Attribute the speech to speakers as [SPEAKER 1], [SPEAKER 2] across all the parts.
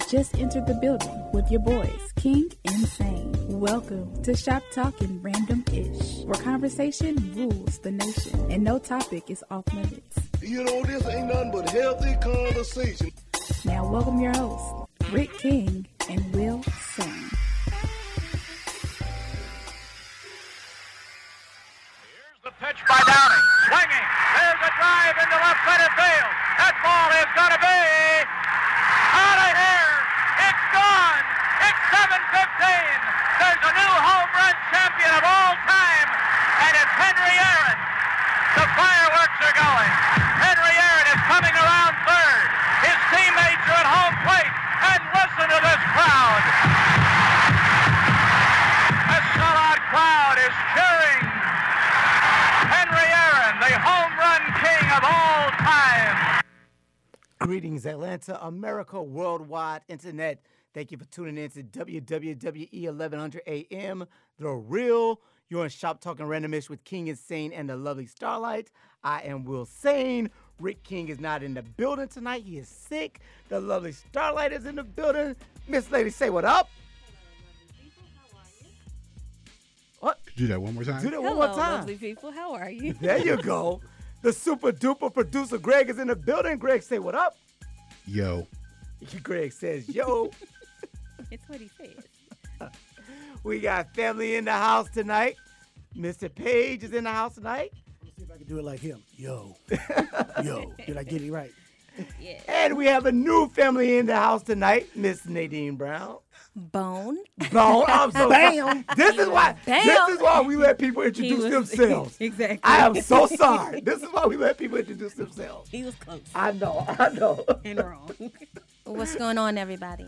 [SPEAKER 1] have just entered the building with your boys, King and Sane. Welcome to Shop Talking Random Ish, where conversation rules the nation and no topic is off limits.
[SPEAKER 2] You know, this ain't nothing but healthy conversation.
[SPEAKER 1] Now, welcome your hosts, Rick King and Will
[SPEAKER 3] Greetings, Atlanta, America, worldwide internet. Thank you for tuning in to WWWE 1100 AM, The Real. You're in Shop Talking Randomish with King and Sane and the lovely Starlight. I am Will Sane. Rick King is not in the building tonight. He is sick. The lovely Starlight is in the building. Miss Lady, say what up. What?
[SPEAKER 4] Do that one more time.
[SPEAKER 3] Do that one more time.
[SPEAKER 5] lovely people. How are you?
[SPEAKER 3] There you go. The super duper producer Greg is in the building. Greg, say what up.
[SPEAKER 4] Yo,
[SPEAKER 3] Greg says, yo.
[SPEAKER 5] it's what he says.
[SPEAKER 3] We got family in the house tonight. Mr. Page is in the house tonight.
[SPEAKER 6] Let's see if I can do it like him. Yo. Yo. Did I get it right?
[SPEAKER 5] Yeah.
[SPEAKER 3] And we have a new family in the house tonight, Miss Nadine Brown.
[SPEAKER 5] Bone.
[SPEAKER 3] Bone. I'm so
[SPEAKER 6] Bam.
[SPEAKER 3] This is why
[SPEAKER 5] Bam.
[SPEAKER 3] this is why we let people introduce
[SPEAKER 5] was-
[SPEAKER 3] themselves.
[SPEAKER 5] exactly.
[SPEAKER 3] I am so sorry. This is why we let people introduce themselves.
[SPEAKER 5] He was close
[SPEAKER 3] I know, I know.
[SPEAKER 5] and wrong. What's going on, everybody?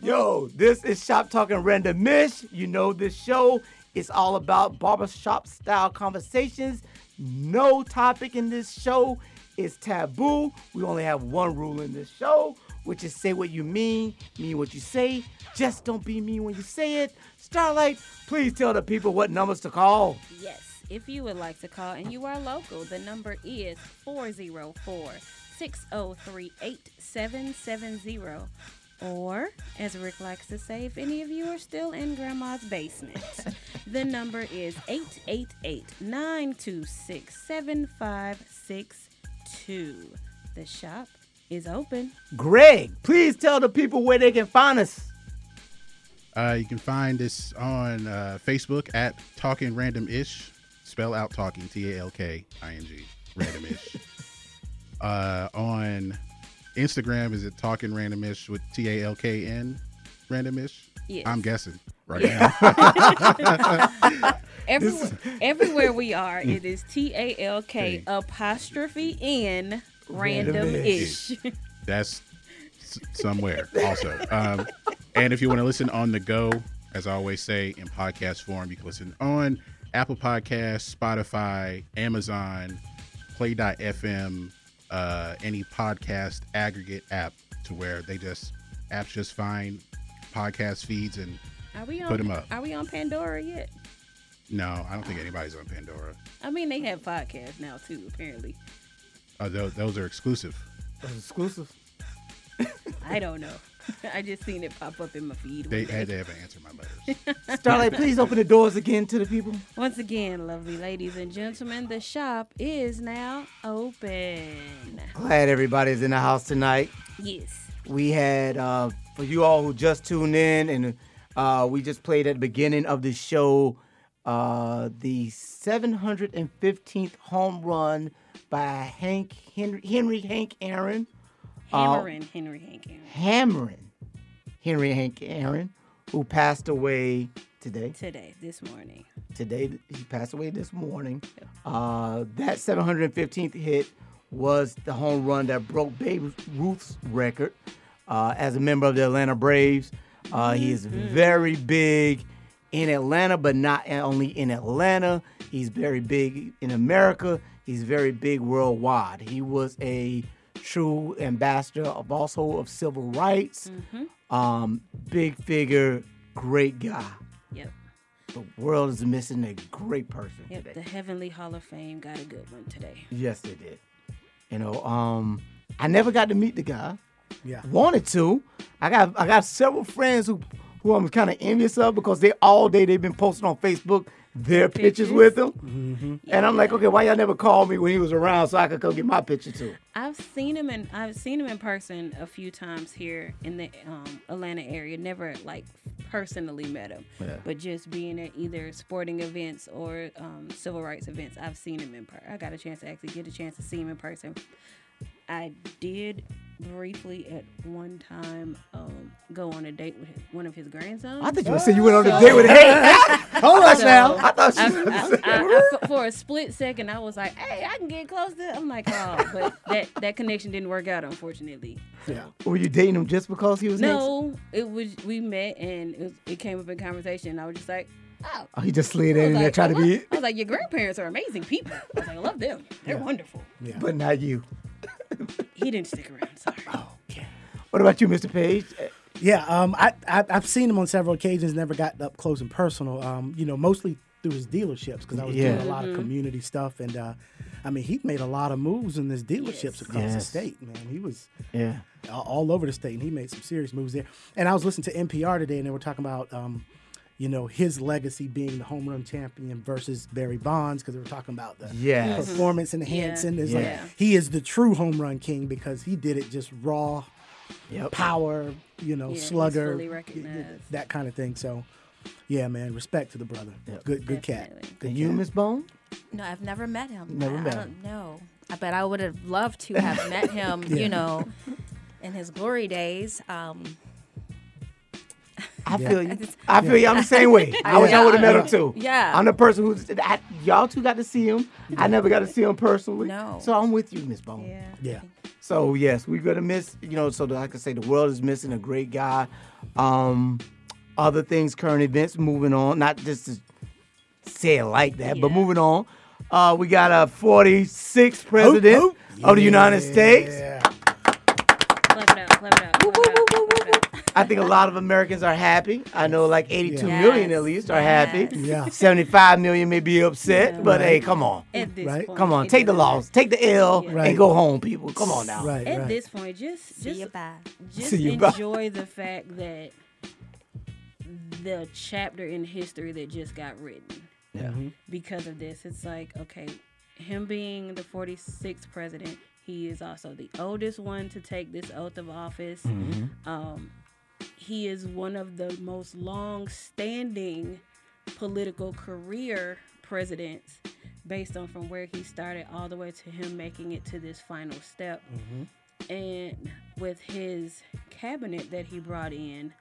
[SPEAKER 3] Yo, this is Shop Talking Random Mish. You know this show is all about barbershop style conversations. No topic in this show is taboo. We only have one rule in this show, which is say what you mean, mean what you say. Just don't be mean when you say it. Starlight, please tell the people what numbers to call.
[SPEAKER 5] Yes. If you would like to call and you are local, the number is 404 603 8770. Or, as Rick likes to say, if any of you are still in grandma's basement, the number is 888 926 7562. The shop is open.
[SPEAKER 3] Greg, please tell the people where they can find us.
[SPEAKER 4] uh, you can find us on uh, Facebook at Talking Random Ish. Spell out talking T A L K I N G Random Ish. uh, on Instagram is it Talking Random Ish with T A L K N Random Ish.
[SPEAKER 5] Yes.
[SPEAKER 4] I'm guessing right now.
[SPEAKER 5] Everywhere, everywhere we are, it is T A L K apostrophe N random ish.
[SPEAKER 4] That's somewhere also. Um, and if you want to listen on the go, as I always say, in podcast form, you can listen on Apple Podcasts, Spotify, Amazon, Play.fm, uh, any podcast aggregate app to where they just apps just find podcast feeds and
[SPEAKER 5] Are we on?
[SPEAKER 4] Put 'em up.
[SPEAKER 5] Are we on Pandora yet?
[SPEAKER 4] no, I don't think anybody's on Pandora.
[SPEAKER 5] I mean, they have podcasts now too. Apparently,
[SPEAKER 4] Uh, those, those are exclusive.
[SPEAKER 3] Exclusive.
[SPEAKER 5] I don't know. I just seen it pop up in my feed.
[SPEAKER 4] They had
[SPEAKER 5] day.
[SPEAKER 4] they haven't answered my letters.
[SPEAKER 3] Starlight, please open the doors again to the people.
[SPEAKER 5] Once again, lovely ladies and gentlemen, the shop is now open.
[SPEAKER 3] Glad everybody's in the house tonight.
[SPEAKER 5] Yes.
[SPEAKER 3] we had uh, for you all who just tuned in and uh, we just played at the beginning of the show uh, the 715th home run by hank henry, henry hank aaron. Uh,
[SPEAKER 5] Hammering Henry Hankin
[SPEAKER 3] hammering henry hank aaron who passed away today.
[SPEAKER 5] Today, this morning.
[SPEAKER 3] today he passed away this morning. Uh, that 715th hit was the home run that broke babe ruth's record. Uh, as a member of the atlanta braves uh, he is very big in atlanta but not only in atlanta. He's very big in america he's very big worldwide he was a true ambassador of also of civil rights um, big figure great guy
[SPEAKER 5] Yep.
[SPEAKER 3] the world is missing a great person
[SPEAKER 5] Yep. The. Heavenly Hall of Fame got a good one today.
[SPEAKER 3] Yes, they did. You know, um, I never got to meet the guy.
[SPEAKER 6] Yeah.
[SPEAKER 3] wanted to. I got I got several friends who who I'm kind of envious of because they all day they've been posting on Facebook their pictures,
[SPEAKER 5] Pictures.
[SPEAKER 3] with him, and I'm like, okay, why y'all never called me when he was around so I could come get my picture too?
[SPEAKER 5] I've seen him in I've seen him in person a few times here in the um, Atlanta area. Never like personally met him,
[SPEAKER 3] Yeah.
[SPEAKER 5] but just being at either sporting events or um, civil rights events, I've seen him in person. I got a chance to actually get a chance to see him in person. I did briefly at one time um, go on a date with one of his grandsons.
[SPEAKER 3] I thought you saying you went on a date with him.
[SPEAKER 6] Hold on
[SPEAKER 5] So,
[SPEAKER 6] now.
[SPEAKER 3] I thought
[SPEAKER 5] I, I- I- for a split second, I was like, "Hey, I can get close to." I'm like, "Oh," but that that connection didn't work out, unfortunately.
[SPEAKER 6] Yeah.
[SPEAKER 3] Were you dating him just because he was?
[SPEAKER 5] No, it was we met and it, was, it came up in conversation. And I was just like, "Oh."
[SPEAKER 3] Oh, he just slid in
[SPEAKER 5] was
[SPEAKER 3] there
[SPEAKER 5] like,
[SPEAKER 3] trying to
[SPEAKER 5] "Oh,
[SPEAKER 3] be.
[SPEAKER 5] I was like, "Your grandparents are amazing people." I was like, "I love them. They're wonderful."
[SPEAKER 6] Yeah.
[SPEAKER 3] but not you.
[SPEAKER 5] He didn't stick around. Sorry.
[SPEAKER 6] Okay.
[SPEAKER 3] What about you, Mr. Page?
[SPEAKER 6] Yeah, um, I, I I've seen him on several occasions. Never got up close and personal. Um, you know, mostly through his dealerships because I was
[SPEAKER 3] Yeah.
[SPEAKER 6] doing a lot of community stuff, and uh, I mean, he made a lot of moves in his dealerships across the state. Man, he was
[SPEAKER 3] Yeah.
[SPEAKER 6] all- all over the state, and he made some serious moves there. And I was listening to NPR today, and they were talking about, um, you know, his legacy being the home run champion versus Barry Bonds, because we were talking about the
[SPEAKER 3] Yes.
[SPEAKER 6] performance enhancing. Is like
[SPEAKER 5] Yeah.
[SPEAKER 6] he is the true home run king because he did it just raw,
[SPEAKER 3] Yep.
[SPEAKER 6] power, you know,
[SPEAKER 5] Yeah,
[SPEAKER 6] slugger, that kind of thing. So, yeah, man, respect to the brother. Good, good cat. Good
[SPEAKER 3] And you. Miss Bone?
[SPEAKER 7] No, I've never met him.
[SPEAKER 3] Never
[SPEAKER 7] I,
[SPEAKER 3] met
[SPEAKER 7] I don't know. I bet I would have loved to have met him,
[SPEAKER 6] Yeah.
[SPEAKER 7] you know, in his glory days. Um,
[SPEAKER 3] I feel you. I feel you. I'm the same way. I wish I would have met him too.
[SPEAKER 7] Yeah.
[SPEAKER 3] I'm the person who's I, y'all two got to see him. I never got to see him personally.
[SPEAKER 7] No.
[SPEAKER 3] So I'm with you, Miss Bone.
[SPEAKER 5] Yeah.
[SPEAKER 6] Yeah.
[SPEAKER 3] So yes, we're gonna miss. You know, so that I can say the world is missing a great guy. Um, other things, current events, moving on. Not just to say it like that, but moving on. Uh, we got a 46th president
[SPEAKER 6] Hoop,
[SPEAKER 3] of the United States.
[SPEAKER 6] Yeah.
[SPEAKER 5] Clap it up. Clap it up. Clap it up. Clap it up.
[SPEAKER 3] I think a lot of Americans are happy. I know like 82
[SPEAKER 6] Yeah.
[SPEAKER 3] million at least are happy.
[SPEAKER 6] Yeah.
[SPEAKER 3] 75 million may be upset, but hey, come on.
[SPEAKER 5] At this
[SPEAKER 6] Right.
[SPEAKER 5] point,
[SPEAKER 3] Come on, take the loss, take the L,
[SPEAKER 6] Right.
[SPEAKER 3] and go home, people. Come on now.
[SPEAKER 6] Right.
[SPEAKER 5] At
[SPEAKER 6] right.
[SPEAKER 5] this point, just
[SPEAKER 7] see
[SPEAKER 5] just
[SPEAKER 7] you bye.
[SPEAKER 5] just
[SPEAKER 3] See you, bye.
[SPEAKER 5] enjoy the fact that the chapter in history that just got written
[SPEAKER 3] Yeah.
[SPEAKER 5] because of this. It's like, okay, him being the 46th president, he is also the oldest one to take this oath of office. Mm-hmm. Um, he is one of the most long standing political career presidents based on from where he started all the way to him making it to this final step. And with his cabinet that he brought in,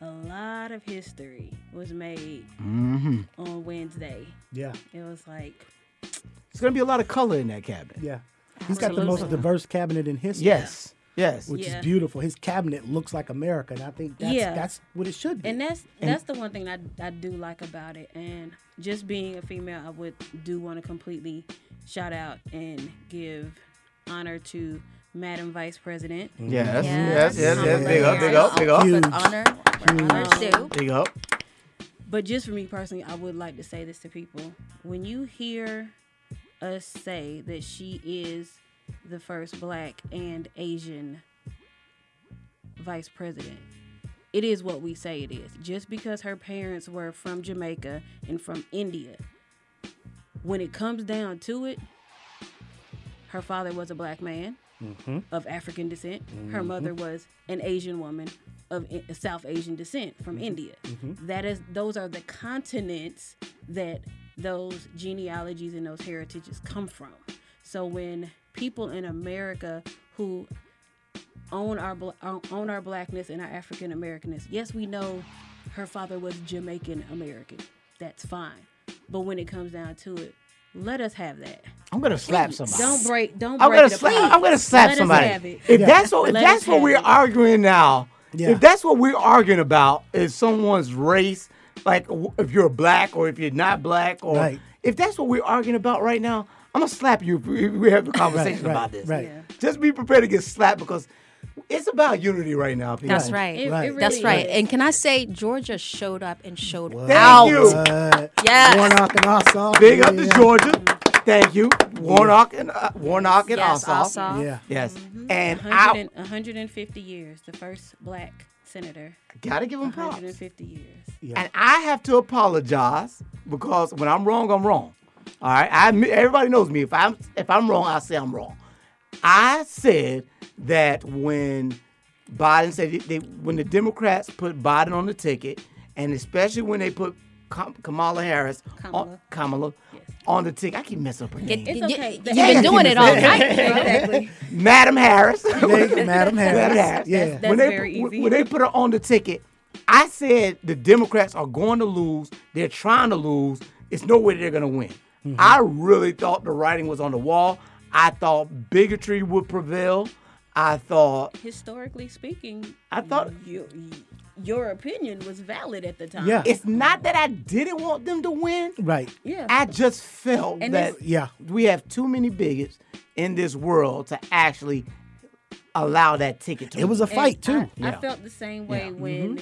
[SPEAKER 5] a lot of history was made
[SPEAKER 3] Mm-hmm.
[SPEAKER 5] on Wednesday.
[SPEAKER 6] Yeah.
[SPEAKER 5] It was like,
[SPEAKER 3] It's gonna be a lot of color in that cabinet.
[SPEAKER 6] Yeah. He's got the most diverse cabinet in history.
[SPEAKER 3] Yes. Yes.
[SPEAKER 6] Which
[SPEAKER 5] Yeah.
[SPEAKER 6] is beautiful. His cabinet looks like America, and I think that's
[SPEAKER 5] Yeah.
[SPEAKER 6] that's what it should be.
[SPEAKER 5] and that's that's the one thing I, I do like about it. And just being a female, I would do want to completely shout out and give honor to Madam Vice President.
[SPEAKER 3] Mm-hmm.
[SPEAKER 7] Yes.
[SPEAKER 3] Yes. Yes. Yes.
[SPEAKER 6] Yes.
[SPEAKER 3] Big up. Big up. Big up.
[SPEAKER 6] Huge.
[SPEAKER 7] With honor, where honor's.
[SPEAKER 3] Big up.
[SPEAKER 5] But just for me personally, I would like to say this to people. When you hear us say that she is the first black and Asian vice president, it is what we say it is. Just because her parents were from Jamaica and from India, when it comes down to it, her father was a black man mm-hmm. of African descent. Her mm-hmm. mother was an Asian woman of South Asian descent from mm-hmm. India. That is, those are the continents that those genealogies and those heritages come from. So when people in America who own our own own our blackness and our African Americanness, yes, we know her father was Jamaican American. That's fine. But when it comes down to it, let us have that.
[SPEAKER 3] I'm gonna slap somebody.
[SPEAKER 5] Don't break. Don't
[SPEAKER 3] I'm
[SPEAKER 5] break
[SPEAKER 3] gonna slap. I'm gonna slap
[SPEAKER 5] Let us
[SPEAKER 3] somebody.
[SPEAKER 5] have it.
[SPEAKER 3] If
[SPEAKER 6] Yeah.
[SPEAKER 3] that's what if
[SPEAKER 5] Let
[SPEAKER 3] that's what we're
[SPEAKER 5] it.
[SPEAKER 3] arguing now,
[SPEAKER 6] Yeah.
[SPEAKER 3] if that's what we're arguing about is someone's race, like if you're black or if you're not black, or
[SPEAKER 6] Right.
[SPEAKER 3] if that's what we're arguing about right now, I'm gonna slap you if we have a conversation
[SPEAKER 6] right,
[SPEAKER 3] about this.
[SPEAKER 6] right.
[SPEAKER 5] Yeah.
[SPEAKER 3] Just be prepared to get slapped because it's about unity right now. People.
[SPEAKER 7] That's right.
[SPEAKER 5] It- it
[SPEAKER 6] Right.
[SPEAKER 7] That's
[SPEAKER 5] really
[SPEAKER 7] right.
[SPEAKER 5] is.
[SPEAKER 7] And can I say Georgia showed up and showed
[SPEAKER 3] Thank
[SPEAKER 7] out.
[SPEAKER 3] you.
[SPEAKER 6] Uh,
[SPEAKER 7] Yes.
[SPEAKER 6] Warnock and Ossoff.
[SPEAKER 3] Big up to
[SPEAKER 6] yeah.
[SPEAKER 3] Georgia. Thank you, Warnock and uh, Warnock and
[SPEAKER 7] Yes,
[SPEAKER 3] Ossoff.
[SPEAKER 7] Ossoff.
[SPEAKER 6] Yeah.
[SPEAKER 3] Yes,
[SPEAKER 5] Mm-hmm.
[SPEAKER 3] and
[SPEAKER 5] 100 and, 150 years, the first black senator.
[SPEAKER 3] I gotta give him props.
[SPEAKER 5] 150 years.
[SPEAKER 3] And I have to apologize because when I'm wrong, I'm wrong. All right, I admit- everybody knows me. If I'm if I'm wrong, I say I'm wrong. I said that when Biden said they, when the Democrats put Biden on the ticket, and especially when they put Kamala Harris
[SPEAKER 5] Kamala.
[SPEAKER 3] on Kamala on the ticket, I keep messing up her name.
[SPEAKER 5] It's
[SPEAKER 7] Y-
[SPEAKER 5] okay.
[SPEAKER 7] You've
[SPEAKER 5] The-
[SPEAKER 7] been doing it all night.
[SPEAKER 5] exactly.
[SPEAKER 3] Madam Harris.
[SPEAKER 6] Madam Harris.
[SPEAKER 3] Madam Harris.
[SPEAKER 6] Yeah.
[SPEAKER 5] That's
[SPEAKER 3] when they
[SPEAKER 5] very easy.
[SPEAKER 3] when they put her on the ticket, I said the Democrats are going to lose. They're trying to lose. It's no way they're going to win.
[SPEAKER 6] Mm-hmm.
[SPEAKER 3] I really thought the writing was on the wall. I thought bigotry would prevail. I thought
[SPEAKER 5] Historically speaking,
[SPEAKER 3] I thought-
[SPEAKER 5] your, your opinion was valid at the time.
[SPEAKER 6] Yeah.
[SPEAKER 3] it's not that I didn't want them to win.
[SPEAKER 6] Right.
[SPEAKER 5] Yeah.
[SPEAKER 3] I just felt
[SPEAKER 5] And
[SPEAKER 3] that
[SPEAKER 6] Yeah.
[SPEAKER 3] we have too many bigots in this world to actually allow that ticket to
[SPEAKER 6] It was a
[SPEAKER 5] And
[SPEAKER 6] fight too.
[SPEAKER 5] I, I
[SPEAKER 3] Yeah. Mm-hmm.
[SPEAKER 5] felt the same way when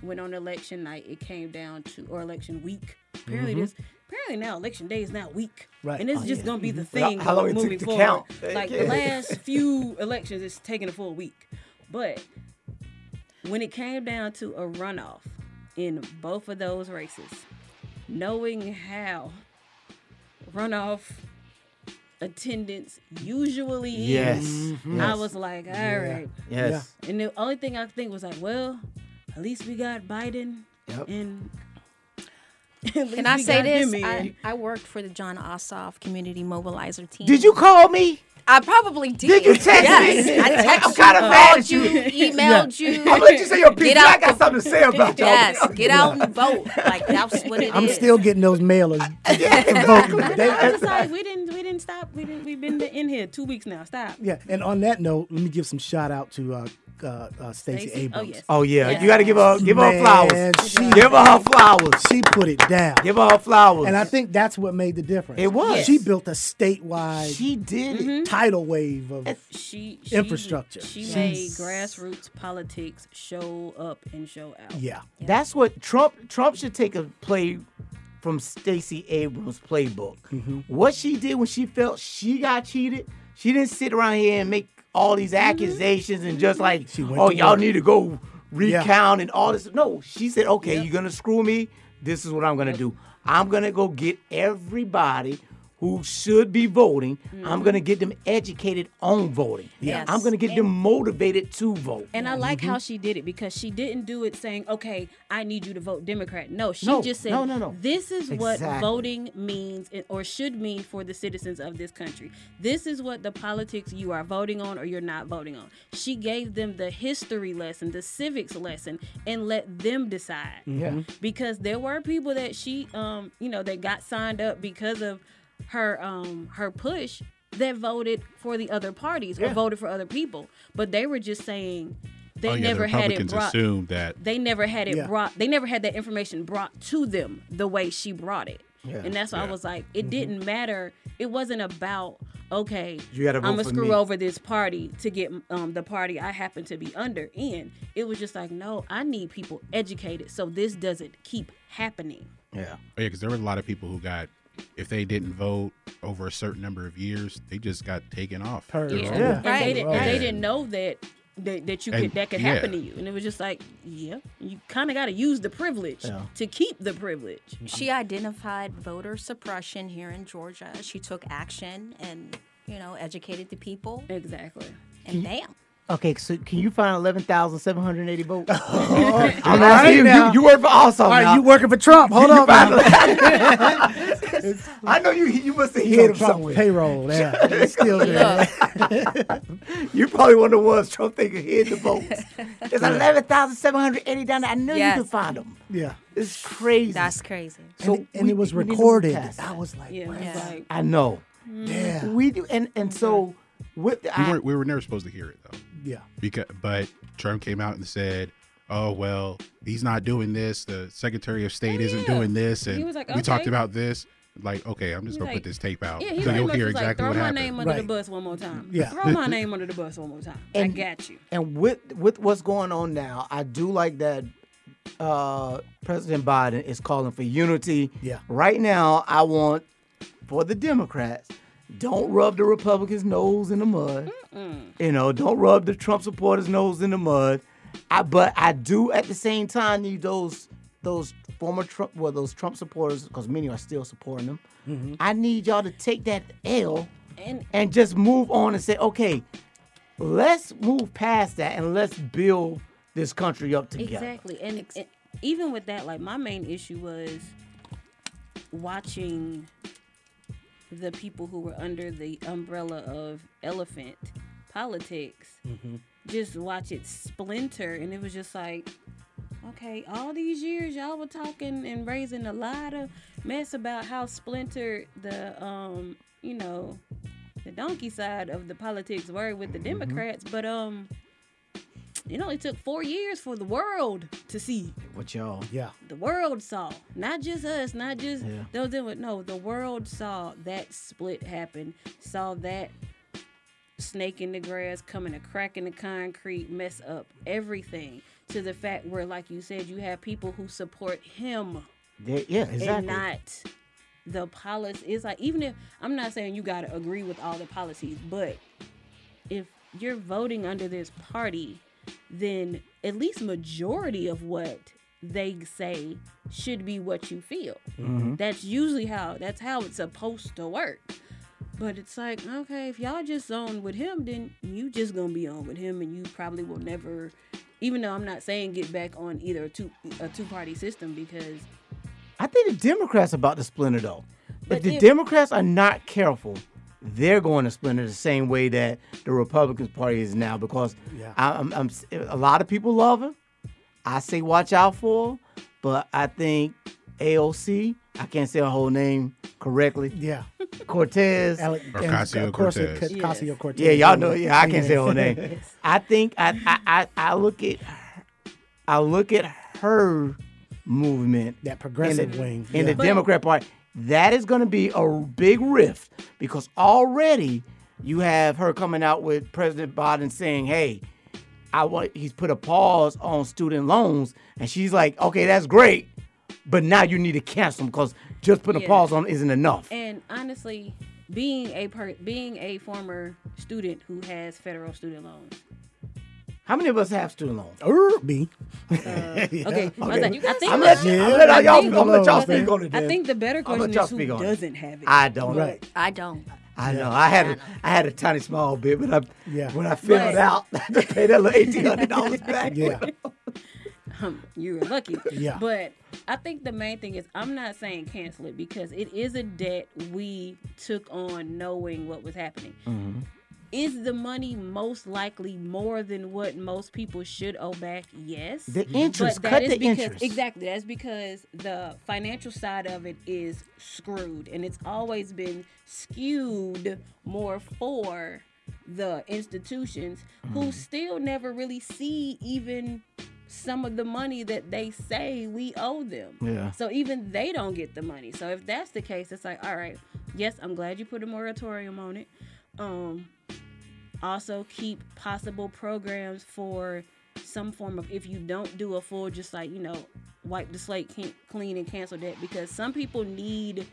[SPEAKER 5] when on election night it came down to or election week. Apparently this apparently now election day is now week.
[SPEAKER 6] Right.
[SPEAKER 5] And it's
[SPEAKER 6] Oh,
[SPEAKER 5] just
[SPEAKER 6] yeah.
[SPEAKER 5] gonna be the thing
[SPEAKER 3] how long it took
[SPEAKER 5] moving
[SPEAKER 3] to
[SPEAKER 5] forward.
[SPEAKER 3] count.
[SPEAKER 5] Like
[SPEAKER 3] Yeah.
[SPEAKER 5] the last few elections it's taking a full week. But when it came down to a runoff in both of those races, knowing how runoff attendance usually
[SPEAKER 3] Yes.
[SPEAKER 5] is,
[SPEAKER 3] Mhm.
[SPEAKER 5] I was like, all right.
[SPEAKER 3] Yes.
[SPEAKER 5] And the only thing I think was like, well, at least we got Biden
[SPEAKER 3] Yep.
[SPEAKER 5] and. at least
[SPEAKER 7] Can I say this? I, I worked for the Jon Ossoff Community Mobilizer team.
[SPEAKER 3] Did you call me?
[SPEAKER 7] I probably did.
[SPEAKER 3] Did you text
[SPEAKER 7] yes.
[SPEAKER 3] me?
[SPEAKER 7] I texted
[SPEAKER 3] I'm kinda
[SPEAKER 7] you,
[SPEAKER 3] mad
[SPEAKER 7] called
[SPEAKER 3] at you.
[SPEAKER 7] you, emailed you.
[SPEAKER 3] I'm gonna let you say your piece.
[SPEAKER 7] Get
[SPEAKER 3] I got
[SPEAKER 7] the-
[SPEAKER 3] something to say about y'all.
[SPEAKER 7] Yes, get out and vote. Like that's what it is.
[SPEAKER 6] I'm still getting those mailers.
[SPEAKER 5] I
[SPEAKER 6] They-
[SPEAKER 5] was like, we didn't, we didn't stop. We didn't. We've been in here two weeks now. Stop.
[SPEAKER 6] yeah, and on that note, let me give some shout out to uh, uh, uh, Stacey
[SPEAKER 5] Stacey? Oh
[SPEAKER 6] Abrams.
[SPEAKER 5] yes.
[SPEAKER 3] Oh yeah,
[SPEAKER 5] Yes.
[SPEAKER 3] you got to give her give her
[SPEAKER 6] Man,
[SPEAKER 3] flowers.
[SPEAKER 6] she-
[SPEAKER 3] Give her her flowers.
[SPEAKER 6] She put it down.
[SPEAKER 3] Give her her flowers.
[SPEAKER 6] And I think that's what made the difference.
[SPEAKER 3] It was.
[SPEAKER 6] She built a statewide
[SPEAKER 3] she did it.
[SPEAKER 6] tidal wave of
[SPEAKER 5] She, she
[SPEAKER 6] Infrastructure.
[SPEAKER 5] She
[SPEAKER 6] She's-
[SPEAKER 5] made grassroots politics show up and show out.
[SPEAKER 6] yeah.
[SPEAKER 3] That's what Trump Trump should take a play from Stacey Abrams' playbook.
[SPEAKER 6] Mm-hmm.
[SPEAKER 3] What she did when she felt she got cheated, she didn't sit around here and make all these accusations and just like, oh, y'all
[SPEAKER 6] work.
[SPEAKER 3] need to go recount and all this. No, she said, okay, you're gonna screw me. This is what I'm gonna do. I'm gonna go get everybody who should be voting. I'm gonna get them educated on voting.
[SPEAKER 7] Yes.
[SPEAKER 3] I'm gonna get them motivated to vote.
[SPEAKER 5] And I like
[SPEAKER 3] Mm-hmm.
[SPEAKER 5] how she did it because she didn't do it saying, "Okay, I need you to vote Democrat." No, she
[SPEAKER 3] No,
[SPEAKER 5] just said,
[SPEAKER 3] no, no, no.
[SPEAKER 5] This is what voting means or should mean for the citizens of this country. This is what the politics you are voting on or you're not voting on." She gave them the history lesson, the civics lesson, and let them decide.
[SPEAKER 3] Yeah.
[SPEAKER 5] Because there were people that she, um, you know, that got signed up because of her, um, her push that voted for the other parties or voted for other people, but they were just saying they
[SPEAKER 4] oh, yeah,
[SPEAKER 5] never
[SPEAKER 4] the
[SPEAKER 5] had it brought.
[SPEAKER 4] assumed that
[SPEAKER 5] They never had it
[SPEAKER 6] Yeah.
[SPEAKER 5] brought. They never had that information brought to them the way she brought it.
[SPEAKER 3] Yeah.
[SPEAKER 5] And that's why I was like, it didn't matter. It wasn't about okay.
[SPEAKER 3] You gotta
[SPEAKER 5] I'm gonna screw
[SPEAKER 3] me.
[SPEAKER 5] over this party to get um, the party I happen to be under in. It was just like, no, I need people educated so this doesn't keep happening.
[SPEAKER 3] Yeah.
[SPEAKER 4] Oh, yeah, because there were a lot of people who got, if they didn't vote over a certain number of years, they just got taken off.
[SPEAKER 5] Yeah.
[SPEAKER 6] Yeah.
[SPEAKER 7] Right.
[SPEAKER 5] they didn't, and they didn't know that that, that you
[SPEAKER 4] And-
[SPEAKER 5] could that could
[SPEAKER 4] yeah.
[SPEAKER 5] happen to you, and it was just like, yeah, you kind of got to use the privilege
[SPEAKER 3] Yeah.
[SPEAKER 5] to keep the privilege.
[SPEAKER 7] She mm-hmm. identified voter suppression here in Georgia. She took action and, you know, educated the people.
[SPEAKER 5] Exactly.
[SPEAKER 7] And bam.
[SPEAKER 3] Okay, so can you find eleven thousand seven hundred eighty votes? I'm asking
[SPEAKER 6] right
[SPEAKER 3] you, you. You work for also.
[SPEAKER 6] All right,
[SPEAKER 3] now.
[SPEAKER 6] you working for Trump? Hold on.
[SPEAKER 3] find. I know you. You must have
[SPEAKER 6] He's
[SPEAKER 3] hit
[SPEAKER 6] on
[SPEAKER 3] him somewhere.
[SPEAKER 6] payroll. Yeah, He's still there.
[SPEAKER 3] You probably one of the ones Trump think hid the votes. There's eleven thousand seven hundred eighty down there. I know
[SPEAKER 7] Yes.
[SPEAKER 3] you can find them.
[SPEAKER 6] Yeah,
[SPEAKER 3] It's crazy.
[SPEAKER 7] That's crazy.
[SPEAKER 3] So
[SPEAKER 6] and, and
[SPEAKER 3] we-
[SPEAKER 6] it was
[SPEAKER 3] we need to move
[SPEAKER 6] recorded. I
[SPEAKER 3] that.
[SPEAKER 6] was like,
[SPEAKER 5] Yeah,
[SPEAKER 6] wow.
[SPEAKER 5] like
[SPEAKER 3] I know. Mm.
[SPEAKER 6] damn.
[SPEAKER 3] We do, and and so with the,
[SPEAKER 4] We,
[SPEAKER 3] I,
[SPEAKER 4] weren't, we were never supposed to hear it though,
[SPEAKER 6] Yeah,
[SPEAKER 4] because but Trump came out and said, "Oh well, he's not doing this. The Secretary of State oh, isn't
[SPEAKER 5] yeah.
[SPEAKER 4] doing this,
[SPEAKER 5] He
[SPEAKER 4] and
[SPEAKER 5] was like,
[SPEAKER 4] we talked about this." Like, okay, I'm just
[SPEAKER 5] He's
[SPEAKER 4] gonna
[SPEAKER 5] like-
[SPEAKER 4] put this tape out
[SPEAKER 5] yeah, he
[SPEAKER 4] so you'll
[SPEAKER 5] much
[SPEAKER 4] hear
[SPEAKER 5] was like,
[SPEAKER 4] exactly
[SPEAKER 5] throw
[SPEAKER 4] what
[SPEAKER 5] my name under the bus one more time.
[SPEAKER 6] Yeah.
[SPEAKER 5] throw my name under the bus one more time. I
[SPEAKER 3] And-
[SPEAKER 5] got you.
[SPEAKER 3] and with with what's going on now, I do like that uh, President Biden is calling for unity.
[SPEAKER 6] Yeah.
[SPEAKER 3] Right now, I want for the Democrats, don't rub the Republicans' nose in the mud. You know, don't rub the Trump supporters' nose in the mud. I, but I do at the same time need those those former Trump, well, those Trump supporters, because many are still supporting them. Mm-hmm. I need y'all to take that L
[SPEAKER 5] And
[SPEAKER 3] and just move on and say, okay, let's move past that and let's build this country up together.
[SPEAKER 5] Exactly. And, and even with that, like my main issue was watching the people who were under the umbrella of elephant politics mm-hmm. just watch it splinter and it was just like okay all these years y'all were talking and raising a lot of mess about how splintered the um you know the donkey side of the politics were with the democrats but um it only took four years for the world to see
[SPEAKER 3] What y'all?
[SPEAKER 6] Yeah.
[SPEAKER 5] the world saw, not just us, not just
[SPEAKER 3] Yeah.
[SPEAKER 5] those that would no, the world saw that split happen, saw that snake in the grass coming a crack in the concrete, mess up everything to the fact where, like you said, you have people who support him
[SPEAKER 3] They- yeah, exactly.
[SPEAKER 5] and not the policy. It's like even if I'm not saying you got to agree with all the policies, but if you're voting under this party, then at least majority of what they say should be what you feel. Mm-hmm. That's usually how that's how it's supposed to work. But it's like, okay, if y'all just on with him, then you just gonna be on with him, and you probably will never. Even though I'm not saying get back on either a two a two party system because
[SPEAKER 3] I think the Democrats about to splinter though.
[SPEAKER 5] But
[SPEAKER 3] if the
[SPEAKER 5] if-
[SPEAKER 3] Democrats are not careful, they're going to splinter the same way that the Republican Party is now. Because
[SPEAKER 6] Yeah.
[SPEAKER 3] I, I'm, I'm, a lot of people love her. I say watch out for her, but I think AOC, I can't say her whole name correctly.
[SPEAKER 6] Yeah.
[SPEAKER 3] Cortez.
[SPEAKER 6] Ale- and
[SPEAKER 4] Ocasio-Cortez.
[SPEAKER 6] Ocasio- Ocasio-Cortez.
[SPEAKER 3] Yeah, y'all know. Yeah, I can't say her name. I think I, I, I, I look at, her, I look at her movement
[SPEAKER 6] That progressive
[SPEAKER 3] in the,
[SPEAKER 6] wing.
[SPEAKER 3] in
[SPEAKER 6] yeah.
[SPEAKER 3] the Democrat Party. That is going to be a big rift because already you have her coming out with President Biden saying, "Hey, I want." He's put a pause on student loans, and she's like, "Okay, that's great, but now you need to cancel them because just putting a pause on isn't enough."
[SPEAKER 5] And honestly, being a per- being a former student who has federal student loans.
[SPEAKER 3] How many of us have student loans?
[SPEAKER 6] Er, me.
[SPEAKER 5] Okay, I, was like, I think
[SPEAKER 3] I'm
[SPEAKER 5] the-
[SPEAKER 3] let,
[SPEAKER 6] Yeah,
[SPEAKER 3] I'm let
[SPEAKER 6] I
[SPEAKER 3] y'all,
[SPEAKER 6] think
[SPEAKER 3] I'm let y'all speak on it.
[SPEAKER 5] I think the better question is who
[SPEAKER 3] speak on it.
[SPEAKER 5] doesn't have it.
[SPEAKER 3] I don't.
[SPEAKER 6] Right.
[SPEAKER 7] I don't.
[SPEAKER 3] I know. I had a, I had a tiny small bit, but I,
[SPEAKER 6] Yeah.
[SPEAKER 3] when I filled
[SPEAKER 5] But-
[SPEAKER 3] out, I had to pay that little eighteen hundred dollars back.
[SPEAKER 6] Yeah.
[SPEAKER 5] Um, you were lucky.
[SPEAKER 6] Yeah.
[SPEAKER 5] But I think the main thing is I'm not saying cancel it because it is a debt we took on knowing what was happening.
[SPEAKER 3] Mm-hmm.
[SPEAKER 5] Is the money most likely more than what most people should owe back? Yes.
[SPEAKER 3] The interest,
[SPEAKER 5] But
[SPEAKER 3] cut the
[SPEAKER 5] because
[SPEAKER 3] interest.
[SPEAKER 5] exactly that's because the financial side of it is screwed, and it's always been skewed more for the institutions
[SPEAKER 3] Mm-hmm.
[SPEAKER 5] who still never really see even some of the money that they say we owe them.
[SPEAKER 3] Yeah.
[SPEAKER 5] So even they don't get the money. So if that's the case, it's like, all right, yes, I'm glad you put a moratorium on it. Um, also keep possible programs for some form of if you don't do a full just like you know wipe the slate clean and cancel that because some people need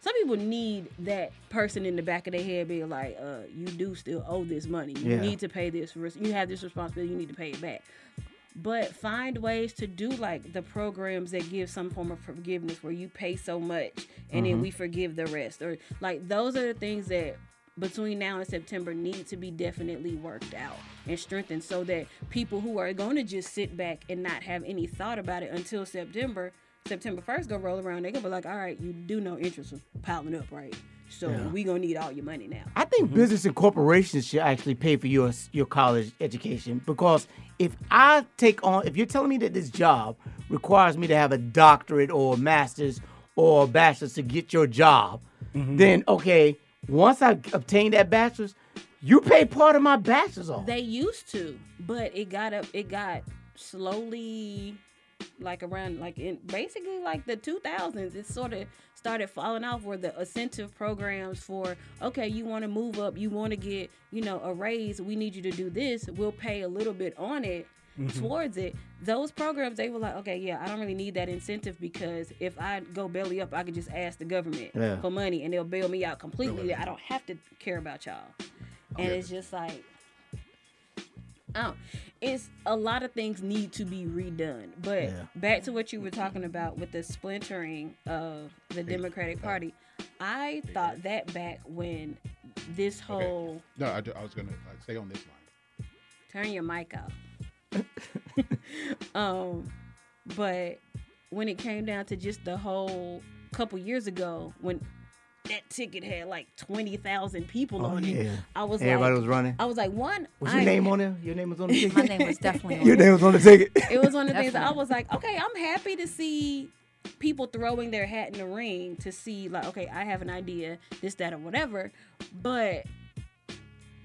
[SPEAKER 5] some people need that person in the back of their head being like uh you do still owe this money you
[SPEAKER 3] Yeah.
[SPEAKER 5] need to pay this you have this responsibility you need to pay it back but find ways to do like the programs that give some form of forgiveness where you pay so much and then mm-hmm. we forgive the rest or like those are the things that between now and September need to be definitely worked out and strengthened so that people who are going to just sit back and not have any thought about it until September September 1st go roll around they're gonna be like all right you do know interest is piling up right so we gonna need all your money now
[SPEAKER 3] I think mm-hmm. business and corporations should actually pay for your your college education because if I take on if you're telling me that this job requires me to have a doctorate or a master's or a bachelor's to get your job, mm-hmm. then okay, once I obtain that bachelor's, you pay part of my bachelor's off.
[SPEAKER 5] They used to, but it got up. It got slowly, like around, like in basically like the 2000s. It sort of started falling off. Where the incentive programs for okay, you want to move up, you want to get you know a raise. We need you to do this. We'll pay a little bit on it. Mm-hmm. towards it. Those programs, they were like, okay, yeah, I don't really need that incentive because if I go belly up, I could just ask the government
[SPEAKER 3] Yeah.
[SPEAKER 5] for money and they'll bail me out completely. I don't have to care about y'all. And it's just like, oh, it's a lot of things need to be redone. But
[SPEAKER 3] Yeah.
[SPEAKER 5] back to what you were talking about with the splintering of the Democratic Party, I thought that back when this whole
[SPEAKER 4] No, I, I was gonna uh, stay on this line.
[SPEAKER 5] turn your mic off. um, but when it came down to just the whole couple years ago, when that ticket had like twenty thousand people
[SPEAKER 3] Oh,
[SPEAKER 5] on
[SPEAKER 3] yeah.
[SPEAKER 5] it, I was
[SPEAKER 3] Everybody
[SPEAKER 5] like,
[SPEAKER 3] was running.
[SPEAKER 5] I was like, one,
[SPEAKER 3] Was your
[SPEAKER 5] I-
[SPEAKER 3] name on there? Your name was on the ticket.
[SPEAKER 7] My name was definitely on it.
[SPEAKER 3] Your name was on the ticket.
[SPEAKER 5] It was one of the things that I was like, okay, I'm happy to see people throwing their hat in the ring to see like, okay, I have an idea, this, that, or whatever. But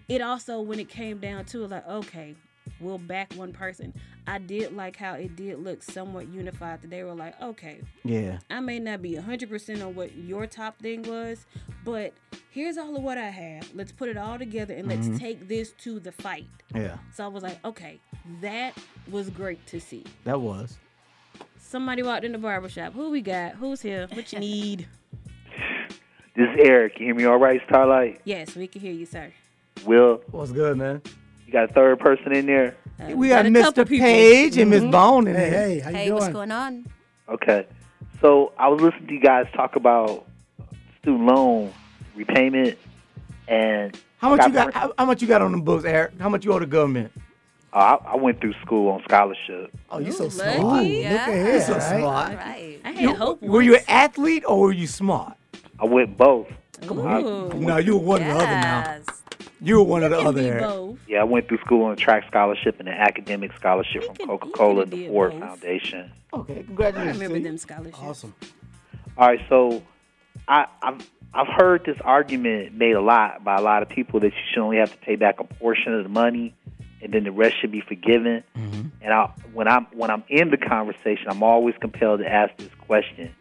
[SPEAKER 5] it also, when it came down to it, like, okay, we'll back one person. I did like how it did look somewhat unified. That they were like, okay,
[SPEAKER 3] yeah.
[SPEAKER 5] I may not be 100% on what your top thing was, but here's all of what I have. Let's put it all together and let's mm-hmm. take this to the fight.
[SPEAKER 3] Yeah.
[SPEAKER 5] So I was like, okay, that was great to see.
[SPEAKER 3] That was.
[SPEAKER 5] Somebody walked in the barbershop. Who we got? Who's here? What you need?
[SPEAKER 8] This is Eric. You hear me all right, Starlight?
[SPEAKER 5] yes, we can hear you, sir.
[SPEAKER 8] Will,
[SPEAKER 3] What's good, man?
[SPEAKER 8] You got a third person in there?
[SPEAKER 5] Uh,
[SPEAKER 3] We got
[SPEAKER 5] a couple
[SPEAKER 3] Mr.
[SPEAKER 5] people.
[SPEAKER 3] Page and Miss Bone in
[SPEAKER 6] Hey,
[SPEAKER 3] there.
[SPEAKER 6] hey, how you
[SPEAKER 7] Hey,
[SPEAKER 6] doing?
[SPEAKER 7] what's going on?
[SPEAKER 8] Okay. So I was listening to you guys talk about student loan repayment and
[SPEAKER 3] How much you
[SPEAKER 8] got-
[SPEAKER 3] got? How, how much you got on the books, Eric? How much you owe the government?
[SPEAKER 8] uh, I, I went through school on scholarship.
[SPEAKER 3] Oh, you so
[SPEAKER 5] Ooh,
[SPEAKER 3] smart.
[SPEAKER 5] lucky.
[SPEAKER 6] Look at
[SPEAKER 7] Yeah.
[SPEAKER 6] here,
[SPEAKER 3] so
[SPEAKER 6] right?
[SPEAKER 3] smart.
[SPEAKER 7] All right.
[SPEAKER 5] I had
[SPEAKER 3] You-
[SPEAKER 5] hope.
[SPEAKER 3] were you an athlete or were you smart?
[SPEAKER 8] I went both.
[SPEAKER 5] Ooh.
[SPEAKER 3] No, you were one or the other now.
[SPEAKER 7] Yes.
[SPEAKER 3] You were one of the other,
[SPEAKER 5] both.
[SPEAKER 8] Yeah, I went through school on a track scholarship and an academic scholarship
[SPEAKER 5] He
[SPEAKER 8] from Coca Cola and the Ford
[SPEAKER 5] both.
[SPEAKER 8] Foundation.
[SPEAKER 3] Okay,
[SPEAKER 5] I
[SPEAKER 3] congratulations.
[SPEAKER 5] remember them scholarships.
[SPEAKER 6] Awesome.
[SPEAKER 8] All right, so I, I've I've heard this argument made a lot by a lot of people that you should only have to pay back a portion of the money, and then the rest should be forgiven. Mm-hmm. And I, when I'm when I'm in the conversation, I'm always compelled to ask this question: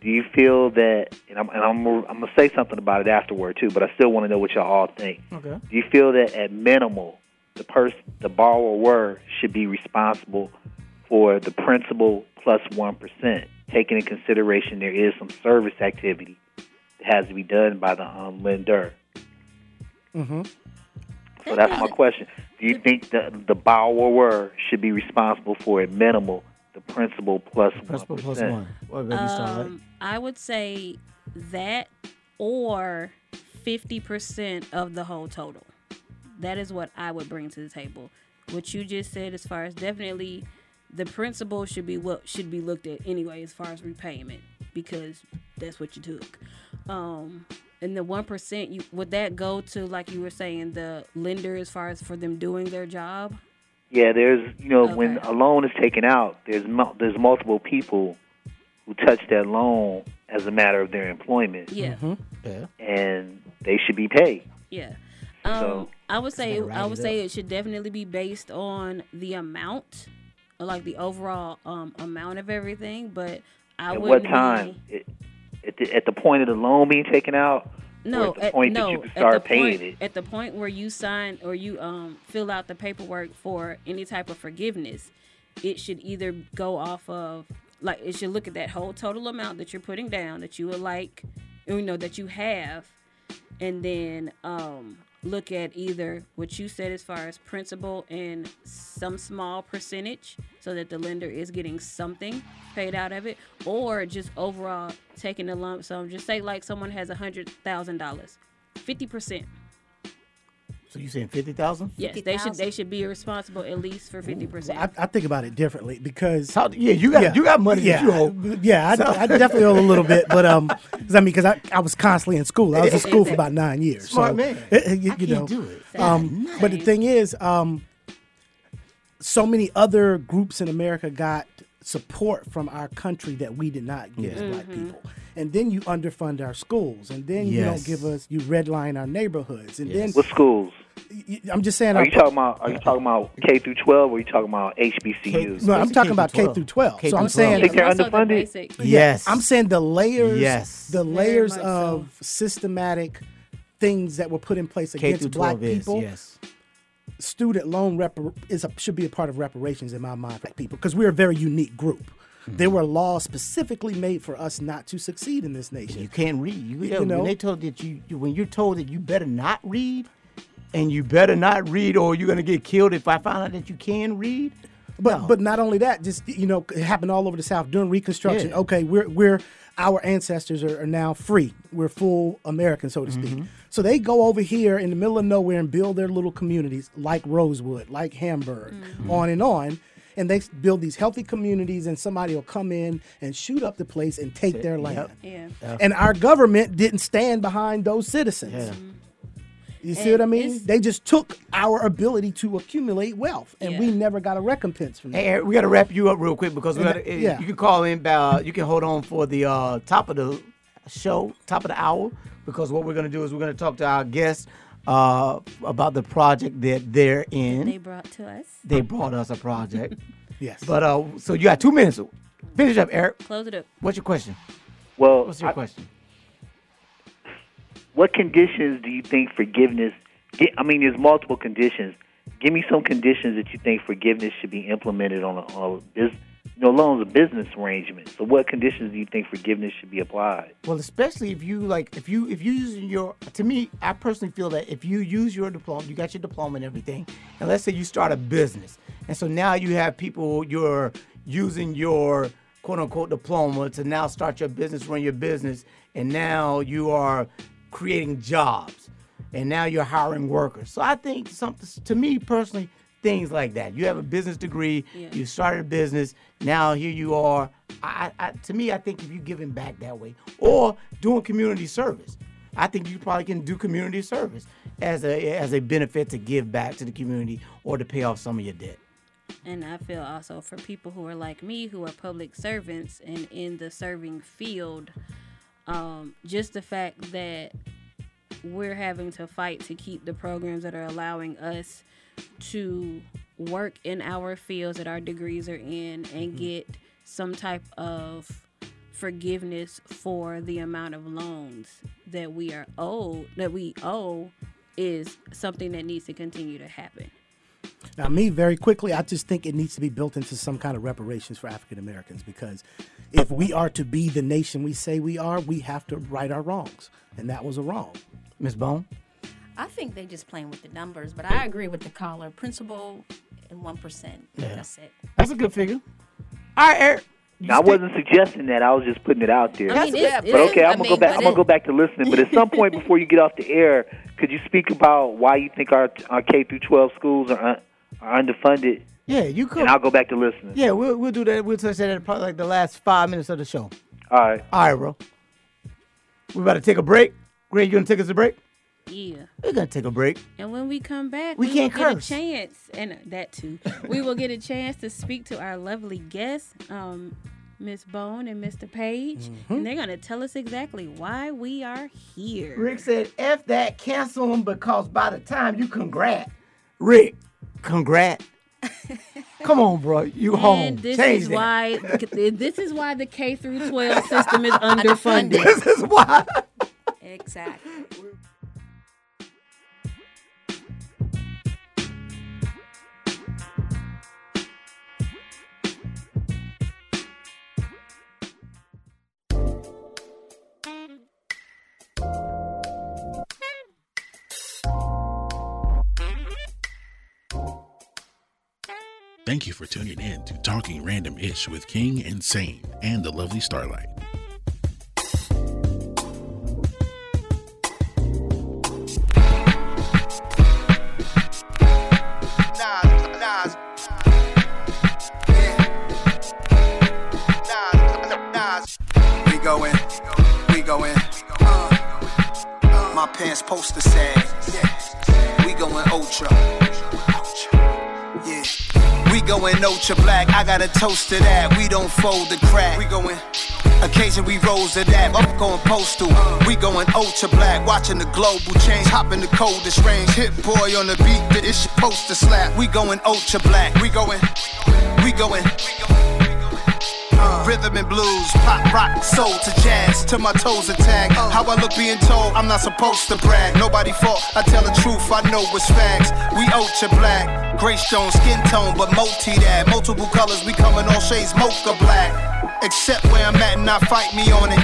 [SPEAKER 8] Do you feel that? And I'm and I'm I'm gonna say something about it afterward too, but I still want to know what y'all all think.
[SPEAKER 3] Okay.
[SPEAKER 8] Do you feel that at minimal, the person, the borrower, should be responsible for the principal plus one percent, taking in consideration there is some service activity that has to be done by the um, lender?
[SPEAKER 6] Mm-hmm.
[SPEAKER 8] So that's my question. Do you think the the borrower should be responsible for at minimal the principal plus one
[SPEAKER 3] Principal plus
[SPEAKER 8] percent?
[SPEAKER 3] one. Well, baby, Starlight.
[SPEAKER 5] Um, I would say that or 50% of the whole total. That is what I would bring to the table. What you just said as far as definitely the principal should be what should be looked at anyway as far as repayment because that's what you took. Um and the one percent, you would that go to like you were saying the lender as far as for them doing their job?
[SPEAKER 8] Yeah, there's you know when a loan is taken out, there's mul- there's multiple people who touch that loan as a matter of their employment,
[SPEAKER 5] Yeah,
[SPEAKER 3] yeah.
[SPEAKER 8] and they should be paid.
[SPEAKER 5] yeah. Um,
[SPEAKER 8] So-
[SPEAKER 5] I would say
[SPEAKER 3] gotta write
[SPEAKER 5] I
[SPEAKER 3] it
[SPEAKER 5] would say it should definitely be based on the amount, like the overall um, amount of everything. But I
[SPEAKER 8] At
[SPEAKER 5] wouldn't
[SPEAKER 8] what time? It, at the at the point of the loan being taken out,
[SPEAKER 5] Be, no,
[SPEAKER 8] at the point
[SPEAKER 5] no,
[SPEAKER 8] that you can
[SPEAKER 5] at
[SPEAKER 8] start
[SPEAKER 5] the
[SPEAKER 8] paying
[SPEAKER 5] point,
[SPEAKER 8] it.
[SPEAKER 5] At the point where you sign or you um fill out the paperwork for any type of forgiveness, it should either go off of like it should look at that whole total amount that you're putting down that you would like, you know, that you have, and then um look at either what you said as far as principal and some small percentage so that the lender is getting something paid out of it or just overall taking a lump sum. Just say like someone has a hundred thousand dollars 50%
[SPEAKER 3] So you saying fifty thousand?
[SPEAKER 5] yes they should they should be responsible at least for 50%
[SPEAKER 6] I, I think about it differently because
[SPEAKER 3] So, yeah, you got
[SPEAKER 6] Yeah.
[SPEAKER 3] you got money
[SPEAKER 6] yeah,
[SPEAKER 3] that you owe.
[SPEAKER 6] yeah, I, I definitely owe a little bit, but um, 'cause I mean, because I, I was constantly in school. I was in school for about nine years.
[SPEAKER 3] Smart
[SPEAKER 6] so,
[SPEAKER 3] man.
[SPEAKER 6] eh, you,
[SPEAKER 3] I
[SPEAKER 6] you
[SPEAKER 3] can't
[SPEAKER 6] know,
[SPEAKER 3] do it.
[SPEAKER 6] Um, but the thing is, um, so many other groups in America got support from our country that we did not get as black
[SPEAKER 5] Mm-hmm.
[SPEAKER 6] people. And then you underfund our schools, and then you don't give us, you redline our neighborhoods, and then.
[SPEAKER 8] What schools?
[SPEAKER 6] then y- I'm just saying,
[SPEAKER 8] Are
[SPEAKER 6] our,
[SPEAKER 8] you talking about? Are you talking about K through 12, or are you talking about HBCUs?
[SPEAKER 6] no, I'm talking
[SPEAKER 3] K
[SPEAKER 6] about
[SPEAKER 3] through
[SPEAKER 6] K through 12.
[SPEAKER 3] K
[SPEAKER 6] so I'm
[SPEAKER 3] through
[SPEAKER 6] saying,
[SPEAKER 8] they're
[SPEAKER 5] Most the
[SPEAKER 8] underfunded?
[SPEAKER 3] Yes.
[SPEAKER 6] I'm saying the layers,
[SPEAKER 3] Yes.
[SPEAKER 6] the layers
[SPEAKER 5] much
[SPEAKER 6] of systematic things that were put in place
[SPEAKER 3] K
[SPEAKER 6] against
[SPEAKER 3] through
[SPEAKER 6] black
[SPEAKER 3] twelve is
[SPEAKER 6] people.
[SPEAKER 3] yes.
[SPEAKER 6] Student loan repar- is a, should be a part of reparations in my mind for people because we're a very unique group. There were laws specifically made for us not to succeed in this nation.
[SPEAKER 3] You can't read. You,
[SPEAKER 6] You
[SPEAKER 3] when
[SPEAKER 6] know?
[SPEAKER 3] they told that you, you- when you're told that you better not read, and you better not read, or you're gonna get killed if I find out that you can read.
[SPEAKER 6] But
[SPEAKER 3] No.
[SPEAKER 6] but not only that, just you know, it happened all over the South during Reconstruction.
[SPEAKER 3] Yeah.
[SPEAKER 6] Okay, we're we're our ancestors are, are now free. We're full American, so to speak.
[SPEAKER 3] Mm-hmm.
[SPEAKER 6] So they go over here in the middle of nowhere and build their little communities like Rosewood, like Hamburg,
[SPEAKER 3] Mm-hmm.
[SPEAKER 6] on and on. And they build these healthy communities, and somebody will come in and shoot up the place and take their land.
[SPEAKER 5] Yeah.
[SPEAKER 6] And our government didn't stand behind those citizens.
[SPEAKER 3] Yeah.
[SPEAKER 6] You see
[SPEAKER 5] And
[SPEAKER 6] what I mean? They just took our ability to accumulate wealth, and we never got a recompense from that.
[SPEAKER 3] Hey, we got to wrap you up real quick because we
[SPEAKER 6] And
[SPEAKER 3] got
[SPEAKER 6] that-
[SPEAKER 3] to.
[SPEAKER 6] yeah.
[SPEAKER 3] You can call in. Uh, you can hold on for the uh, top of the show, top of the hour, because what we're going to do is we're going to talk to our guests uh, about the project that they're in.
[SPEAKER 5] They brought to us.
[SPEAKER 3] They brought us a project.
[SPEAKER 6] Yes.
[SPEAKER 3] But uh, so you got two minutes. Finish up, Eric.
[SPEAKER 5] Close it up.
[SPEAKER 3] What's your question?
[SPEAKER 8] Well,
[SPEAKER 3] What's your
[SPEAKER 8] I-
[SPEAKER 3] question?
[SPEAKER 8] What conditions do you think forgiveness? Get, I mean, there's multiple conditions. Give me some conditions that you think forgiveness should be implemented on a, on a business. You know, loans a business arrangement. So, what conditions do you think forgiveness should be applied?
[SPEAKER 3] Well, especially if you like, if you if you using your, to me, I personally feel that if you use your diploma, you got your diploma and everything, and let's say you start a business, and so now you have people you're using your quote unquote diploma to now start your business, run your business, and now you are creating jobs, and now you're hiring workers. So I think something to me personally, things like that. You have a business degree,
[SPEAKER 5] Yeah.
[SPEAKER 3] you started a business, now here you are. I, I, to me, I think if you're giving back that way or doing community service, I think you probably can do community service as a as a benefit to give back to the community or to pay off some of your debt.
[SPEAKER 5] And I feel also for people who are like me, who are public servants and in the serving field, um, just the fact that we're having to fight to keep the programs that are allowing us to work in our fields that our degrees are in and get some type of forgiveness for the amount of loans that we are owed that we owe is something that needs to continue to happen.
[SPEAKER 6] Now, me, very quickly, I just think it needs to be built into some kind of reparations for African Americans because if we are to be the nation we say we are, we have to right our wrongs. And that was a wrong.
[SPEAKER 3] Miss Bone,
[SPEAKER 7] I think they just playing with the numbers, but I agree with the caller. Principal and one percent.
[SPEAKER 3] Yeah.
[SPEAKER 7] That's it.
[SPEAKER 3] that's a good figure. All right, Eric. you
[SPEAKER 8] I wasn't suggesting that. I was just putting it out there.
[SPEAKER 5] I mean, it's,
[SPEAKER 8] But okay,
[SPEAKER 5] I
[SPEAKER 8] I'm gonna
[SPEAKER 5] mean,
[SPEAKER 8] go back. I'm gonna go back to listening. But at some point before you get off the air, could you speak about why you think our our K through 12 schools are underfunded?
[SPEAKER 3] Yeah, you could.
[SPEAKER 8] And I'll go back to listening.
[SPEAKER 3] Yeah, we'll we'll do that. We'll touch that at probably like the last five minutes of the show.
[SPEAKER 8] All right.
[SPEAKER 3] All right, bro. We about to take a break. Greg, you gonna take us a break?
[SPEAKER 5] Yeah.
[SPEAKER 3] We're gonna take a break.
[SPEAKER 5] And when we come back,
[SPEAKER 3] We
[SPEAKER 5] we,
[SPEAKER 3] can't
[SPEAKER 5] will get
[SPEAKER 3] curse.
[SPEAKER 5] a chance, and uh, that too. we will get a chance to speak to our lovely guests, um, Miss Bone and Mr. Page,
[SPEAKER 3] Mm-hmm.
[SPEAKER 5] and they're gonna tell us exactly why we are here.
[SPEAKER 3] Rick said, "F that, cancel them because by the time you congrat, Rick, congrat. Come on, bro, you home.
[SPEAKER 5] This
[SPEAKER 3] Change
[SPEAKER 5] is
[SPEAKER 3] that.
[SPEAKER 5] why this is why the K through 12 system is underfunded.
[SPEAKER 3] This is why.
[SPEAKER 7] Exactly.
[SPEAKER 4] Thank you for tuning in to Talking Random Ish with King Insane and the lovely Starlight.
[SPEAKER 9] In. Uh, my pants poster said. We going ultra. We going ultra black. I got a toast to that. We don't fold the crack. We going. Occasion we rose to that, up going postal. We going ultra black, watching the global change, hopping the coldest range. Hit boy on the beat, that it's supposed to slap. We going ultra black, we going, we going. Rhythm and blues, pop, rock, soul to jazz. Till my toes attack. How I look being told I'm not supposed to brag. Nobody fault, I tell the truth, I know it's facts. We ultra black. Grace Jones, skin tone, but multi that. Multiple colors, we come in all shades, mocha black. Except where I'm at and not fight me on it.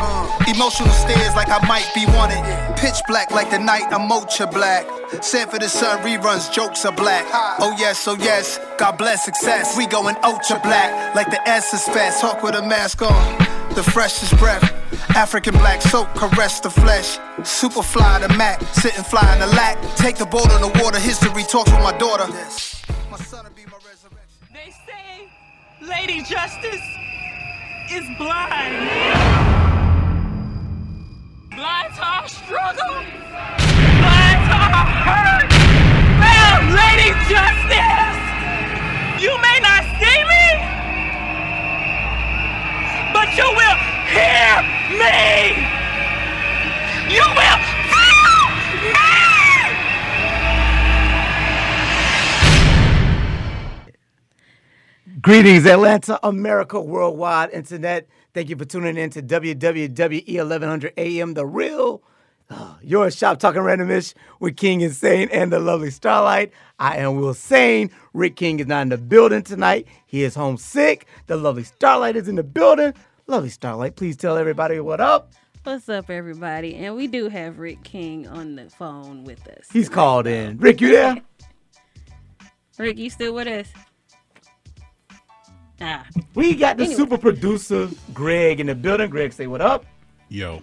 [SPEAKER 9] Emotional stares like I might be wanted. Pitch black like the night, I'm ultra black. Sanford and Son reruns, jokes are black. Oh yes, oh yes, God bless success. We going ultra black like the S is fast. Talk with a mask on, the freshest breath. African black soap, caress the flesh. Super fly the Mac, sitting fly in the lack. Take the boat on the water, history talks with my daughter. My son will be my resurrection.
[SPEAKER 10] They say Lady Justice is blind. Blind to our struggle. Blind to our hurt. Well, Lady Justice, you may not see me, but you will hear
[SPEAKER 3] Greetings, Atlanta, America, worldwide, internet. Thank you for tuning in to WWWE 1100 AM, the real, uh, your shop talking randomish with King Insane and the lovely Starlight. I am Will Sane. Rick King is not in the building tonight. He is homesick. The lovely Starlight is in the building. Lovely Starlight, please tell everybody what up.
[SPEAKER 5] What's up, everybody? And we do have Rick King on the phone with us.
[SPEAKER 3] He's called in. Rick, you there?
[SPEAKER 5] Rick, you still with us? Ah.
[SPEAKER 3] We got the
[SPEAKER 5] Anyway.
[SPEAKER 3] super producer, Greg, in the building. Greg, say what up.
[SPEAKER 4] Yo.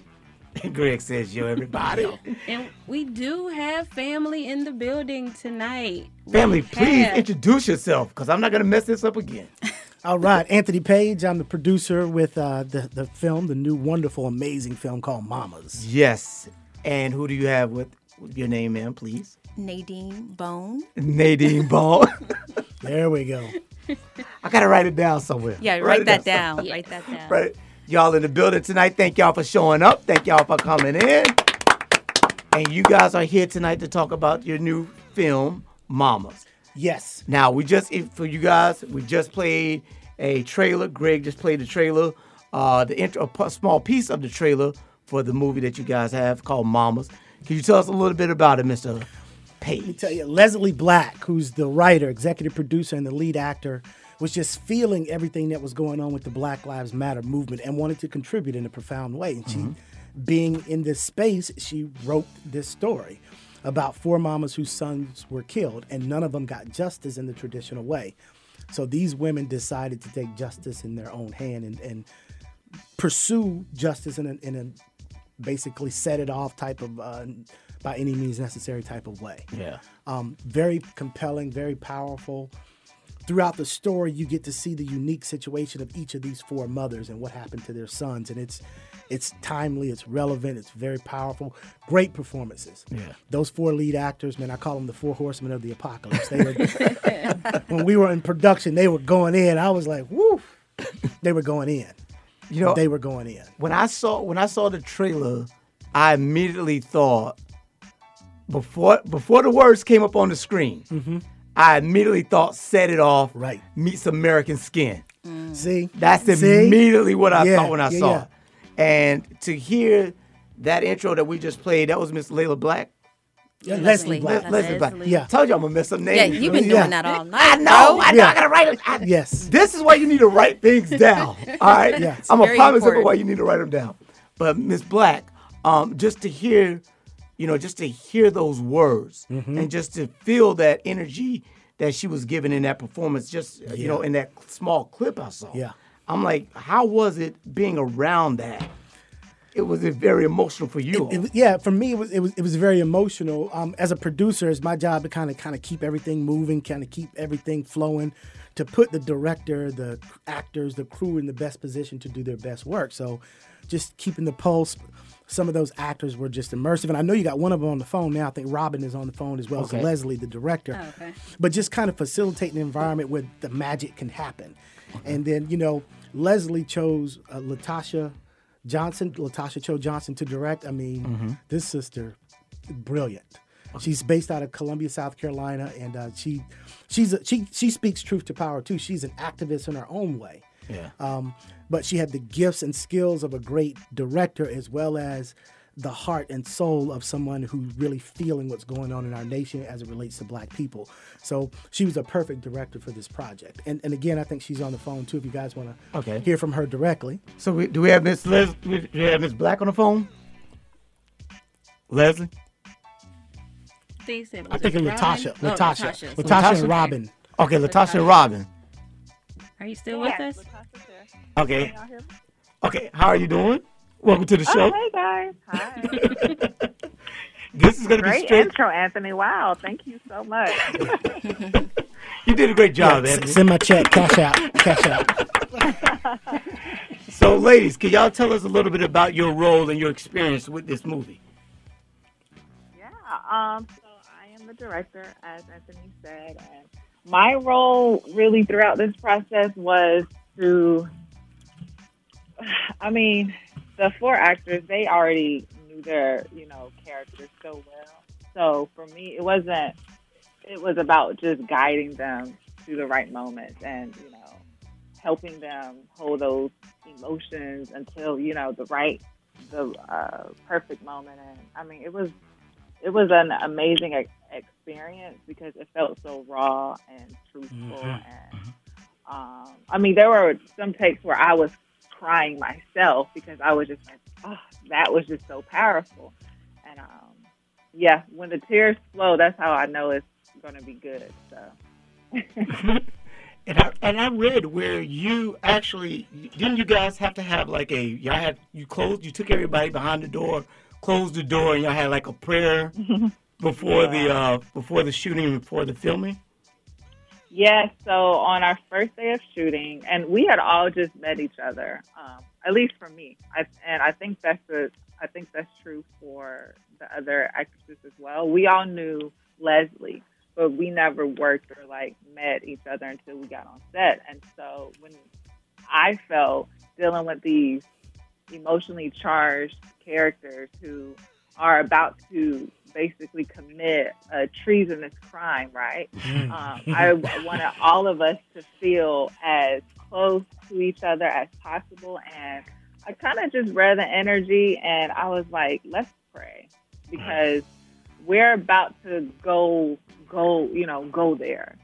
[SPEAKER 3] Greg says, yo, everybody.
[SPEAKER 5] And we do have family in the building tonight. We
[SPEAKER 3] Family, please
[SPEAKER 5] have-
[SPEAKER 3] introduce yourself because I'm not going to mess this up again.
[SPEAKER 6] All right, Anthony Page. I'm the producer with uh, the the film, the new wonderful, amazing film called Mamas.
[SPEAKER 3] Yes. And who do you have with, with your name, man, please?
[SPEAKER 7] Nadine Bone.
[SPEAKER 3] Nadine Bone.
[SPEAKER 6] There we go.
[SPEAKER 3] I got to write it down somewhere.
[SPEAKER 7] Yeah, write,
[SPEAKER 3] it
[SPEAKER 7] that
[SPEAKER 3] down.
[SPEAKER 7] down. Write that down.
[SPEAKER 3] Right. Y'all in the building tonight. Thank y'all for showing up. Thank y'all for coming in. And you guys are here tonight to talk about your new film, Mamas.
[SPEAKER 6] Yes.
[SPEAKER 3] Now we just if- for you guys, we just played a trailer. Greg just played the trailer, uh, the intro, a small piece of the trailer for the movie that you guys have called Mamas. Can you tell us a little bit about it, Mister Page?
[SPEAKER 6] Let me tell you, Leslie Black, who's the writer, executive producer, and the lead actor, was just feeling everything that was going on with the Black Lives Matter movement and wanted to contribute in a profound way. And she, being in this space, she wrote this story about four mamas whose sons were killed, and none of them got justice in the traditional way. So these women decided to take justice in their own hand and, and pursue justice in a, in a basically set it off type of uh, by any means necessary type of way.
[SPEAKER 3] Yeah.
[SPEAKER 6] Um, very compelling, very powerful. Throughout the story, you get to see the unique situation of each of these four mothers and what happened to their sons, and it's it's timely, it's relevant, it's very powerful. Great performances.
[SPEAKER 3] Yeah.
[SPEAKER 6] Those four lead actors, man, I call them the four horsemen of the apocalypse. They were, when we were in production, they were going in. I was like, woo, they were going in.
[SPEAKER 3] You know,
[SPEAKER 6] they were going in.
[SPEAKER 3] when I saw when I saw the trailer, I immediately thought before before the words came up on the screen, I immediately thought set it off.
[SPEAKER 6] Right.
[SPEAKER 3] Meets American Skin.
[SPEAKER 6] See,
[SPEAKER 3] That's
[SPEAKER 6] See?
[SPEAKER 3] immediately what I
[SPEAKER 6] Yeah,
[SPEAKER 3] thought when I
[SPEAKER 6] yeah,
[SPEAKER 3] saw
[SPEAKER 6] yeah.
[SPEAKER 3] it. And to hear that intro that we just played, that was Miss Layla Black.
[SPEAKER 6] Yeah, Leslie
[SPEAKER 3] Les-
[SPEAKER 6] Black.
[SPEAKER 3] Leslie Black.
[SPEAKER 6] Leslie. Yeah.
[SPEAKER 3] Told you I'm gonna mess up names.
[SPEAKER 7] Yeah, you've been
[SPEAKER 6] Yeah.
[SPEAKER 7] doing that all night.
[SPEAKER 3] I know. I know.
[SPEAKER 6] Yeah.
[SPEAKER 3] I gotta write it. I-
[SPEAKER 6] Yes.
[SPEAKER 3] This is why you need to write things down. All right.
[SPEAKER 6] Yeah.
[SPEAKER 3] I'm gonna
[SPEAKER 7] very
[SPEAKER 3] promise it,
[SPEAKER 7] important.
[SPEAKER 3] why you need to write them down. But Miss Black, um, just to hear, you know, just to hear those words
[SPEAKER 6] Mm-hmm.
[SPEAKER 3] and just to feel that energy that she was given in that performance, just uh, you know, in that small clip I saw.
[SPEAKER 6] Yeah.
[SPEAKER 3] I'm like, how was it being around that? It was very emotional for you.
[SPEAKER 6] It was- yeah, for me, it was it was it was very emotional. Um, as a producer, it's my job to kind of kind of keep everything moving, kind of keep everything flowing, to put the director, the actors, the crew in the best position to do their best work. So, just keeping the pulse. Some of those actors were just immersive, and I know you got one of them on the phone now. I think Robin is on the phone as well
[SPEAKER 3] Okay.
[SPEAKER 6] as Leslie, the director.
[SPEAKER 5] Oh, okay.
[SPEAKER 6] But just kind of facilitating an environment where the magic can happen. And then you know, Leslie chose uh, Latasha Johnson, Latasha Cho Johnson to direct. I mean,
[SPEAKER 3] Mm-hmm.
[SPEAKER 6] this sister, brilliant. She's based out of Columbia, South Carolina, and uh, she, she's a, she she speaks truth to power too. She's an activist in her own way,
[SPEAKER 3] Yeah.
[SPEAKER 6] Um, but she had the gifts and skills of a great director as well as the heart and soul of someone who's really feeling what's going on in our nation as it relates to black people. So she was a perfect director for this project. And, and again, I think she's on the phone too if you guys want to
[SPEAKER 3] Okay.
[SPEAKER 6] hear from her directly.
[SPEAKER 3] So we, do we have Miss Les? Do we have Miss Black on the phone? Leslie.
[SPEAKER 5] They said,
[SPEAKER 6] I think
[SPEAKER 5] it
[SPEAKER 6] it's Latasha.
[SPEAKER 5] Oh,
[SPEAKER 6] Latasha.
[SPEAKER 5] Latasha.
[SPEAKER 6] Latasha and Robin.
[SPEAKER 3] Okay, Latasha and Robin.
[SPEAKER 5] Are you still with us?
[SPEAKER 3] Okay. Okay. How are you doing? Welcome to the
[SPEAKER 11] Oh,
[SPEAKER 3] show.
[SPEAKER 11] hey guys. Hi.
[SPEAKER 3] This is gonna be
[SPEAKER 11] Great
[SPEAKER 3] straight.
[SPEAKER 11] intro, Anthony. Wow, thank you so much.
[SPEAKER 3] You did a great job,
[SPEAKER 6] Yeah, s-
[SPEAKER 3] Anthony.
[SPEAKER 6] send my check, cash out, cash out.
[SPEAKER 3] So, ladies, can y'all tell us a little bit about your role and your experience with this movie?
[SPEAKER 11] yeah. Um. So I am the director, as Anthony said, and my role really throughout this process was to. I mean, the four actors they already knew their you know characters so well. So for me, it wasn't. It was about just guiding them to the right moments and you know helping them hold those emotions until you know the right the uh, perfect moment and i mean it was it was an amazing ex- experience because it felt so raw and truthful and um, i mean there were some takes where i was crying myself because i was just like oh that was just so powerful. And um, yeah when the tears flow that's how i know it's going to be good so.
[SPEAKER 3] And I, and I read where you actually didn't you guys have to have like a y'all had you closed you took everybody behind the door closed the door and y'all had like a prayer before the uh before the shooting before the filming.
[SPEAKER 11] Yes. So on our first day of shooting, and we had all just met each other. Um, at least for me, I, and I think that's the I think that's true for the other actresses as well. We all knew Leslie, but we never worked or like met each other until we got on set. And so when I felt dealing with these emotionally charged characters who are about to basically commit a treasonous crime, right? um, I wanted all of us to feel as close to each other as possible. And I kind of just read the energy and I was like, let's pray because we're about to go, go, you know, go there.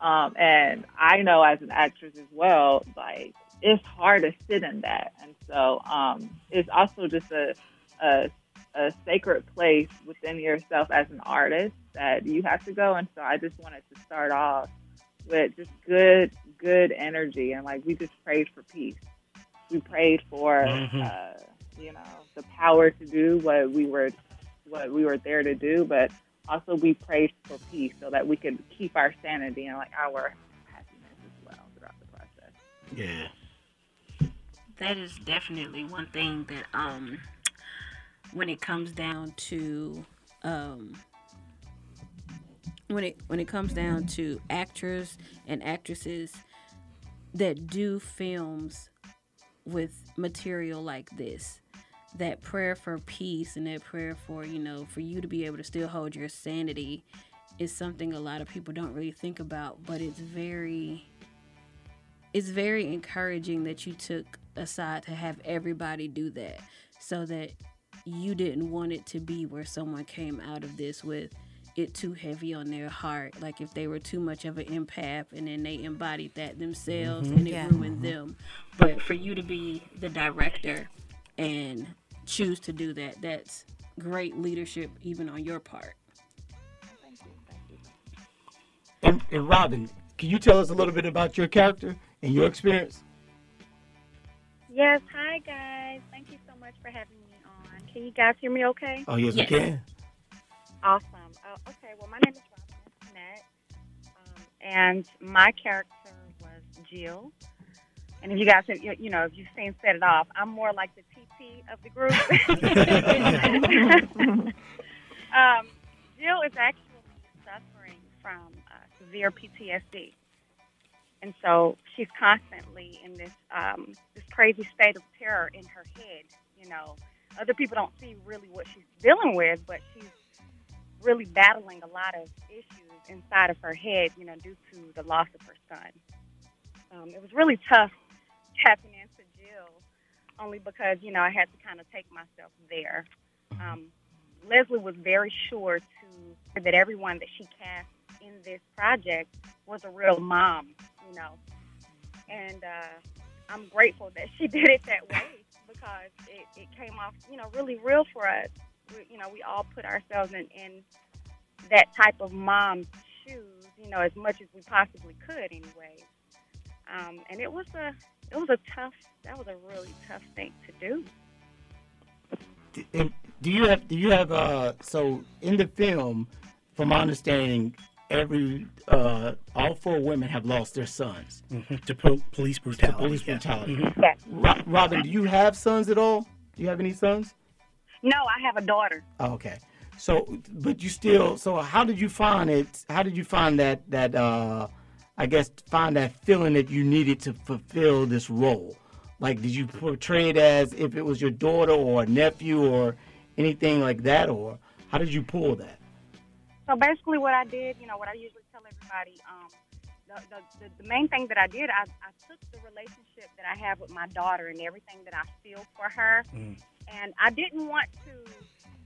[SPEAKER 11] Um, and I know as an actress as well, like it's hard to sit in that. And so um, it's also just a, a, a sacred place within yourself as an artist that you have to go. And so I just wanted to start off with just good, good energy. And like we just prayed for peace. We prayed for,
[SPEAKER 12] Mhm.
[SPEAKER 11] uh, you know, the power to do what we were, what we were there to do, but also we prayed for peace so that we could keep our sanity and like our happiness as well throughout the process.
[SPEAKER 3] Yeah.
[SPEAKER 13] that is definitely one thing that um
[SPEAKER 5] when it comes down to um when it when it comes down to actors and actresses that do films with material like this that prayer for peace and that prayer for you know for you to be able to still hold your sanity is something a lot of people don't really think about but it's very it's very encouraging that you took aside to have everybody do that so that you didn't want it to be where someone came out of this with it too heavy on their heart like if they were too much of an empath and then they embodied that themselves
[SPEAKER 13] Mhm.
[SPEAKER 5] and it
[SPEAKER 13] Yeah.
[SPEAKER 5] ruined them but for you to be the director and choose to do that that's great leadership even on your part
[SPEAKER 3] And, and Robin, can you tell us a little bit about your character and your experience?
[SPEAKER 14] Yes, hi guys. Thank you so much for having me on. Can you guys hear me okay?
[SPEAKER 3] Oh yes, we can.
[SPEAKER 14] Awesome. Uh, okay, well, my name is Robin Annette, um, and my character was Jill. And if you guys, have, you, you know, if you've seen Set It Off, I'm more like the TT of the group. um, Jill is actually suffering from uh, severe PTSD. And so she's constantly in this um, this crazy state of terror in her head. You know, other people don't see really what she's dealing with, but she's really battling a lot of issues inside of her head. You know, due to the loss of her son. Um, it was really tough tapping into Jill, only because you know I had to kind of take myself there. Um, Leslie was very sure to that everyone that she cast in this project was a real mom, you know, and uh, I'm grateful that she did it that way because it, it came off, you know, really real for us. We, you know, we all put ourselves in, in that type of mom's shoes, you know, as much as we possibly could, anyway. Um, and it was a, it was a tough. That was a really tough thing to do.
[SPEAKER 3] And do you have do you have uh so in the film from my understanding every uh all four women have lost their sons
[SPEAKER 6] to po- police brutality.
[SPEAKER 3] to police
[SPEAKER 6] yeah.
[SPEAKER 3] brutality
[SPEAKER 6] Mhm.
[SPEAKER 14] Yes.
[SPEAKER 3] Ro- robin do you have sons at all do you have any sons
[SPEAKER 14] No, I have a daughter.
[SPEAKER 3] oh, okay so but you still so how did you find it how did you find that that uh i guess find that feeling that you needed to fulfill this role like did you portray it as if it was your daughter or a nephew or anything like that or how did you pull that
[SPEAKER 14] So basically, what I did, you know, what I usually tell everybody, um, the, the, the, the main thing that I did, I, I took the relationship that I have with my daughter and everything that I feel for her, and I didn't want to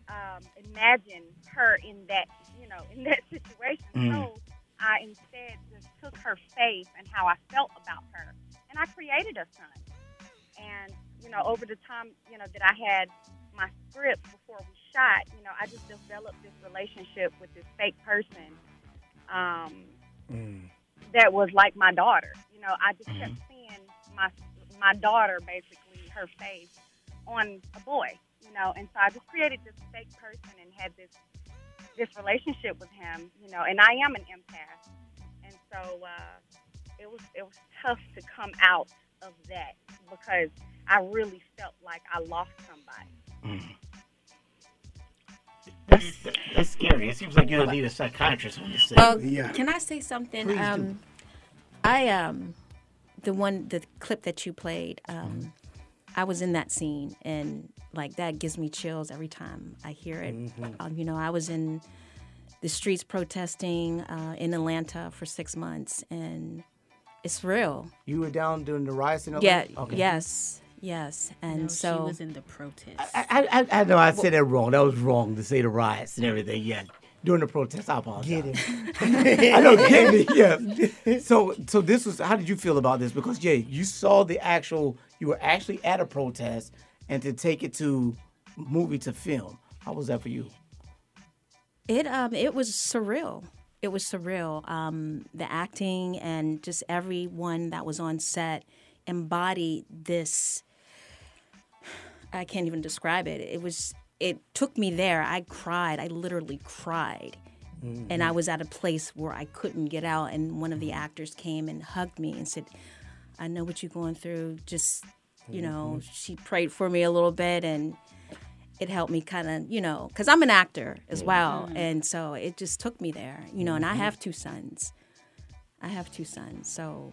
[SPEAKER 14] um, imagine her in that, you know, in that situation.
[SPEAKER 12] Mm.
[SPEAKER 14] So I instead just took her faith and how I felt about her, and I created a son. And you know, over the time, you know, that I had my script before we shot, you know, I just developed this relationship with this fake person um, that was like my daughter. You know, I just kept seeing my my daughter, basically her face, on a boy. You know, and so I just created this fake person and had this this relationship with him. You know, and I am an empath, and so uh, it was it was tough to come out of that because I really felt like I lost somebody.
[SPEAKER 3] That's, that's scary. It seems like you'll need a psychiatrist on your set.
[SPEAKER 7] Uh, Can I say something?
[SPEAKER 3] Please do.
[SPEAKER 7] um, I um, the one the clip that you played. Um, I was in that scene, and like that gives me chills every time I hear it. Um, you know, I was in the streets protesting uh, in Atlanta for six months, and it's real.
[SPEAKER 3] You were down during the riots in
[SPEAKER 7] Yeah.
[SPEAKER 3] Atlanta? Okay.
[SPEAKER 7] Yes. Yes. And
[SPEAKER 5] No,
[SPEAKER 7] so
[SPEAKER 5] she was in the protest.
[SPEAKER 3] I, I, I know I said that wrong. That was wrong to say the riots and everything. Yeah, during the protest, I apologize.
[SPEAKER 6] Get
[SPEAKER 3] I know, get me. Yeah. So, so this was. How did you feel about this? Because yeah, you saw the actual. You were actually at a protest, and to take it to movie to film. How was that for you?
[SPEAKER 7] It um it was surreal. It was surreal. Um, the acting and just everyone that was on set embodied this. I can't even describe it. It was. It took me there. I cried. I literally cried. And I mm-hmm. was at a place where I couldn't get out. And one of the mm-hmm. actors came and hugged me and said, I know what you're going through. Just, you mm-hmm. know, she prayed for me a little bit and it helped me kind of, you know, because I'm an actor as well. And so it just took me there, you know, and I have two sons. I have two sons. So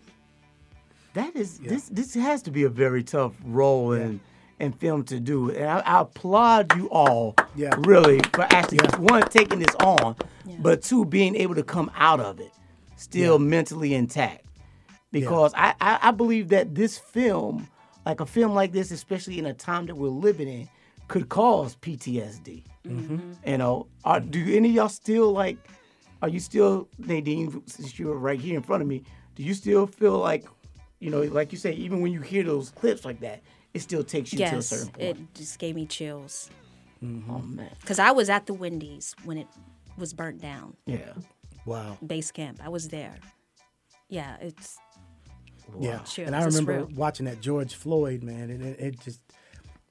[SPEAKER 3] That is this. This has to be a very tough role in in film to do, and I, I applaud you all.
[SPEAKER 6] Yeah.
[SPEAKER 3] Really for actually one taking this on, but two being able to come out of it still mentally intact. Because I, I I believe that this film, like a film like this, especially in a time that we're living in, could cause PTSD. Mm-hmm. You know, are, do any of y'all still like? Are you still Nadine? Since you're right here in front of me, do you still feel like, you know, like you say, even when you hear those clips like that, it still takes you to a certain point.
[SPEAKER 7] it just gave me chills. Mm-hmm.
[SPEAKER 3] Oh man.
[SPEAKER 7] Because I was at the Wendy's when it was burnt down.
[SPEAKER 3] Yeah.
[SPEAKER 6] Wow.
[SPEAKER 7] Base camp. I was there. Yeah, it's
[SPEAKER 6] Yeah,
[SPEAKER 7] Chills.
[SPEAKER 6] and I
[SPEAKER 7] It's
[SPEAKER 6] remember
[SPEAKER 7] real.
[SPEAKER 6] watching that George Floyd man, and it, it just.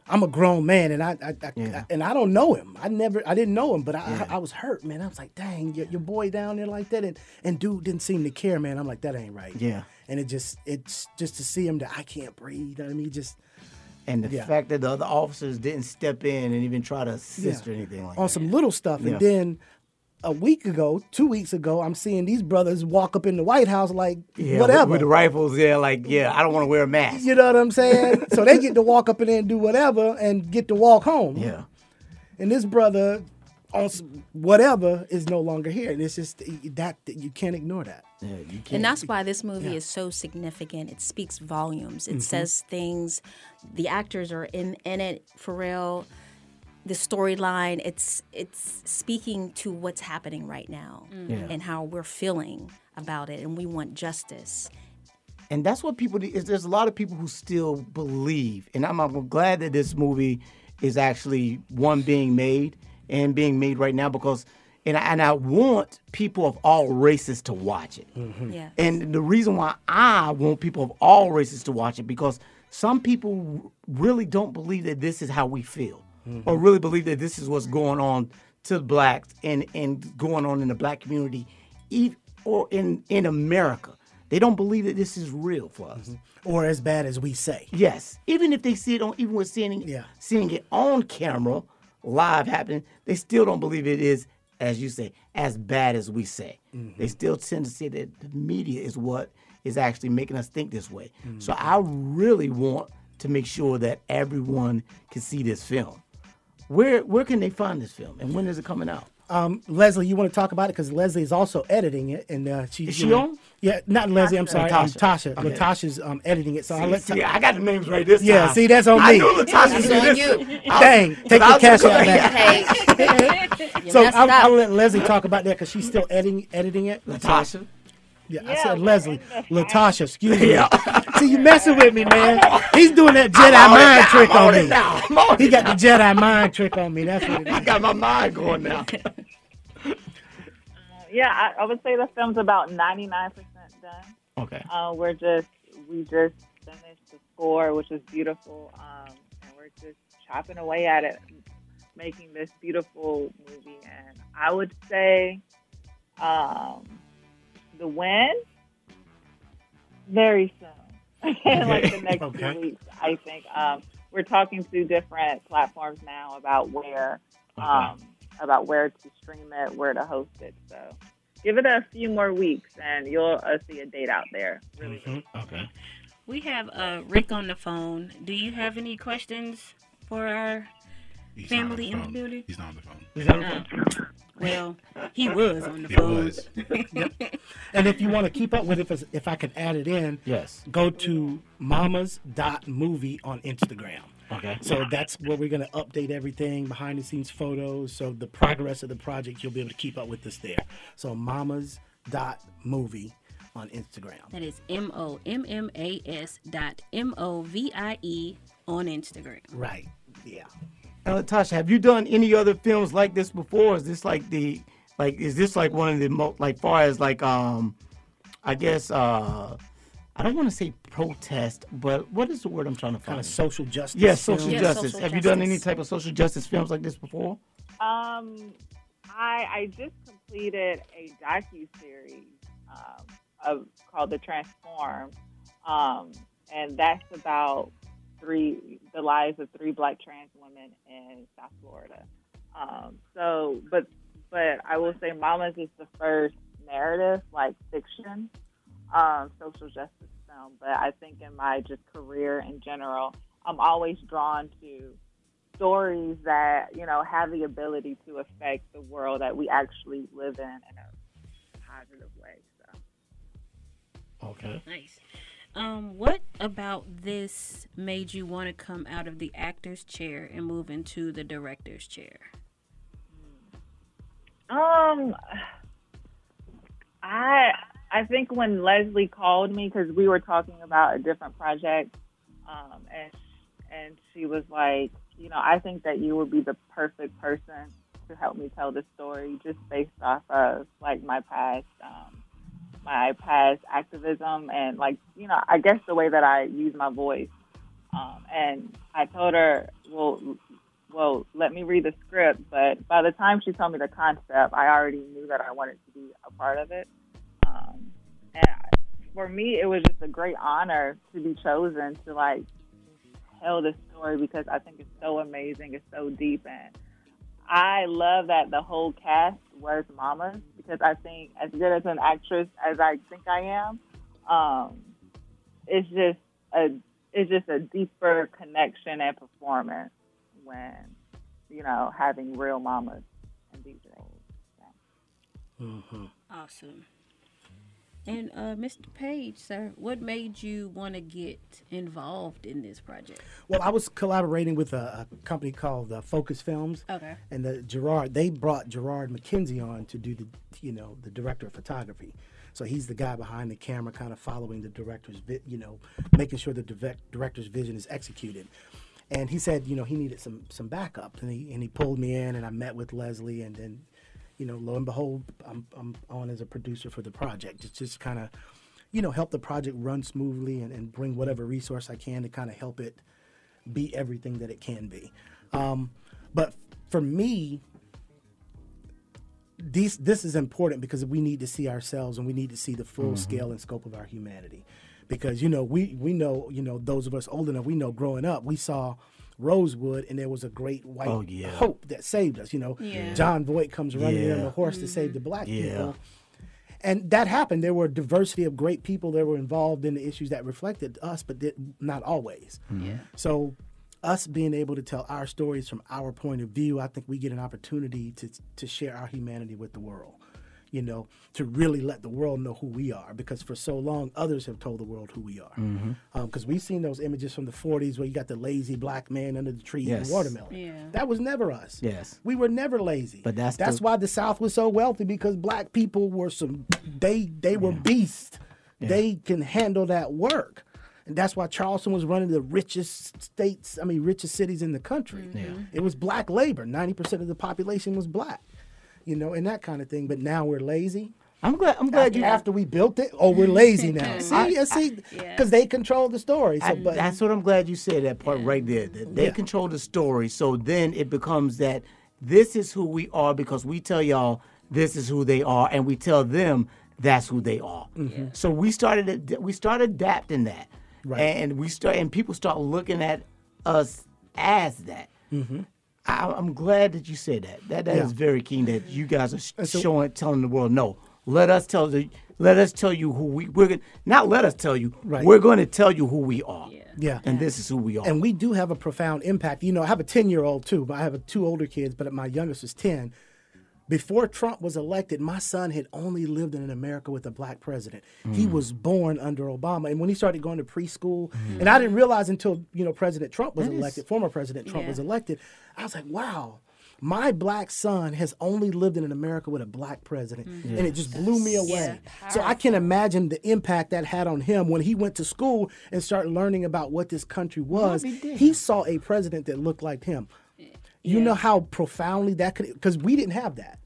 [SPEAKER 6] I'm a grown man, and I, I, I, and I don't know him. I never, I didn't know him, but I, I, I was hurt, man. I was like, dang, your, your boy down there like that, and and dude didn't seem to care, man. I'm like, that ain't right.
[SPEAKER 3] Yeah.
[SPEAKER 6] and it just, it's just to see him that I can't breathe. You know what I mean, just
[SPEAKER 3] And the
[SPEAKER 6] Yeah.
[SPEAKER 3] fact that the other officers didn't step in and even try to assist or anything like
[SPEAKER 6] on
[SPEAKER 3] that.
[SPEAKER 6] some little stuff,
[SPEAKER 3] Yeah.
[SPEAKER 6] and then a week ago, two weeks ago, I'm seeing these brothers walk up in the White House like
[SPEAKER 3] Yeah, with-
[SPEAKER 6] whatever.
[SPEAKER 3] With, the rifles, yeah, like, yeah, I don't want to wear a mask.
[SPEAKER 6] You know what I'm saying? so they get to walk up in there and do whatever and get to walk home.
[SPEAKER 3] Yeah.
[SPEAKER 6] And this brother on whatever is no longer here, and it's just that you can't ignore that.
[SPEAKER 3] Yeah, you can't.
[SPEAKER 7] And that's why this movie
[SPEAKER 6] Yeah.
[SPEAKER 7] is so significant. It speaks volumes. It
[SPEAKER 6] Mhm.
[SPEAKER 7] says things. The actors are in, in it for real. The storyline, it's it's speaking to what's happening right now
[SPEAKER 3] Yeah.
[SPEAKER 7] and how we're feeling about it and we want justice.
[SPEAKER 3] and that's what people is there's a lot of people who still believe and I'm, I'm glad that this movie is actually one being made and being made right now because and I, and I want people of all races to watch it mm-hmm.
[SPEAKER 7] Yeah.
[SPEAKER 3] and the reason why I want people of all races to watch it because some people really don't believe that this is how we feel mm-hmm. or really believe that this is what's going on to the blacks and, and going on in the black community ev- or in, in America. They don't believe that this is real for us. Mm-hmm.
[SPEAKER 6] Or as bad as we say.
[SPEAKER 3] Yes. Even if they see it on even with seeing
[SPEAKER 6] Yeah.
[SPEAKER 3] seeing it on camera, live happening, they still don't believe it is, as you say, as bad as we say. Mm-hmm. They still tend to say that the media is what is actually making us think this way. Mm-hmm. So I really want to make sure that everyone can see this film. Where where can they find this film and when is it coming out?
[SPEAKER 6] Um, Leslie, you want to talk about it because Leslie is also editing it, and uh, she
[SPEAKER 3] Is she
[SPEAKER 6] know-
[SPEAKER 3] on?
[SPEAKER 6] Yeah, not Leslie. I'm sorry, um,
[SPEAKER 3] Latasha.
[SPEAKER 6] Tasha.
[SPEAKER 3] Okay.
[SPEAKER 6] Latasha's um, editing it, so
[SPEAKER 3] See,
[SPEAKER 6] I'll let.
[SPEAKER 3] see, I got the names right this
[SPEAKER 6] Yeah,
[SPEAKER 3] time.
[SPEAKER 6] see, that's on
[SPEAKER 3] I
[SPEAKER 6] me.
[SPEAKER 3] knew Latasha
[SPEAKER 6] That's on
[SPEAKER 3] this.
[SPEAKER 6] you. Dang, take
[SPEAKER 3] I
[SPEAKER 6] your cash
[SPEAKER 3] gonna-
[SPEAKER 6] out back.
[SPEAKER 7] You
[SPEAKER 6] so I'll. I'll let Leslie talk about that because she's still editing editing it.
[SPEAKER 3] Latasha.
[SPEAKER 6] Yeah, I said Leslie. Latasha, excuse me.
[SPEAKER 3] Yeah.
[SPEAKER 6] See, you messing with me, man. He's doing that Jedi
[SPEAKER 3] I'm on it
[SPEAKER 6] mind
[SPEAKER 3] now,
[SPEAKER 6] trick
[SPEAKER 3] I'm on
[SPEAKER 6] on me.
[SPEAKER 3] now, I'm on
[SPEAKER 6] He
[SPEAKER 3] it
[SPEAKER 6] got the. Jedi mind trick on me. That's what it
[SPEAKER 3] I got my mind going now.
[SPEAKER 11] Yeah, I, I would say the film's about 99% done.
[SPEAKER 3] Okay.
[SPEAKER 11] Uh, we're just we just finished the score, which is beautiful, um, and we're just chopping away at it, making this beautiful movie. And I would say, um, the win very soon, in like the next
[SPEAKER 6] Okay.
[SPEAKER 11] few weeks. I think um, we're talking to different platforms now about where um, about where to stream it, where to host it. So give it a few more weeks, and you'll uh, see a date out there. Really.
[SPEAKER 3] Okay.
[SPEAKER 13] We have uh, Rick on the phone. Do you have any questions for our
[SPEAKER 4] He's
[SPEAKER 13] family in the building?
[SPEAKER 4] He's not on the phone.
[SPEAKER 3] Is that okay?
[SPEAKER 13] Uh, well, he was on the
[SPEAKER 4] He
[SPEAKER 13] phone.
[SPEAKER 4] was.
[SPEAKER 6] And if you want to keep up with it, if, if I could add it in,
[SPEAKER 3] Yes.
[SPEAKER 6] go to mamas.movie on Instagram.
[SPEAKER 3] Okay.
[SPEAKER 6] So that's where we're going to update everything, behind the scenes photos. So the progress of the project, you'll be able to keep up with us there. So mamas.movie on Instagram.
[SPEAKER 13] That is M O M M A S dot M O V I E on Instagram.
[SPEAKER 6] Right. Yeah.
[SPEAKER 3] And Latasha, have you done any other films like this before? Is this like the like is this like one of the most like far as like um I guess uh I don't want to say protest, but what is the word I'm trying to find?
[SPEAKER 6] Kind of social justice.
[SPEAKER 3] yeah, social.
[SPEAKER 7] Yeah,
[SPEAKER 3] justice.
[SPEAKER 7] social
[SPEAKER 3] have you done any type of social justice films like this before?
[SPEAKER 11] Um, I I just completed a docu series um, of called The Transform, um, and that's about three the lives of three Black trans women in South Florida. Um, so, but but I will say, Mamas is the first narrative, like fiction, um, social justice film. But I think in my just career in general, I'm always drawn to stories that you know have the ability to affect the world that we actually live in in a positive way. So.
[SPEAKER 3] Okay.
[SPEAKER 13] Nice. Um, what about this made you want to come out of the actor's chair and move into the director's chair?
[SPEAKER 11] Um, I I think when Leslie called me because we were talking about a different project, um, and and she was like, you know, I think that you would be the perfect person to help me tell the story, just based off of like my past, um, my past activism and like you know, I guess the way that I use my voice. Um, and I told her, well, well, let me read the script. But by the time she told me the concept, I already knew that I wanted to be a part of it. Um, and for me, it was just a great honor to be chosen to like tell this story because I think it's so amazing, it's so deep, and I love that the whole cast was mamas because I think as good as an actress as I think I am, um, it's just a it's just a deeper connection and performance when you know having real mamas in in these roles.
[SPEAKER 6] Mm-hmm.
[SPEAKER 5] Awesome. And uh, Mr. Page, sir, what made you want to get involved in this project?
[SPEAKER 6] Well, I was collaborating with a, a company called uh, Focus Films.
[SPEAKER 5] Okay.
[SPEAKER 6] And the Gerard, they brought Gerard McKenzie on to do the, you know, the director of photography. So he's the guy behind the camera, kind of following the director's, vi- you know, making sure the direct, director's vision is executed. And he said, you know, he needed some some backup, and he and he pulled me in, and I met with Leslie, and then, you know, lo and behold, I'm I'm on as a producer for the project. It's just kind of, you know, help the project run smoothly and, and bring whatever resource I can to kind of help it be everything that it can be. Um, but for me, these this is important because we need to see ourselves and we need to see the full
[SPEAKER 15] Mhm.
[SPEAKER 6] scale and scope of our humanity. Because you know we we know you know those of us old enough we know growing up we saw Rosewood and there was a great white
[SPEAKER 3] Oh, yeah.
[SPEAKER 6] hope that saved us. You know,
[SPEAKER 3] Yeah.
[SPEAKER 6] Jon Voight comes running in on
[SPEAKER 3] Yeah.
[SPEAKER 6] the horse to save mm-hmm. the black
[SPEAKER 3] Yeah.
[SPEAKER 6] people. And that happened. There were a diversity of great people that were involved in the issues that reflected us, but did, not always. Mm-hmm.
[SPEAKER 3] Yeah.
[SPEAKER 6] So, us being able to tell our stories from our point of view, I think we get an opportunity to to share our humanity with the world. You know, to really let the world know who we are, because for so long others have told the world who we are.
[SPEAKER 3] Mm-hmm.
[SPEAKER 6] Um, because we've seen those images from the '40s where you got the lazy black man under the tree
[SPEAKER 3] Yes.
[SPEAKER 6] eating watermelon.
[SPEAKER 5] Yeah.
[SPEAKER 6] That was never us.
[SPEAKER 3] Yes.
[SPEAKER 6] We were never lazy.
[SPEAKER 3] But that's
[SPEAKER 6] that's
[SPEAKER 3] the-
[SPEAKER 6] why the South was so wealthy because black people were some they they were beasts. They can handle that work. And that's why Charleston was one of the richest states, I mean richest cities in the country.
[SPEAKER 3] Yeah. Mm-hmm.
[SPEAKER 6] It was black labor. 90% of the population was black. You know, and that kind of thing. But now we're lazy.
[SPEAKER 3] I'm glad. I'm glad
[SPEAKER 6] after,
[SPEAKER 3] you
[SPEAKER 6] after we built it. Oh, we're lazy now. see,
[SPEAKER 3] I-
[SPEAKER 6] yeah, see, because they control the story. So,
[SPEAKER 3] I-
[SPEAKER 6] but
[SPEAKER 3] that's what I'm glad you said that part right there. That they
[SPEAKER 6] Yeah.
[SPEAKER 3] control the story, so then it becomes that this is who we are because we tell y'all this is who they are, and we tell them that's who they are.
[SPEAKER 6] Mhm.
[SPEAKER 3] So we started ad- we started adapting that,
[SPEAKER 6] Right.
[SPEAKER 3] and we start and people start looking at us as that.
[SPEAKER 6] Mhm.
[SPEAKER 3] I, I'm glad that you said that. That that is
[SPEAKER 6] Yeah.
[SPEAKER 3] very keen that you guys are
[SPEAKER 6] so-
[SPEAKER 3] showing, telling the world, no, let us tell the, let us tell you who we we're gonna, not let us tell you,
[SPEAKER 6] Right.
[SPEAKER 3] we're going to tell you who we are.
[SPEAKER 6] Yeah. yeah.
[SPEAKER 3] and this is who we are.
[SPEAKER 6] And we do have a profound impact. You know, I have a 10 year old too. But I have two older kids, but my youngest is 10. Before Trump was elected, my son had only lived in an America with a black president. He
[SPEAKER 3] Mm.
[SPEAKER 6] was born under Obama. And when he started going to preschool, and I didn't realize until, you know, President Trump was
[SPEAKER 3] That is-
[SPEAKER 6] elected, former President Trump
[SPEAKER 3] Yeah.
[SPEAKER 6] was elected, I was like, wow. My black son has only lived in an America with a black president,
[SPEAKER 3] Mm-hmm.
[SPEAKER 6] and it just blew me away. so I can imagine the impact that had on him when he went to school and started learning about what this country was.
[SPEAKER 3] He
[SPEAKER 6] saw a president that looked like him. You know how profoundly that could, because we didn't have that.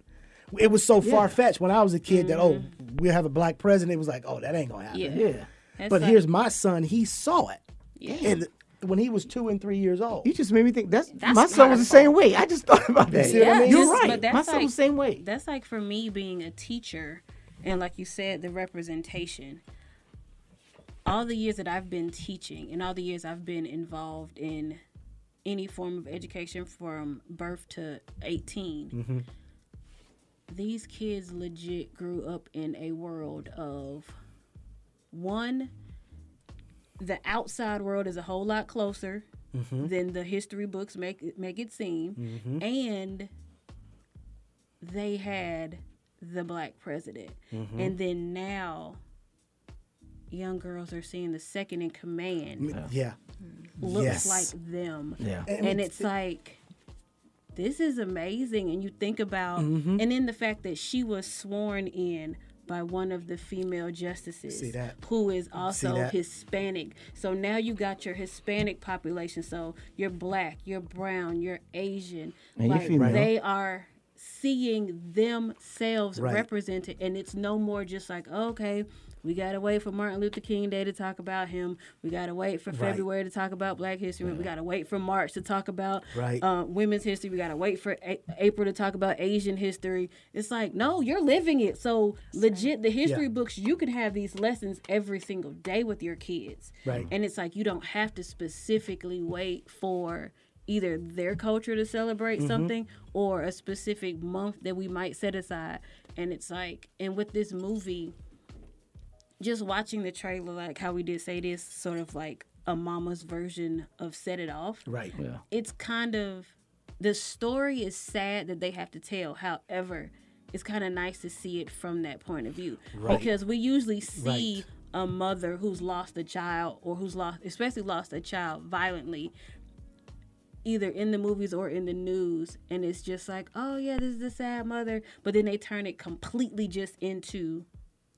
[SPEAKER 6] It was so
[SPEAKER 5] Yeah.
[SPEAKER 6] far fetched when I was a kid that oh mm-hmm. we have a black president. It was like oh that ain't gonna happen.
[SPEAKER 5] Yeah. Yeah. That's
[SPEAKER 6] But
[SPEAKER 5] like-
[SPEAKER 6] here's my son. He saw it.
[SPEAKER 5] Yeah.
[SPEAKER 6] And when he was two and three years old.
[SPEAKER 3] You just made me think that's,
[SPEAKER 5] That's
[SPEAKER 3] my son was the same way. I just thought about
[SPEAKER 6] You
[SPEAKER 3] that.
[SPEAKER 6] see what I mean?
[SPEAKER 3] You're right.
[SPEAKER 5] But that's
[SPEAKER 3] My son
[SPEAKER 5] like,
[SPEAKER 3] was the same way.
[SPEAKER 5] That's like for me being a teacher, and like you said, the representation. All the years that I've been teaching, and all the years I've been involved in any form of education from birth to 18,
[SPEAKER 6] Mm-hmm.
[SPEAKER 5] these kids legit grew up in a world of one the outside world is a whole lot closer
[SPEAKER 6] Mhm.
[SPEAKER 5] than the history books make it make it seem
[SPEAKER 6] Mhm.
[SPEAKER 5] and they had the black president
[SPEAKER 6] Mhm.
[SPEAKER 5] and then now young girls are seeing the second in command
[SPEAKER 6] Yeah.
[SPEAKER 5] Looks
[SPEAKER 6] Yes.
[SPEAKER 5] like them.
[SPEAKER 6] Yeah.
[SPEAKER 5] And,
[SPEAKER 6] And
[SPEAKER 5] it's like this is amazing and you think about
[SPEAKER 6] Mhm.
[SPEAKER 5] and then the fact that she was sworn in by one of the female justices
[SPEAKER 6] See that?
[SPEAKER 5] who is also
[SPEAKER 6] that?
[SPEAKER 5] Hispanic. So now you got your Hispanic population. So you're black, you're brown, you're Asian.
[SPEAKER 3] And you're
[SPEAKER 5] they are seeing themselves
[SPEAKER 6] Right.
[SPEAKER 5] represented and it's no more just like okay we gotta wait for Martin Luther King Day to talk about him. We gotta wait for
[SPEAKER 6] Right.
[SPEAKER 5] February to talk about Black History. We gotta wait for March to talk about
[SPEAKER 6] Right.
[SPEAKER 5] uh, women's history. We gotta wait for a- April to talk about Asian history. It's like no, you're living it. So legit, the history
[SPEAKER 6] Yeah.
[SPEAKER 5] books you can have these lessons every single day with your kids.
[SPEAKER 6] Right.
[SPEAKER 5] And it's like you don't have to specifically wait for either their culture to celebrate
[SPEAKER 6] Mhm.
[SPEAKER 5] something or a specific month that we might set aside. And it's like, and with this movie, just watching the trailer, like how we did say this, sort of like a mama's version of Set It Off.
[SPEAKER 6] Right.
[SPEAKER 3] Yeah.
[SPEAKER 5] It's kind of
[SPEAKER 13] the story is sad that they have to tell. However, it's kind of nice to see it from that point of view
[SPEAKER 6] Right.
[SPEAKER 13] because we usually see
[SPEAKER 6] Right.
[SPEAKER 13] a mother who's lost a child or who's lost, especially lost a child violently, either in the movies or in the news, and it's just like, oh yeah, this is a sad mother, but then they turn it completely just into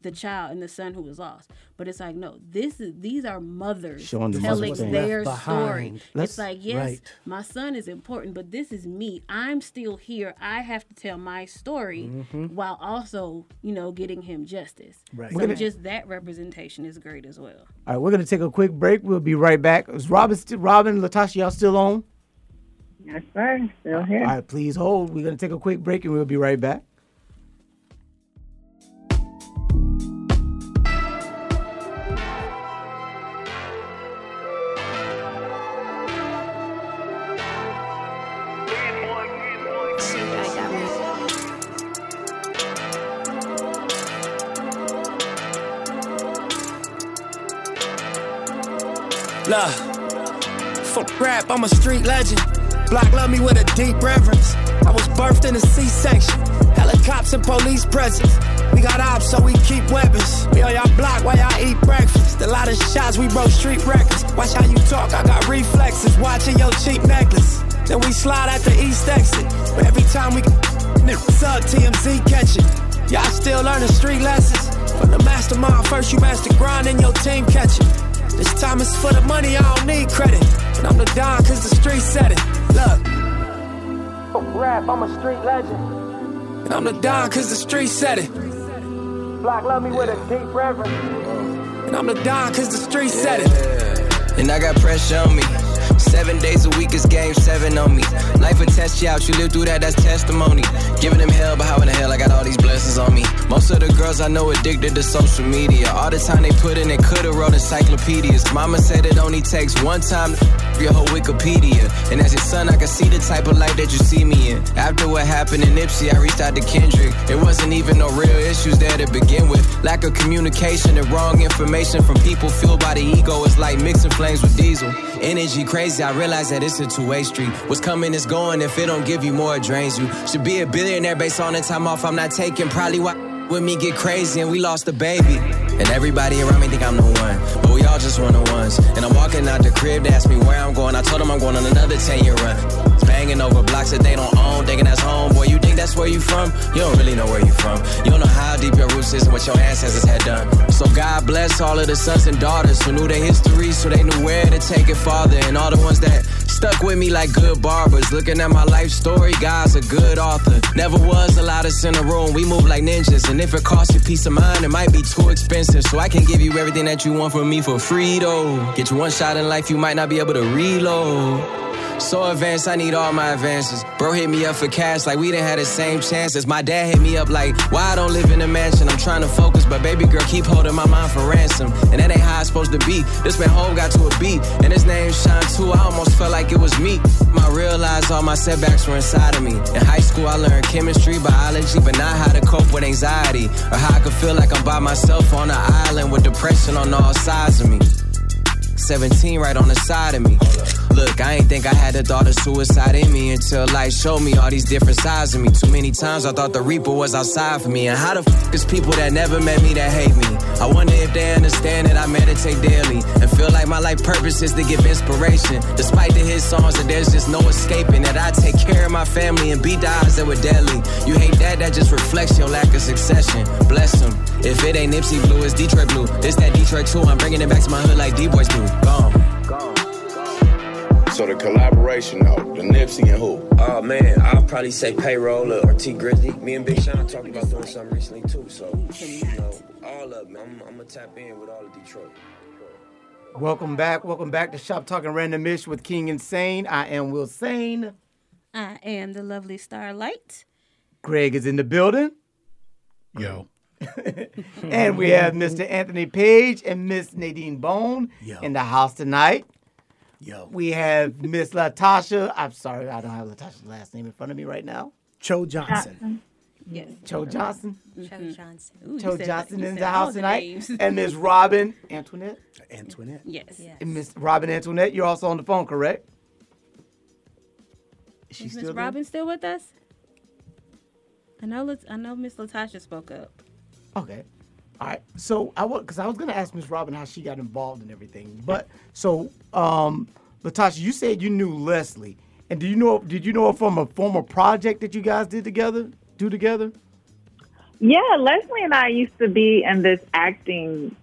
[SPEAKER 13] the child and the son who was lost. But it's like, no, this is these are mothers
[SPEAKER 3] Showing the
[SPEAKER 13] telling
[SPEAKER 3] mother's pain.
[SPEAKER 13] their story.
[SPEAKER 3] Let's-
[SPEAKER 13] it's like, yes,
[SPEAKER 6] right.
[SPEAKER 13] my son is important, but this is me. I'm still here. I have to tell my story mm-hmm. while also, you know, getting him justice.
[SPEAKER 6] Right.
[SPEAKER 13] So
[SPEAKER 3] gonna-
[SPEAKER 13] just that representation is great as well.
[SPEAKER 3] All right, we're gonna take a quick break. We'll be right back. Is Robin, st- Robin, Latasha, y'all still on?
[SPEAKER 11] Yes, sir. Still here.
[SPEAKER 3] All right, please hold. We're gonna take a quick break and we'll be right back.
[SPEAKER 12] Fuck rap, I'm a street legend. Block love me with a deep reverence. I was birthed in a C-section. Helicopters and police presence. We got ops, so we keep weapons. We on y'all block while y'all eat breakfast. A lot of shots, we broke street records. Watch how you talk, I got reflexes. Watching your cheap necklace. Then we slide at the east exit. But every time we up, TMZ catch it. Y'all still learning street lessons. From the mastermind, first you master grind and your team catch it. This time it's for the money, I don't need credit. And I'm the Don cause the street said it. Look. Fuck rap, I'm a street legend. And I'm the Don cause the street said it. Block love me with a deep reverence. And I'm the Don cause the street said it.
[SPEAKER 16] And I got pressure on me. Seven days a week is game seven on me. Life will test you out, you live through that, that's testimony. Giving them hell, but how in the hell I got all these blessings on me? Most of the girls I know addicted to social media. All the time they put in, they could've wrote encyclopedias. Mama said it only takes one time to your whole Wikipedia. And as your son, I can see the type of life that you see me in. After what happened in Nipsey, I reached out to Kendrick. It wasn't even no real issues there to begin with. Lack of communication and wrong information from people fueled by the ego is like mixing flames with diesel. Energy crazy, I realize that it's a two-way street. What's coming is going. If it don't give you more, it drains you. Should be a billionaire based on the time off I'm not taking. Probably why with me get crazy and we lost a baby. And everybody around me think I'm the one, but we all just one of ones. And I'm walking out the crib, they ask me where I'm going. I told them I'm going on another 10 year run. Banging over blocks that they don't own, thinking that's home. Boy, you think that's where you from? You don't really know where you from. You don't know how deep your roots is and what your ancestors had done. So God bless all of the sons and daughters who knew their history, so they knew where to take it farther. And all the ones that stuck with me like good barbers. Looking at my life story, God's a good author. Never was a lot of us in a room. We move like ninjas. And if it costs you peace of mind, it might be too expensive. So I can give you everything that you want from me for free, though. Get you one shot in life, you might not be able to reload. So advanced, I need all my advances. Bro hit me up for cash like we didn't have the same chances. My dad hit me up like, why I don't live in a mansion? I'm trying to focus, but baby girl keep holding my mind for ransom. And that ain't how it's supposed to be. This man home got to a beat, and his name Shine too. I almost felt like it was me. I realized all my setbacks were inside of me. In high school, I learned chemistry, biology, but not how to cope with anxiety. Or how I could feel like I'm by myself on an island with depression on all sides of me. 17 right on the side of me. Look, I ain't think I had a thought of suicide in me until life showed me all these different sides of me. Too many times I thought the Reaper was outside for me. And how the fuck is people that never met me that hate me? I wonder if they understand that I meditate daily and feel like my life purpose is to give inspiration. Despite the hit songs, that there's just no escaping. That I take care of my family and beat the odds that were deadly. You hate that, that just reflects your lack of succession. Bless them. If it ain't Nipsey Blue, it's Detroit Blue. It's that Detroit too. I'm bringing it back to my hood like D-Boys do. Gone.
[SPEAKER 17] So the collaboration though, the Nipsey and who?
[SPEAKER 18] Oh man, I'll probably say payroll or Tee Grizzley. Me and Big Sean talked about doing something recently too. So you know, all of them. I'm, I'm gonna tap in with all of Detroit.
[SPEAKER 3] Welcome back. Welcome back to Shop Talking Random Ish with King Insane. I am Will Sane.
[SPEAKER 13] I am the lovely Starlight.
[SPEAKER 3] Greg is in the building.
[SPEAKER 4] Yo.
[SPEAKER 3] and we have Mr. Anthony Page and Miss Nadine Bone
[SPEAKER 6] Yo.
[SPEAKER 3] in the house tonight.
[SPEAKER 6] Yo.
[SPEAKER 3] We have Miss Latasha. I'm sorry, I don't have Latasha's last name in front of me right now.
[SPEAKER 6] Cho Johnson.
[SPEAKER 13] Yes.
[SPEAKER 3] Cho Johnson.
[SPEAKER 7] Cho mm-hmm. Johnson.
[SPEAKER 13] Ooh,
[SPEAKER 3] Cho
[SPEAKER 13] said-
[SPEAKER 3] Johnson in the house tonight.
[SPEAKER 13] names.
[SPEAKER 3] and Miss Robin Antoinette.
[SPEAKER 6] Antoinette.
[SPEAKER 13] Yes.
[SPEAKER 3] And Miss Robin Antoinette, you're also on the phone, correct? Is she
[SPEAKER 5] Is Miss
[SPEAKER 3] still there?
[SPEAKER 5] Robin still with us? I know. Lat- I know Miss Latasha spoke up.
[SPEAKER 3] Okay. All right. So I was because I was gonna ask Miss Robin how she got involved in everything, but so um, Latasha, you said you knew Leslie, and do you know? Did you know her from a former project that you guys did together? Do together?
[SPEAKER 11] Yeah, Leslie and I used to be in this acting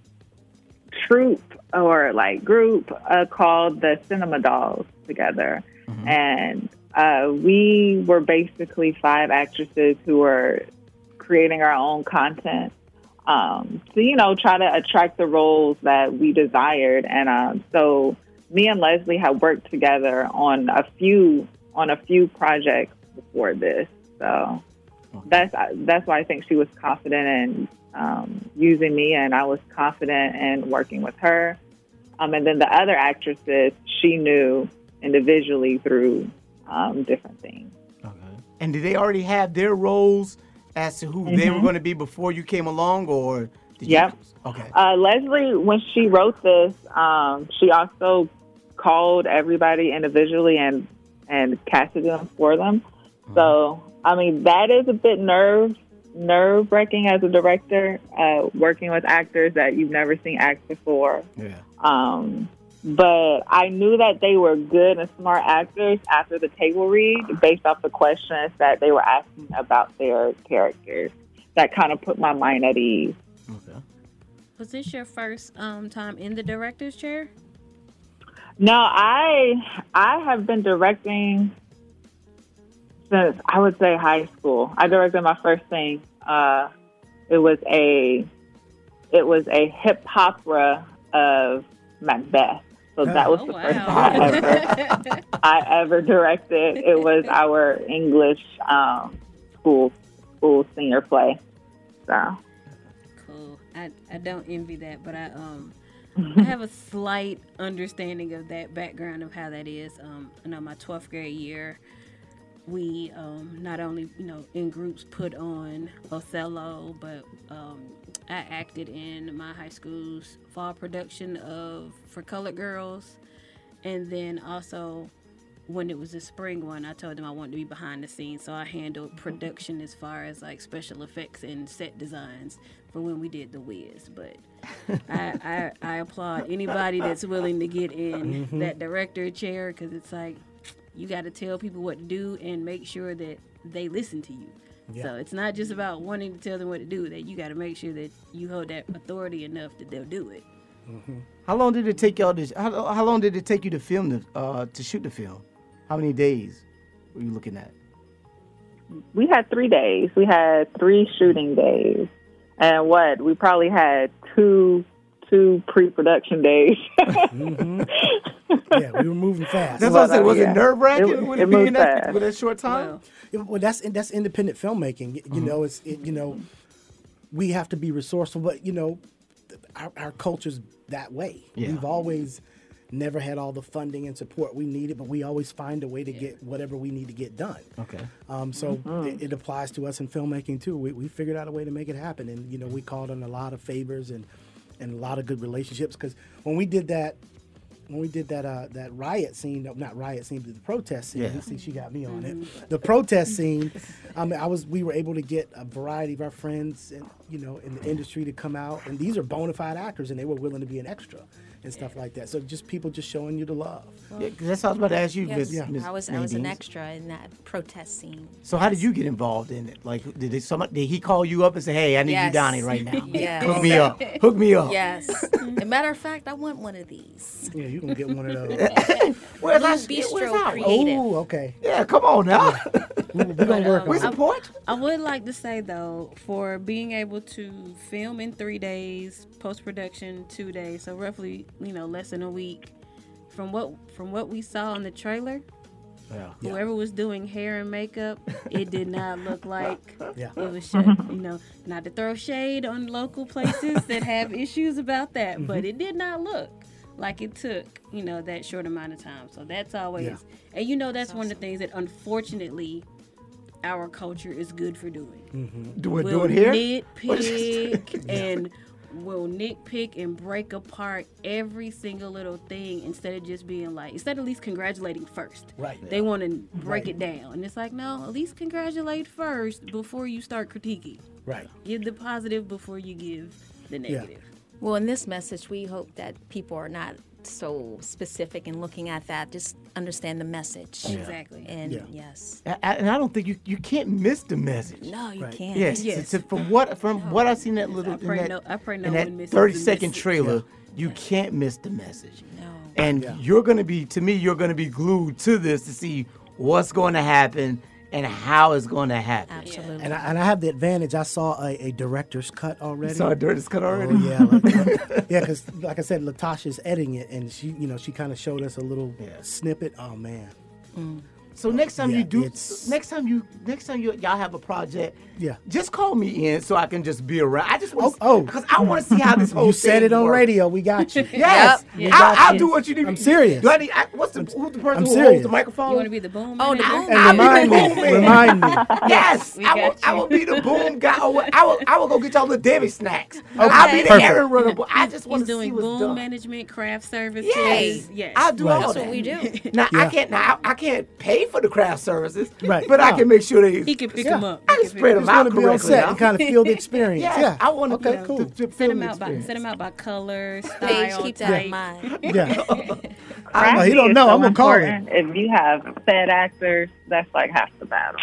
[SPEAKER 11] troupe or like group uh, called the Cinema Dolls together. And uh, we were basically five actresses who were creating our own content um, to, you know, try to attract the roles that we desired. And um, so me and Leslie had worked together on a few on a few projects before this. So that's that's why I think she was confident in um, using me, and I was confident in working with her. Um, and then the other actresses, she knew individually through um, different things. Okay.
[SPEAKER 3] And did they already have their roles as to who they were
[SPEAKER 11] Mhm.
[SPEAKER 3] going to be before you came along, or did
[SPEAKER 11] Yep.
[SPEAKER 3] you? Okay.
[SPEAKER 11] Uh, Leslie, when she wrote this, um, she also called everybody individually and and casted them for them. So, I mean, that is a bit nerve nerve wracking as a director, uh, working with actors that you've never seen act before.
[SPEAKER 3] Yeah.
[SPEAKER 11] Um, but I knew that they were good and smart actors after the table read, based off the questions that they were asking about their characters. That kind of put my mind at ease.
[SPEAKER 5] Was this your first um, time in the director's chair?
[SPEAKER 11] No, I I have been directing since I would say high school. I directed my first thing. Uh, it was a it was a hip opera of Macbeth. So that was
[SPEAKER 5] Oh,
[SPEAKER 11] the first time I ever I ever directed. It was our English um, school school senior play. So
[SPEAKER 5] Cool. I, I don't envy that, but I um I have a slight understanding of that background of how that is. Um, I know my 12th grade year, we um, not only you know in groups put on Othello, but um, I acted in my high school's fall production of For Colored Girls, and then also when it was the spring one, I told them I wanted to be behind the scenes, so I handled production as far as like special effects and set designs for when we did the Wiz. But I, I I applaud anybody that's willing to get in
[SPEAKER 6] Mhm.
[SPEAKER 5] that director chair because it's like you got to tell people what to do and make sure that they listen to you.
[SPEAKER 6] Yeah.
[SPEAKER 5] So it's not just about wanting to tell them what to do; that you got to make sure that you hold that authority enough that they'll do it.
[SPEAKER 3] How long did it take y'all to? How, how long did it take you to film the uh, to shoot the film? How many days were you looking at?
[SPEAKER 11] we had three days. We had three shooting days, and what we probably had two two pre production days.
[SPEAKER 6] yeah, we were moving fast.
[SPEAKER 3] That's what I said. Was
[SPEAKER 11] Yeah.
[SPEAKER 3] it nerve wracking
[SPEAKER 11] It-
[SPEAKER 3] with
[SPEAKER 11] it
[SPEAKER 3] it being
[SPEAKER 11] moved
[SPEAKER 3] that, with that short time?
[SPEAKER 6] Yeah, well, that's that's independent filmmaking. You
[SPEAKER 3] Mm-hmm.
[SPEAKER 6] know, it's it, you know, we have to be resourceful, but you know, our, our culture's that way.
[SPEAKER 3] Yeah.
[SPEAKER 6] We've always never had all the funding and support we needed, but we always find a way to get whatever we need to get done.
[SPEAKER 3] Okay.
[SPEAKER 6] Um, so
[SPEAKER 3] Mhm.
[SPEAKER 6] it, it applies to us in filmmaking too. We, we figured out a way to make it happen, and you know, we called on a lot of favors and and a lot of good relationships because when we did that. When we did that uh, that riot scene, no, not riot scene, but the protest scene.
[SPEAKER 3] Yeah.
[SPEAKER 6] See, she got me on it. The protest scene. I mean, I was. We were able to get a variety of our friends, and you know, in the industry to come out, and these are bona fide actors, and they were willing to be an extra and stuff like that. So just people just showing you the love.
[SPEAKER 3] Yeah, 'cause that's what I was about to ask you,
[SPEAKER 7] Yes,
[SPEAKER 3] Miss. Miss
[SPEAKER 7] I was I was an extra in that protest scene.
[SPEAKER 3] So how did you get involved in it? Like, did it, somebody did he call you up and say, "Hey, I need you down here right now.
[SPEAKER 7] Yes.
[SPEAKER 3] Hook me up. Hook me up."
[SPEAKER 7] Yes. As a matter of fact, I want one of these.
[SPEAKER 6] Yeah, you can get one of those.
[SPEAKER 3] Where's
[SPEAKER 7] Blue
[SPEAKER 3] our-
[SPEAKER 7] Bistro
[SPEAKER 3] where's
[SPEAKER 7] Creative.
[SPEAKER 6] Oh, okay.
[SPEAKER 3] Yeah, come on now.
[SPEAKER 6] We're gonna work on
[SPEAKER 5] I- I would like to say though, for being able to film in three days, post production two days, so roughly you know less than a week. From what from what we saw in the trailer,
[SPEAKER 3] Yeah.
[SPEAKER 5] whoever was doing hair and makeup, it did not look like
[SPEAKER 6] Yeah.
[SPEAKER 5] it was shut. You know, not to throw shade on local places that have issues about that, but
[SPEAKER 6] Mhm.
[SPEAKER 5] it did not look like it took you know that short amount of time. So that's always,
[SPEAKER 6] Yeah.
[SPEAKER 5] and you know that's one of the things that unfortunately our culture is good for doing.
[SPEAKER 6] Mm-hmm.
[SPEAKER 3] Doing-
[SPEAKER 5] we'll
[SPEAKER 3] doing hair? What is
[SPEAKER 5] nitpick and will nitpick and break apart every single little thing instead of just being like, instead of at least congratulating first.
[SPEAKER 6] Right.
[SPEAKER 5] They want to break
[SPEAKER 6] Right.
[SPEAKER 5] it down. And it's like, no, at least congratulate first before you start critiquing.
[SPEAKER 6] Right.
[SPEAKER 5] Give the positive before you give the negative.
[SPEAKER 7] Well, in this message, we hope that people are not so specific in looking at that. Just understand the message.
[SPEAKER 5] Exactly.
[SPEAKER 7] And
[SPEAKER 3] Yeah.
[SPEAKER 7] yes.
[SPEAKER 3] I- I- and I don't think you you can't miss the message.
[SPEAKER 7] No, you can't.
[SPEAKER 3] Yes,
[SPEAKER 5] Yes.
[SPEAKER 3] so from what from what I've seen that little
[SPEAKER 5] pray
[SPEAKER 3] in that,
[SPEAKER 5] no- I pray no
[SPEAKER 3] in that
[SPEAKER 5] misses
[SPEAKER 3] thirty
[SPEAKER 5] message.
[SPEAKER 3] trailer, you can't miss the message.
[SPEAKER 7] No.
[SPEAKER 3] And you're gonna be to me, you're gonna be glued to this to see what's going to happen and how it's going to happen.
[SPEAKER 7] Absolutely.
[SPEAKER 6] And I, and I have the advantage. I saw a, a director's cut already.
[SPEAKER 3] You saw a director's cut already?
[SPEAKER 6] Oh, yeah, like, yeah. Because like I said, Latasha's editing it, and she, you know, she kind of showed us a little snippet. Oh man. Mm.
[SPEAKER 3] So next time
[SPEAKER 6] Yeah,
[SPEAKER 3] you do,
[SPEAKER 6] it's-
[SPEAKER 3] next time you, next time you y'all have a project,
[SPEAKER 6] Yeah.
[SPEAKER 3] just call me in so I can just be around. I just want,
[SPEAKER 6] Oh, oh.
[SPEAKER 3] because I want to see how this whole.
[SPEAKER 6] You said it on
[SPEAKER 3] works.
[SPEAKER 6] radio. We got you.
[SPEAKER 3] Yes,
[SPEAKER 6] We
[SPEAKER 3] I,
[SPEAKER 6] got
[SPEAKER 3] I'll
[SPEAKER 6] you.
[SPEAKER 3] do what you need.
[SPEAKER 6] I'm serious.
[SPEAKER 3] Do I need, I, what's the who's the person
[SPEAKER 6] I'm
[SPEAKER 3] who holds the microphone?
[SPEAKER 5] You want to be the boom?
[SPEAKER 7] Oh, the boom.
[SPEAKER 6] And
[SPEAKER 3] I'll
[SPEAKER 6] remind
[SPEAKER 3] be
[SPEAKER 6] me.
[SPEAKER 3] the boom man.
[SPEAKER 6] Remind me.
[SPEAKER 3] Yes, I will. I will be the boom guy. I will. I will, I will go get y'all the Debbie snacks. I'll be the
[SPEAKER 6] Perfect.
[SPEAKER 3] errand runner. but I just want to see
[SPEAKER 5] doing
[SPEAKER 3] what's
[SPEAKER 5] boom
[SPEAKER 3] done.
[SPEAKER 5] management, craft services.
[SPEAKER 3] Yes,
[SPEAKER 5] Yes.
[SPEAKER 3] I'll do
[SPEAKER 6] Right.
[SPEAKER 3] all
[SPEAKER 7] That's
[SPEAKER 3] that.
[SPEAKER 7] what we do.
[SPEAKER 3] Now I can't. Now I, I can't pay for the craft services.
[SPEAKER 6] Right.
[SPEAKER 3] But I can make sure they.
[SPEAKER 5] He can pick
[SPEAKER 6] Yeah.
[SPEAKER 5] them up.
[SPEAKER 3] I
[SPEAKER 5] He
[SPEAKER 3] can
[SPEAKER 5] can
[SPEAKER 3] spread them
[SPEAKER 6] Just
[SPEAKER 3] out
[SPEAKER 6] want to be on set and kind of feel the experience.
[SPEAKER 3] Yes,
[SPEAKER 6] yeah.
[SPEAKER 3] I want to
[SPEAKER 6] Okay,
[SPEAKER 3] to,
[SPEAKER 6] cool.
[SPEAKER 3] to, to
[SPEAKER 5] Set them
[SPEAKER 3] the
[SPEAKER 5] out by
[SPEAKER 3] experience.
[SPEAKER 5] set them out by color, style,
[SPEAKER 7] keep that in mind.
[SPEAKER 6] Yeah.
[SPEAKER 11] Crafty
[SPEAKER 6] Oh, he don't know.
[SPEAKER 11] so
[SPEAKER 6] I'm gonna call him.
[SPEAKER 11] If you have said actors, that's like half the battle.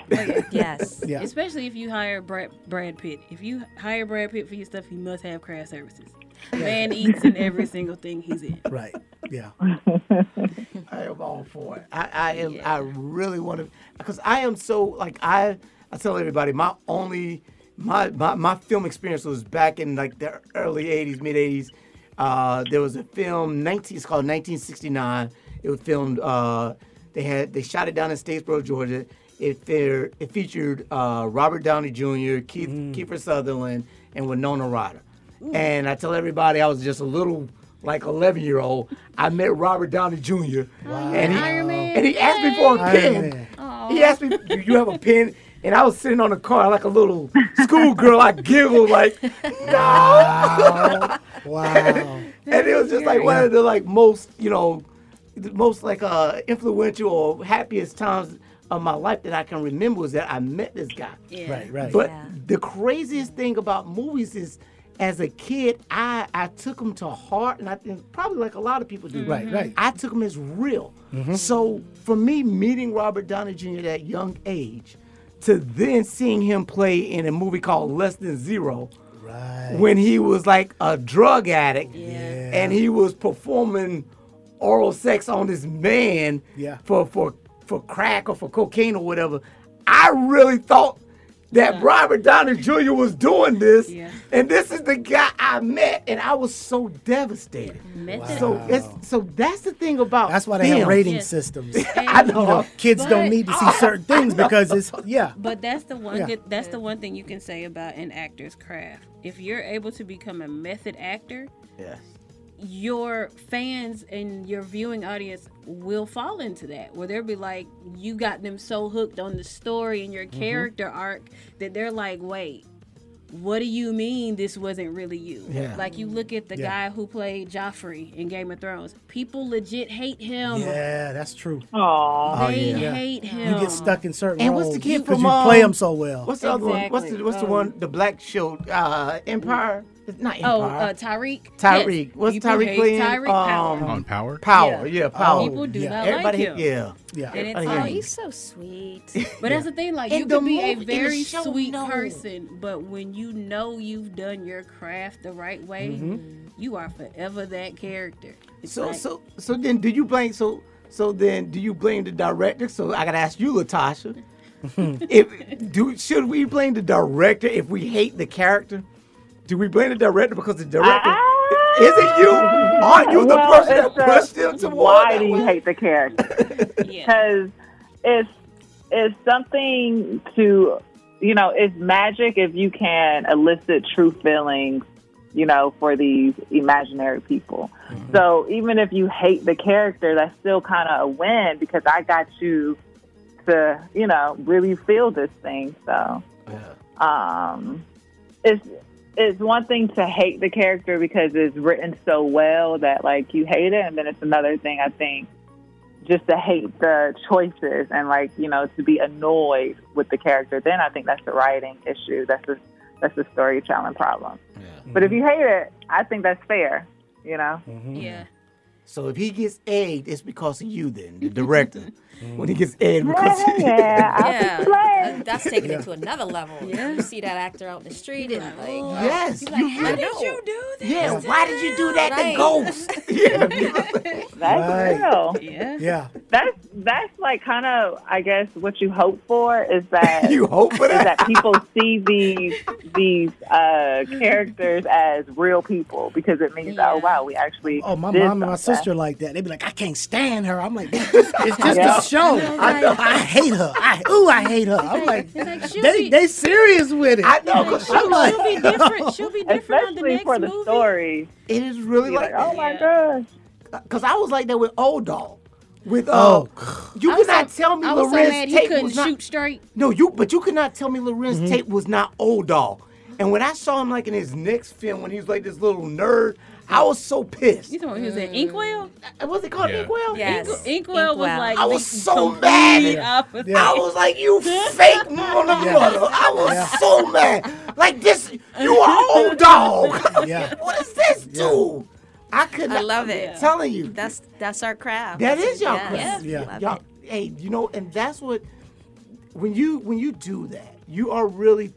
[SPEAKER 7] Yes.
[SPEAKER 6] Yeah.
[SPEAKER 5] Especially if you hire Brad, Brad Pitt. If you hire Brad Pitt for your stuff, he must have craft services. Man eats in every single thing he's in.
[SPEAKER 6] Right. Yeah.
[SPEAKER 3] I am all for it. I, I am. I really want to because I am so like I. I tell everybody my only my my, my film experience was back in like the early '80s, mid '80s. Uh, there was a film 19. It's called 1969. It was filmed. Uh, they had they shot it down in Statesboro, Georgia. It fe- it featured uh, Robert Downey Jr., Keith Kiefer Sutherland, and Winona Ryder. And I tell everybody I was just a little like 11 year old. I met Robert Downey Jr. And he,
[SPEAKER 5] Iron Man.
[SPEAKER 3] and he asked me for a pen. He asked me, "Do you have a pen?" And I was sitting on the car like a little schoolgirl. I giggled like, "No!"
[SPEAKER 6] Wow.
[SPEAKER 3] and it was just like one of the like most, you know, the most like uh influential or happiest times of my life that I can remember was that I met this guy.
[SPEAKER 5] Yeah.
[SPEAKER 6] Right. Right.
[SPEAKER 3] But
[SPEAKER 7] Yeah.
[SPEAKER 3] the craziest thing about movies is, as a kid, I I took them to heart, and I think probably like a lot of people do.
[SPEAKER 6] Right, mm-hmm. right.
[SPEAKER 3] I took them as real. Mm-hmm. So for me, meeting Robert Downey Jr. at that young age, to then seeing him play in a movie called Less Than Zero,
[SPEAKER 6] Right.
[SPEAKER 3] when he was like a drug addict, yeah. and he was performing oral sex on this man
[SPEAKER 6] Yeah.
[SPEAKER 3] for for for crack or for cocaine or whatever. I really thought that Robert Downey Jr. was doing this,
[SPEAKER 5] Yeah.
[SPEAKER 3] and this is the guy I met, and I was so devastated.
[SPEAKER 5] Method.
[SPEAKER 3] So it's, so that's the thing about
[SPEAKER 6] That's why they have rating
[SPEAKER 5] Yes.
[SPEAKER 6] systems.
[SPEAKER 3] I know.
[SPEAKER 6] You know, kids don't need to see certain things because it's yeah.
[SPEAKER 5] But that's the one.
[SPEAKER 6] Yeah.
[SPEAKER 5] Good, that's the one thing you can say about an actor's craft. If you're able to become a method actor,
[SPEAKER 3] Yes.
[SPEAKER 5] Your fans and your viewing audience will fall into that where they'll be like you got them so hooked on the story and your
[SPEAKER 3] Mm-hmm.
[SPEAKER 5] character arc that they're like wait what do you mean this wasn't really you
[SPEAKER 3] Yeah.
[SPEAKER 5] like you look at the
[SPEAKER 6] Yeah.
[SPEAKER 5] guy who played joffrey in game of thrones people legit hate him
[SPEAKER 6] Yeah, that's true.
[SPEAKER 11] Aww.
[SPEAKER 5] they
[SPEAKER 3] yeah.
[SPEAKER 5] hate him
[SPEAKER 6] You get stuck in certain
[SPEAKER 3] And
[SPEAKER 6] roles
[SPEAKER 3] what's the kid
[SPEAKER 6] because
[SPEAKER 3] from,
[SPEAKER 6] you play
[SPEAKER 3] um,
[SPEAKER 6] them so well.
[SPEAKER 3] What's the other one? What's the
[SPEAKER 5] Exactly.
[SPEAKER 3] what's the
[SPEAKER 5] Um,
[SPEAKER 3] one? The black show, uh, Empire. It's not
[SPEAKER 5] oh
[SPEAKER 3] Empire.
[SPEAKER 5] uh, tyreek
[SPEAKER 3] Tyreek.
[SPEAKER 5] Yes.
[SPEAKER 3] What's Tyreek playing?
[SPEAKER 5] tyreek
[SPEAKER 3] Um,
[SPEAKER 5] Power.
[SPEAKER 4] On power.
[SPEAKER 3] Power.
[SPEAKER 5] Yeah.
[SPEAKER 3] Yeah, Power.
[SPEAKER 5] people do
[SPEAKER 6] yeah.
[SPEAKER 5] not
[SPEAKER 3] Everybody,
[SPEAKER 5] like him
[SPEAKER 3] yeah.
[SPEAKER 6] yeah.
[SPEAKER 5] and it's
[SPEAKER 3] Everybody
[SPEAKER 7] Oh, he's so sweet.
[SPEAKER 5] But that's the thing, like
[SPEAKER 3] In
[SPEAKER 5] you
[SPEAKER 3] the
[SPEAKER 5] could be a
[SPEAKER 3] movie- in
[SPEAKER 5] very
[SPEAKER 3] show,
[SPEAKER 5] sweet
[SPEAKER 3] no.
[SPEAKER 5] person, but when you know you've done your craft the right way,
[SPEAKER 3] Mm-hmm.
[SPEAKER 5] you are forever that character. It's
[SPEAKER 3] So
[SPEAKER 5] like-
[SPEAKER 3] so so then do you blame so so then do you blame the director? So I gotta ask you, Latasha. if do should we blame the director if we hate the character? Do we blame the director because the director isn't you? Aren't you the
[SPEAKER 11] Well,
[SPEAKER 3] person that
[SPEAKER 11] it's a-
[SPEAKER 3] pushed him to
[SPEAKER 11] Why do you hate the character?
[SPEAKER 5] yeah.
[SPEAKER 11] Because it's it's something to you know it's magic if you can elicit true feelings you know for these imaginary people so even if you hate the character that's still kind of a win because i got you to you know really feel this thing so um it's it's one thing to hate the character because it's written so well that like you hate it, and then it's another thing I think just to hate the choices and like you know to be annoyed with the character. Then I think that's the writing issue. That's a that's a storytelling problem. But if mm-hmm. you hate it, I think that's fair. You know. Mm-hmm.
[SPEAKER 13] Yeah.
[SPEAKER 3] So if he gets egged, it's because of you then, the director. when he gets egged because
[SPEAKER 7] yeah,
[SPEAKER 11] yeah.
[SPEAKER 7] that's taking it to another level. Yeah. You see that actor out in the street and like,
[SPEAKER 3] Yes,
[SPEAKER 7] you
[SPEAKER 3] you
[SPEAKER 7] like, how
[SPEAKER 3] really-
[SPEAKER 7] did you do this?
[SPEAKER 3] Yeah, why did you do that
[SPEAKER 7] Right.
[SPEAKER 3] to Ghost?
[SPEAKER 11] That's
[SPEAKER 6] Right.
[SPEAKER 11] real.
[SPEAKER 13] Yeah.
[SPEAKER 6] Yeah.
[SPEAKER 11] That's that's like kind of I guess what you hope for is that
[SPEAKER 3] You hope for
[SPEAKER 11] is
[SPEAKER 3] that?
[SPEAKER 11] that people see these these uh, characters as real people because it means oh wow we actually
[SPEAKER 6] Oh, my
[SPEAKER 11] did
[SPEAKER 6] mom and my
[SPEAKER 11] something.
[SPEAKER 6] sister like that. They'd be like, I can't stand her. I'm like, it's just, it's just
[SPEAKER 11] Yeah.
[SPEAKER 6] a show.
[SPEAKER 11] I know.
[SPEAKER 6] I, hate her. I ooh, I hate her. I'm like,
[SPEAKER 13] she'll
[SPEAKER 6] they
[SPEAKER 13] be-
[SPEAKER 6] they serious with it.
[SPEAKER 3] I know, 'cause
[SPEAKER 6] I'm
[SPEAKER 13] She'll,
[SPEAKER 6] like,
[SPEAKER 13] she'll be different. She'll be different on the next
[SPEAKER 11] for the
[SPEAKER 13] movie.
[SPEAKER 11] story.
[SPEAKER 3] It is really like,
[SPEAKER 11] like oh my gosh.
[SPEAKER 3] Because I was like that with O-Dog. With uh,
[SPEAKER 6] Oh,
[SPEAKER 3] you
[SPEAKER 13] I
[SPEAKER 3] could not
[SPEAKER 13] so-
[SPEAKER 3] tell me
[SPEAKER 13] I was so
[SPEAKER 3] Larenz
[SPEAKER 13] mad
[SPEAKER 3] Tate
[SPEAKER 13] couldn't
[SPEAKER 3] was not.
[SPEAKER 13] shoot straight.
[SPEAKER 3] No, you but you could not tell me Larenz
[SPEAKER 6] Mm-hmm.
[SPEAKER 3] Tate was not O-Dog. And when I saw him like in his next film when he was like this little nerd, I was so pissed.
[SPEAKER 13] You talking about he was in Inkwell?
[SPEAKER 3] Uh, What's it called?
[SPEAKER 4] Yeah.
[SPEAKER 3] Inkwell?
[SPEAKER 7] Yes.
[SPEAKER 13] Ink- Inkwell was like
[SPEAKER 3] I was so
[SPEAKER 13] complete
[SPEAKER 3] mad.
[SPEAKER 13] opposite.
[SPEAKER 3] I was like, you fake mother brother. I was so mad. Like this, you are O-Dog.
[SPEAKER 6] Yeah.
[SPEAKER 3] what does this do? I could.
[SPEAKER 7] I
[SPEAKER 3] not-
[SPEAKER 7] love
[SPEAKER 3] I'm
[SPEAKER 7] it.
[SPEAKER 3] telling you,
[SPEAKER 7] That's that's our craft.
[SPEAKER 3] that
[SPEAKER 7] That's
[SPEAKER 3] is y'all
[SPEAKER 7] Yes.
[SPEAKER 3] craft.
[SPEAKER 6] Yeah.
[SPEAKER 7] Love
[SPEAKER 3] Y'all,
[SPEAKER 7] it.
[SPEAKER 3] hey, you know, and that's what when you when you do that, you are really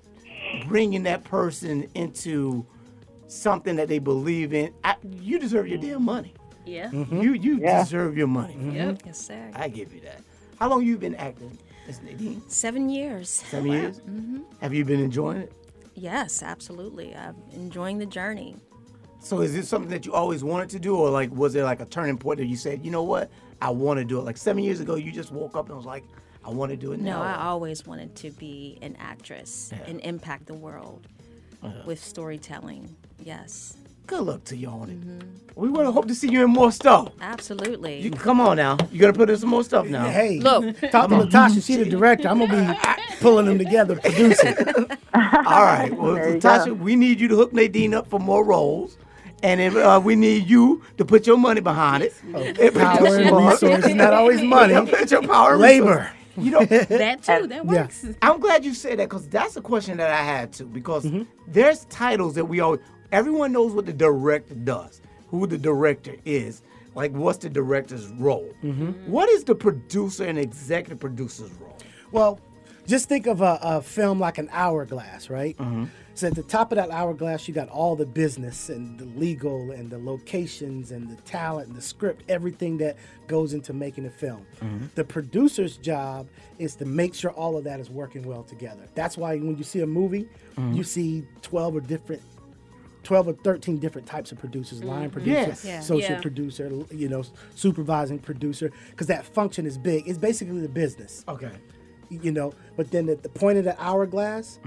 [SPEAKER 3] bringing that person into something that they believe in. I, you deserve your damn money.
[SPEAKER 13] Yeah. Mm-hmm.
[SPEAKER 3] You you
[SPEAKER 11] Yeah.
[SPEAKER 3] deserve your money. Mm-hmm.
[SPEAKER 13] Yep.
[SPEAKER 7] Yes, sir.
[SPEAKER 3] I give you that. How long you been acting, Miss Nadine?
[SPEAKER 7] Seven years.
[SPEAKER 3] Seven years. Mm-hmm. Have you been enjoying it?
[SPEAKER 7] Yes, absolutely. I'm enjoying the journey.
[SPEAKER 3] So is this something that you always wanted to do, or like was there like a turning point that you said, you know what, I want to do it? Like seven years ago, you just woke up and was like, I want to do it
[SPEAKER 7] No,
[SPEAKER 3] now.
[SPEAKER 7] I always wanted to be an actress
[SPEAKER 3] Yeah.
[SPEAKER 7] and impact the world uh-huh. with storytelling. Yes,
[SPEAKER 3] Good luck to you on it. Mm-hmm. We want to hope to see you in more stuff.
[SPEAKER 7] absolutely.
[SPEAKER 3] You come on now. You gotta put in some more stuff now.
[SPEAKER 6] hey,
[SPEAKER 7] Look.
[SPEAKER 6] talk to Natasha. She the director. I'm gonna be pulling them together, producing.
[SPEAKER 3] All right. Well,
[SPEAKER 11] There you
[SPEAKER 3] Tasha,
[SPEAKER 11] go.
[SPEAKER 3] we need you to hook Nadine up for more roles. And then, uh, we need you to put your money behind it. And
[SPEAKER 6] Power
[SPEAKER 3] produce
[SPEAKER 6] and
[SPEAKER 3] more.
[SPEAKER 6] resources, not always money.
[SPEAKER 3] Put your power and
[SPEAKER 6] Labor.
[SPEAKER 3] resources. You know,
[SPEAKER 13] That too. That
[SPEAKER 6] Yeah.
[SPEAKER 13] works.
[SPEAKER 3] I'm glad you said that because that's a question that I had too. Because
[SPEAKER 6] Mm-hmm.
[SPEAKER 3] there's titles that we always, everyone knows what the director does, who the director is, like what's the director's role.
[SPEAKER 6] Mm-hmm.
[SPEAKER 3] What is the producer and executive producer's role?
[SPEAKER 6] Well, just think of a, a film like an hourglass, right? So at the top of that hourglass, you got all the business and the legal and the locations and the talent and the script, everything that goes into making a film. Mm-hmm. The producer's job is to make sure all of that is working well together. That's why when you see a movie, mm-hmm. you see 12 or different 12 or 13 different types of producers mm-hmm. line producer
[SPEAKER 3] Yes.
[SPEAKER 7] Yeah.
[SPEAKER 6] social
[SPEAKER 13] Yeah.
[SPEAKER 6] producer you know supervising producer because that function is big it's basically the business
[SPEAKER 3] Okay.
[SPEAKER 6] you know. But then at the point of the hourglass,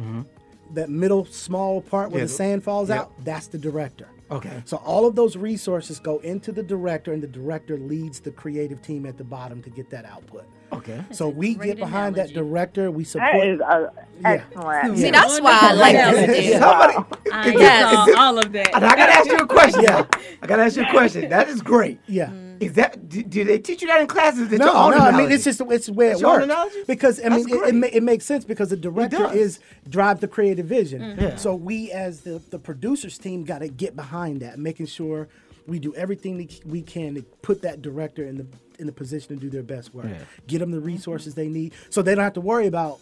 [SPEAKER 6] that middle small part where
[SPEAKER 3] Yeah,
[SPEAKER 6] the sand falls
[SPEAKER 3] yep.
[SPEAKER 6] out, that's the director.
[SPEAKER 3] Okay.
[SPEAKER 6] So all of those resources go into the director, and the director leads the creative team at the bottom to get that output.
[SPEAKER 3] Okay.
[SPEAKER 6] so we get behind that director. We support.
[SPEAKER 11] That is uh,
[SPEAKER 6] Yeah.
[SPEAKER 11] excellent.
[SPEAKER 7] See, that's why I like this.
[SPEAKER 3] Somebody,
[SPEAKER 13] I
[SPEAKER 7] Yes.
[SPEAKER 13] all of that.
[SPEAKER 3] and I gotta ask you a question.
[SPEAKER 6] Yeah.
[SPEAKER 3] I gotta ask you a question. That is great.
[SPEAKER 6] yeah. Mm-hmm.
[SPEAKER 3] Is that do, do they teach you that in classes? Is
[SPEAKER 6] No,
[SPEAKER 3] your own
[SPEAKER 6] no. I mean, it's just it's the way it works. Because I
[SPEAKER 3] That's
[SPEAKER 6] mean, it, it, ma- it makes sense because the director is drive the creative vision. Mm-hmm.
[SPEAKER 3] Yeah.
[SPEAKER 6] So we, as the the producers team, got to get behind that, making sure we do everything that we can to put that director in the in the position to do their best work.
[SPEAKER 3] Yeah.
[SPEAKER 6] Get them the resources they need, so they don't have to worry about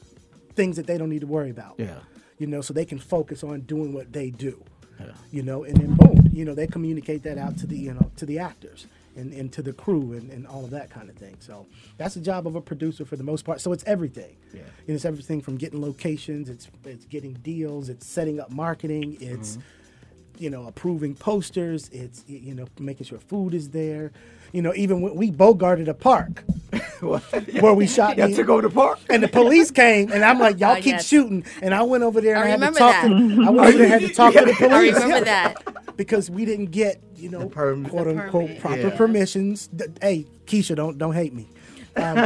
[SPEAKER 6] things that they don't need to worry about.
[SPEAKER 3] Yeah.
[SPEAKER 6] You know, so they can focus on doing what they do. Yeah. You know, and then boom, you know, they communicate that out to the you know to the actors and, and to the crew and, and all of that kind of thing. So that's the job of a producer for the most part. So it's everything.
[SPEAKER 3] Yeah.
[SPEAKER 6] And it's everything from getting locations, it's it's getting deals, it's setting up marketing, it's mm-hmm. you know approving posters, it's you know making sure food is there. You know, even when we bogarted a park where we shot
[SPEAKER 3] Y'all
[SPEAKER 6] the-
[SPEAKER 3] took over the park.
[SPEAKER 6] and the police came, and I'm like, y'all
[SPEAKER 7] Oh,
[SPEAKER 6] keep
[SPEAKER 7] yes.
[SPEAKER 6] shooting. And I went over there and
[SPEAKER 7] I
[SPEAKER 6] I, had to
[SPEAKER 7] remember
[SPEAKER 6] talk
[SPEAKER 7] that.
[SPEAKER 6] to. I went over there and had to talk to the police.
[SPEAKER 7] I remember
[SPEAKER 6] yeah.
[SPEAKER 7] that.
[SPEAKER 6] because we didn't get you know
[SPEAKER 3] perm-
[SPEAKER 6] quote unquote
[SPEAKER 13] permit.
[SPEAKER 6] proper
[SPEAKER 3] Yeah.
[SPEAKER 6] permissions. Hey, Keisha, don't don't hate me. Um,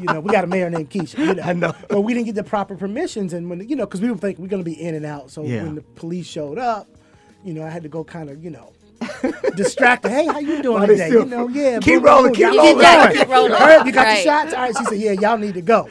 [SPEAKER 6] you, know, we got a mayor named Keisha. You know, I know. But we didn't get the proper permissions, and when you know, because we were thinking we're going to be in and out. So
[SPEAKER 3] Yeah.
[SPEAKER 6] when the police showed up, you know, I had to go kind of, you know. distracted. Hey, how you doing
[SPEAKER 3] Why
[SPEAKER 6] today? You know, yeah.
[SPEAKER 3] Keep
[SPEAKER 6] boom,
[SPEAKER 3] rolling,
[SPEAKER 6] boom,
[SPEAKER 3] keep rolling.
[SPEAKER 6] going.
[SPEAKER 3] Keep rolling.
[SPEAKER 6] All right, you got
[SPEAKER 7] Right.
[SPEAKER 6] your shots. All right. She said, "Yeah, y'all need to go."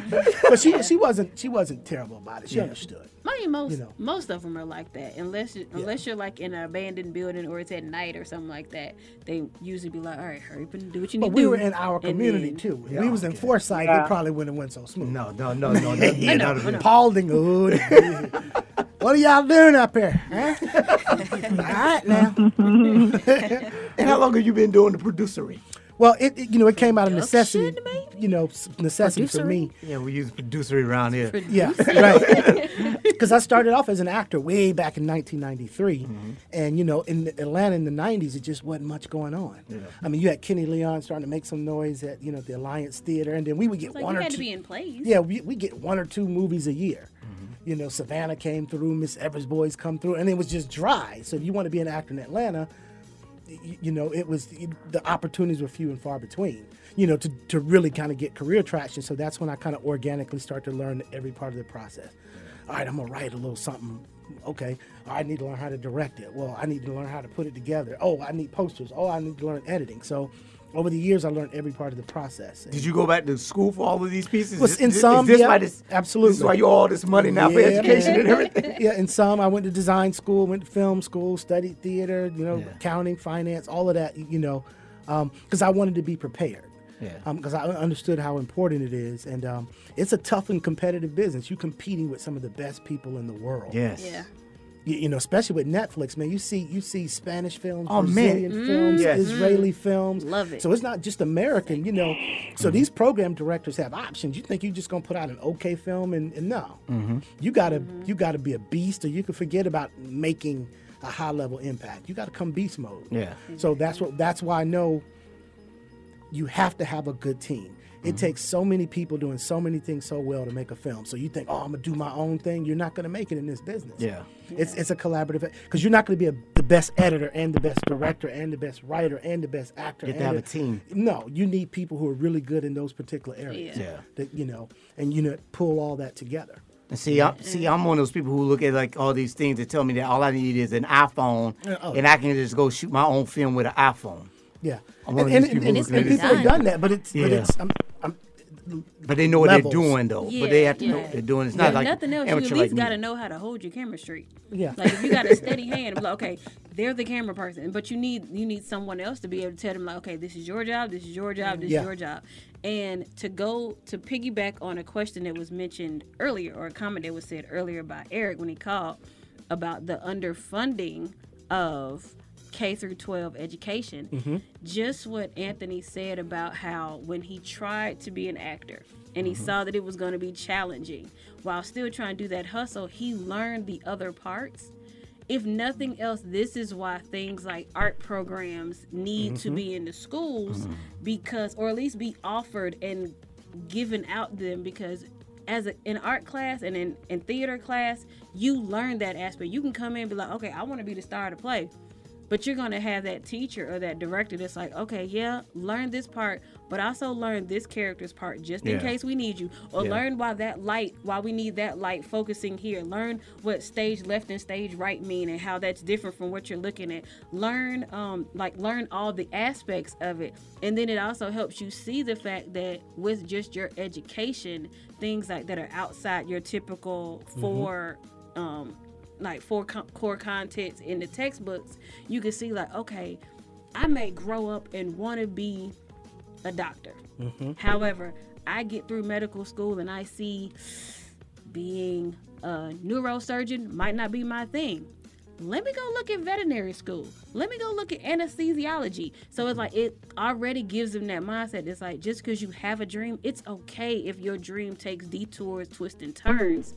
[SPEAKER 6] But she she wasn't she wasn't terrible about it. She
[SPEAKER 5] Yeah.
[SPEAKER 6] understood.
[SPEAKER 5] I mean, most
[SPEAKER 6] You know.
[SPEAKER 5] most of them are like that. Unless you, unless you're like in an abandoned building or it's at night or something like that, they usually be like, "All right, hurry up and do what you need to do.
[SPEAKER 6] But
[SPEAKER 5] to
[SPEAKER 6] we
[SPEAKER 5] do."
[SPEAKER 6] were in our community
[SPEAKER 5] then-
[SPEAKER 6] too. If we was in Forsyth,
[SPEAKER 5] Yeah.
[SPEAKER 6] it probably wouldn't have went so smooth.
[SPEAKER 3] No, no, no, no. That, yeah,
[SPEAKER 6] I
[SPEAKER 3] that'd
[SPEAKER 6] Paulding, hood. what are y'all doing up here? Huh? All right now.
[SPEAKER 3] and how long have you been doing the producery?
[SPEAKER 6] Well, it, it- you know it came out of necessity. You know, s- necessity for me.
[SPEAKER 3] Yeah, we use producery around here.
[SPEAKER 6] Yeah, right. Because I started off as an actor way back in 1993,
[SPEAKER 3] Mm-hmm.
[SPEAKER 6] and you know, in Atlanta in the 90s, it just wasn't much going on.
[SPEAKER 3] Yeah.
[SPEAKER 6] I mean, you had Kenny Leon starting to make some noise at you know the Alliance Theater, and then we would get
[SPEAKER 5] It's like
[SPEAKER 6] one
[SPEAKER 5] you
[SPEAKER 6] or
[SPEAKER 5] had
[SPEAKER 6] two.
[SPEAKER 5] to be in plays.
[SPEAKER 6] Yeah, we, we get one or two movies a year.
[SPEAKER 3] Mm-hmm.
[SPEAKER 6] You know, Savannah came through, Miss Evers Boys come through, and it was just dry. So if you want to be an actor in Atlanta, y- you know, it was the opportunities were few and far between. You know, to, to really kind of get career traction. So that's when I kind of organically start to learn every part of the process. All right, I'm gonna write a little something. Okay, I need to learn how to direct it. Well, I need to learn how to put it together. Oh, I need posters. Oh, I need to learn editing. So over the years, I learned every part of the process.
[SPEAKER 3] Did you go back to school for all of these pieces?
[SPEAKER 6] Was
[SPEAKER 3] Is-
[SPEAKER 6] in
[SPEAKER 3] is-
[SPEAKER 6] some,
[SPEAKER 3] is this
[SPEAKER 6] yeah,
[SPEAKER 3] why this,
[SPEAKER 6] absolutely.
[SPEAKER 3] This is why you all this money now for education
[SPEAKER 6] man.
[SPEAKER 3] and everything.
[SPEAKER 6] yeah, in some, I went to design school, went to film school, studied theater, you know, accounting, finance, all of that, you know, because I wanted to be prepared.
[SPEAKER 3] Yeah.
[SPEAKER 6] Because I understood how important it is, and um, it's a tough and competitive business. You're competing with some of the best people in the world.
[SPEAKER 3] Yes.
[SPEAKER 5] Yeah.
[SPEAKER 6] You, you know, especially with Netflix, man. You see, you see Spanish films,
[SPEAKER 3] Oh, man.
[SPEAKER 6] Brazilian
[SPEAKER 3] Mm.
[SPEAKER 6] films,
[SPEAKER 3] Yes.
[SPEAKER 6] Israeli films.
[SPEAKER 5] Love it.
[SPEAKER 6] So it's not just American, you know. So these program directors have options. You think you're just gonna put out an okay film, and, and no,
[SPEAKER 3] Mm-hmm.
[SPEAKER 6] you gotta you gotta be a beast, or you can forget about making a high level impact. You gotta come beast mode.
[SPEAKER 3] Yeah.
[SPEAKER 6] So that's what that's why I know you have to have a good team. It
[SPEAKER 3] Mm-hmm.
[SPEAKER 6] takes so many people doing so many things so well to make a film. So you think, oh, I'm gonna do my own thing. You're not gonna make it in this business.
[SPEAKER 3] Yeah.
[SPEAKER 6] It's it's a collaborative because you're not gonna be a, the best editor and the best director and the best writer and the best actor.
[SPEAKER 3] You have to have
[SPEAKER 6] the-
[SPEAKER 3] a team.
[SPEAKER 6] No, you need people who are really good in those particular areas.
[SPEAKER 3] Yeah. Yeah.
[SPEAKER 6] That you know, and you know, pull all that together.
[SPEAKER 3] And see, I'm, see, I'm one of those people who look at like all these things and tell me that all I need is an iPhone,
[SPEAKER 6] oh.
[SPEAKER 3] and I can just go shoot my own film with an iPhone.
[SPEAKER 6] Yeah.
[SPEAKER 3] I'm
[SPEAKER 6] And,
[SPEAKER 3] one of
[SPEAKER 6] and,
[SPEAKER 3] these
[SPEAKER 6] and,
[SPEAKER 3] people
[SPEAKER 6] and,
[SPEAKER 3] who
[SPEAKER 6] and
[SPEAKER 3] look at it.
[SPEAKER 6] people have done that, but it's but
[SPEAKER 3] Yeah.
[SPEAKER 6] it's um, um,
[SPEAKER 3] But they know what
[SPEAKER 6] levels.
[SPEAKER 3] they're doing though. but they have to know what they're doing. It's
[SPEAKER 5] Yeah,
[SPEAKER 3] not
[SPEAKER 5] if
[SPEAKER 3] like
[SPEAKER 5] nothing else. You at least
[SPEAKER 3] like
[SPEAKER 5] got to know how to hold your camera straight.
[SPEAKER 6] Yeah.
[SPEAKER 5] Like if you got a steady hand, like okay, they're the camera person, but you need you need someone else to be able to tell them like, okay, this is your job, this is your job, this
[SPEAKER 6] Yeah.
[SPEAKER 5] is your job, and to go to piggyback on a question that was mentioned earlier or a comment that was said earlier by Eric when he called about the underfunding of K through 12 education.
[SPEAKER 6] Mhm.
[SPEAKER 5] Just what Anthony said about how when he tried to be an actor and he
[SPEAKER 6] Mm-hmm.
[SPEAKER 5] saw that it was going to be challenging while still trying to do that hustle, he learned the other parts. If nothing else, this is why things like art programs need to
[SPEAKER 6] Mm-hmm.
[SPEAKER 19] Mhm.
[SPEAKER 5] be in the schools because, or at least be offered and given out them because as a, in art class and in, in theater class, you learn that aspect. You can come in and be like, okay, I want to be the star of the play. But you're gonna have that teacher or that director that's like, okay, yeah, learn this part, but also learn this character's part just in
[SPEAKER 19] Yeah.
[SPEAKER 5] case we need you. Or
[SPEAKER 19] Yeah.
[SPEAKER 5] learn why that light, why we need that light focusing here. Learn what stage left and stage right mean and how that's different from what you're looking at. Learn um like learn all the aspects of it. And then it also helps you see the fact that with just your education, things like that are outside your typical
[SPEAKER 19] Mhm.
[SPEAKER 5] four um like four co- core contents in the textbooks, you can see like, okay, I may grow up and want to be a doctor.
[SPEAKER 6] Mhm.
[SPEAKER 5] However, I get through medical school and I see being a neurosurgeon might not be my thing. Let me go look at veterinary school. Let me go look at anesthesiology. So it's like it already gives them that mindset. It's like just because you have a dream, it's okay if your dream takes detours, twists, and turns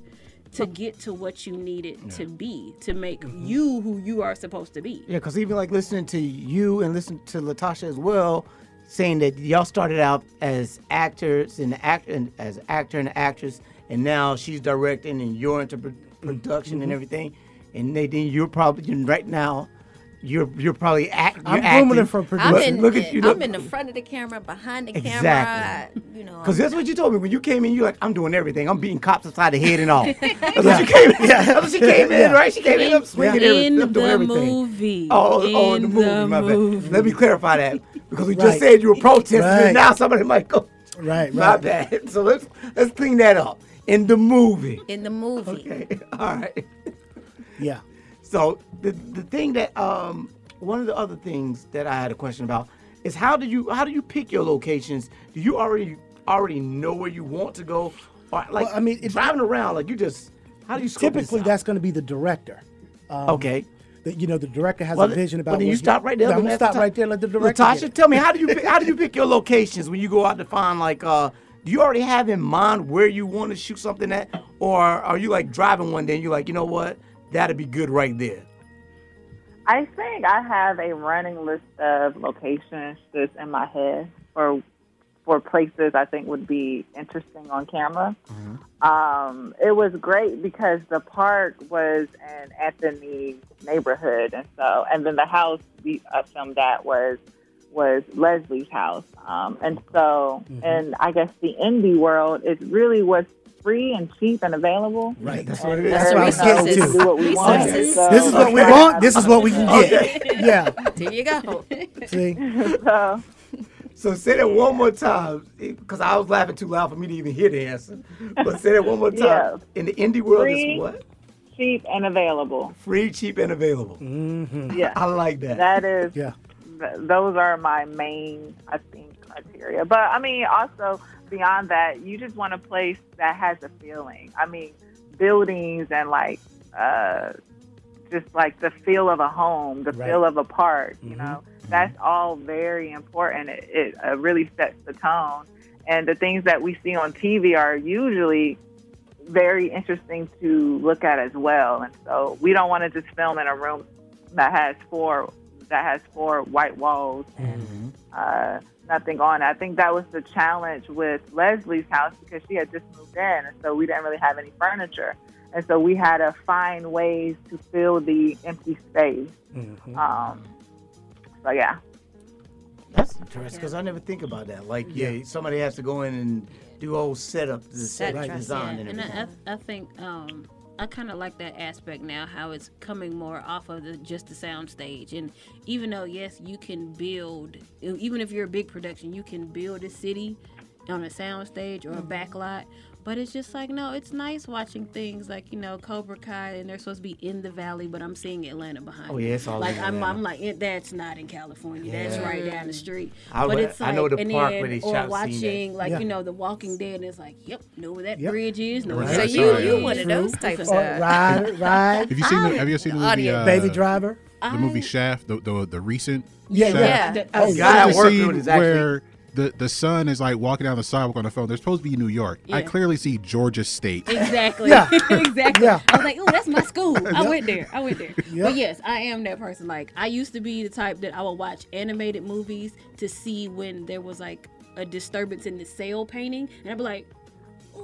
[SPEAKER 5] to get to what you need it to be, to make you who you are supposed to be.
[SPEAKER 3] Yeah, because even like listening to you and listening to Latasha as well, saying that y'all started out as actors and act and as actor and actress, and now she's directing and you're into pro- production and
[SPEAKER 6] Mhm.
[SPEAKER 3] everything. And Nadine, you're probably right now you're you're probably act. You're
[SPEAKER 6] I'm
[SPEAKER 3] acting.
[SPEAKER 6] grooming her for
[SPEAKER 7] I'm in,
[SPEAKER 3] Look at you.
[SPEAKER 7] I'm in the front of the camera, behind the camera.
[SPEAKER 3] Exactly.
[SPEAKER 7] You know,
[SPEAKER 3] Because that's what you told me when you came in. You're like, I'm doing everything. I'm beating cops upside the head and all. That's what you came in. Yeah, that's what she came in,
[SPEAKER 6] Yeah.
[SPEAKER 3] right? She came in. I'm swinging
[SPEAKER 5] In
[SPEAKER 3] everything. I'm doing everything.
[SPEAKER 5] In the
[SPEAKER 3] everything.
[SPEAKER 5] movie.
[SPEAKER 3] Oh, oh, in the movie.
[SPEAKER 5] the
[SPEAKER 3] my
[SPEAKER 5] movie.
[SPEAKER 3] bad. Let me clarify that because we just said you were protesting,
[SPEAKER 6] Right.
[SPEAKER 3] and now somebody might go.
[SPEAKER 6] Right,
[SPEAKER 3] My
[SPEAKER 6] right.
[SPEAKER 3] bad. So let's let's clean that up in the movie.
[SPEAKER 7] in the movie.
[SPEAKER 3] Okay. All right.
[SPEAKER 6] Yeah.
[SPEAKER 3] So the the thing that um one of the other things that I had a question about is how do you how do you pick your locations? Do you already already know where you want to go, or like
[SPEAKER 6] Well, I mean,
[SPEAKER 3] driving around like you just how do you
[SPEAKER 6] Typically, that's going to be the director. Um,
[SPEAKER 3] Okay.
[SPEAKER 6] The, you know, the director has
[SPEAKER 3] Well,
[SPEAKER 6] a vision about.
[SPEAKER 3] well, then you stop right there.
[SPEAKER 6] Yeah, I'm
[SPEAKER 3] Let me
[SPEAKER 6] stop right there. Let the director.
[SPEAKER 3] Latasha, tell me how do you pick, how do you pick your locations when you go out to find like uh do you already have in mind where you want to shoot something at, or are you like driving one day and you're like, you know what, that'd be good right there.
[SPEAKER 11] I think I have a running list of locations just in my head for for places I think would be interesting on camera. Um, it was great because the park was in Anthony's neighborhood, and so and then the house we uh, filmed at was was Leslie's house, um, and so and I guess the indie world is really what's free and cheap and available.
[SPEAKER 6] Right.
[SPEAKER 3] That's what it is.
[SPEAKER 6] That's what I was getting to.
[SPEAKER 11] what we want. So-
[SPEAKER 6] This is what we want. This is what we can get. Yeah.
[SPEAKER 7] There you go.
[SPEAKER 6] See.
[SPEAKER 11] so
[SPEAKER 3] So say that one more time, because I was laughing too loud for me to even hear the answer. But say that one more time.
[SPEAKER 11] Yeah.
[SPEAKER 3] In the indie world,
[SPEAKER 11] Free.
[SPEAKER 3] is what?
[SPEAKER 11] cheap and available.
[SPEAKER 3] Free, cheap, and available.
[SPEAKER 6] Mm-hmm.
[SPEAKER 11] Yeah.
[SPEAKER 3] I like that.
[SPEAKER 11] That is,
[SPEAKER 6] Yeah.
[SPEAKER 11] th- those are my main, I think, criteria. But I mean, also beyond that, you just want a place that has a feeling. I mean, buildings and like, uh, just like the feel of a home, the
[SPEAKER 6] Right.
[SPEAKER 11] feel of a park. You
[SPEAKER 6] Mhm.
[SPEAKER 11] know, that's all very important. It, it uh, really sets the tone. And the things that we see on TV are usually very interesting to look at as well. And so we don't want to just film in a room that has four that has four white walls and uh, nothing on it. I think that was the challenge with Leslie's house because she had just moved in, and so we didn't really have any furniture. And so we had to find ways to fill the empty space.
[SPEAKER 6] Mhm.
[SPEAKER 11] Um, so yeah.
[SPEAKER 3] That's interesting because I never think about that. Like, yeah, somebody has to go in and do whole setup, the set
[SPEAKER 7] Set dress,
[SPEAKER 3] design,
[SPEAKER 5] Yeah,
[SPEAKER 3] and
[SPEAKER 5] and
[SPEAKER 3] everything.
[SPEAKER 5] I, I, I think um, I kind of like that aspect now, how it's coming more off of the, just the sound stage. And even though, yes, you can build, even if you're a big production, you can build a city on a sound stage or a mm-hmm. backlot. But it's just like, no, it's nice watching things like, you know, Cobra Kai, and they're supposed to be in the valley, but I'm seeing Atlanta behind
[SPEAKER 3] Oh,
[SPEAKER 5] me.
[SPEAKER 3] yeah, it's all
[SPEAKER 5] Like,
[SPEAKER 3] in
[SPEAKER 5] I'm, I'm like, that's not in California. That's right down the street.
[SPEAKER 3] I
[SPEAKER 5] but
[SPEAKER 3] would-
[SPEAKER 5] it's
[SPEAKER 3] I
[SPEAKER 5] like,
[SPEAKER 3] know the
[SPEAKER 5] and
[SPEAKER 3] park
[SPEAKER 5] then,
[SPEAKER 3] where they
[SPEAKER 5] or watching, like,
[SPEAKER 6] Yeah.
[SPEAKER 5] you know, The Walking Dead, and it's like, yep, know where that
[SPEAKER 6] Yep.
[SPEAKER 5] bridge is, know
[SPEAKER 4] Right.
[SPEAKER 5] where
[SPEAKER 7] So you
[SPEAKER 5] bridge
[SPEAKER 7] you one of those types
[SPEAKER 6] Or
[SPEAKER 7] of
[SPEAKER 6] ride, ride.
[SPEAKER 4] Have you seen the Have you seen the movie uh,
[SPEAKER 6] Baby Driver.
[SPEAKER 4] the movie Shaft, the the, the recent?
[SPEAKER 6] Yeah,
[SPEAKER 4] Shaft?
[SPEAKER 7] yeah.
[SPEAKER 3] Oh,
[SPEAKER 4] There's
[SPEAKER 3] guy I
[SPEAKER 4] a
[SPEAKER 3] work
[SPEAKER 4] scene
[SPEAKER 3] with is
[SPEAKER 4] where the the son is like walking down the sidewalk on the phone. They're supposed to be in New York. I clearly see Georgia State.
[SPEAKER 5] Exactly.
[SPEAKER 6] Yeah.
[SPEAKER 5] exactly.
[SPEAKER 6] Yeah.
[SPEAKER 5] I was like, oh, that's my school. I went there. I went there.
[SPEAKER 6] Yep.
[SPEAKER 5] But yes, I am that person. Like, I used to be the type that I would watch animated movies to see when there was like a disturbance in the cel painting, and I'd be like.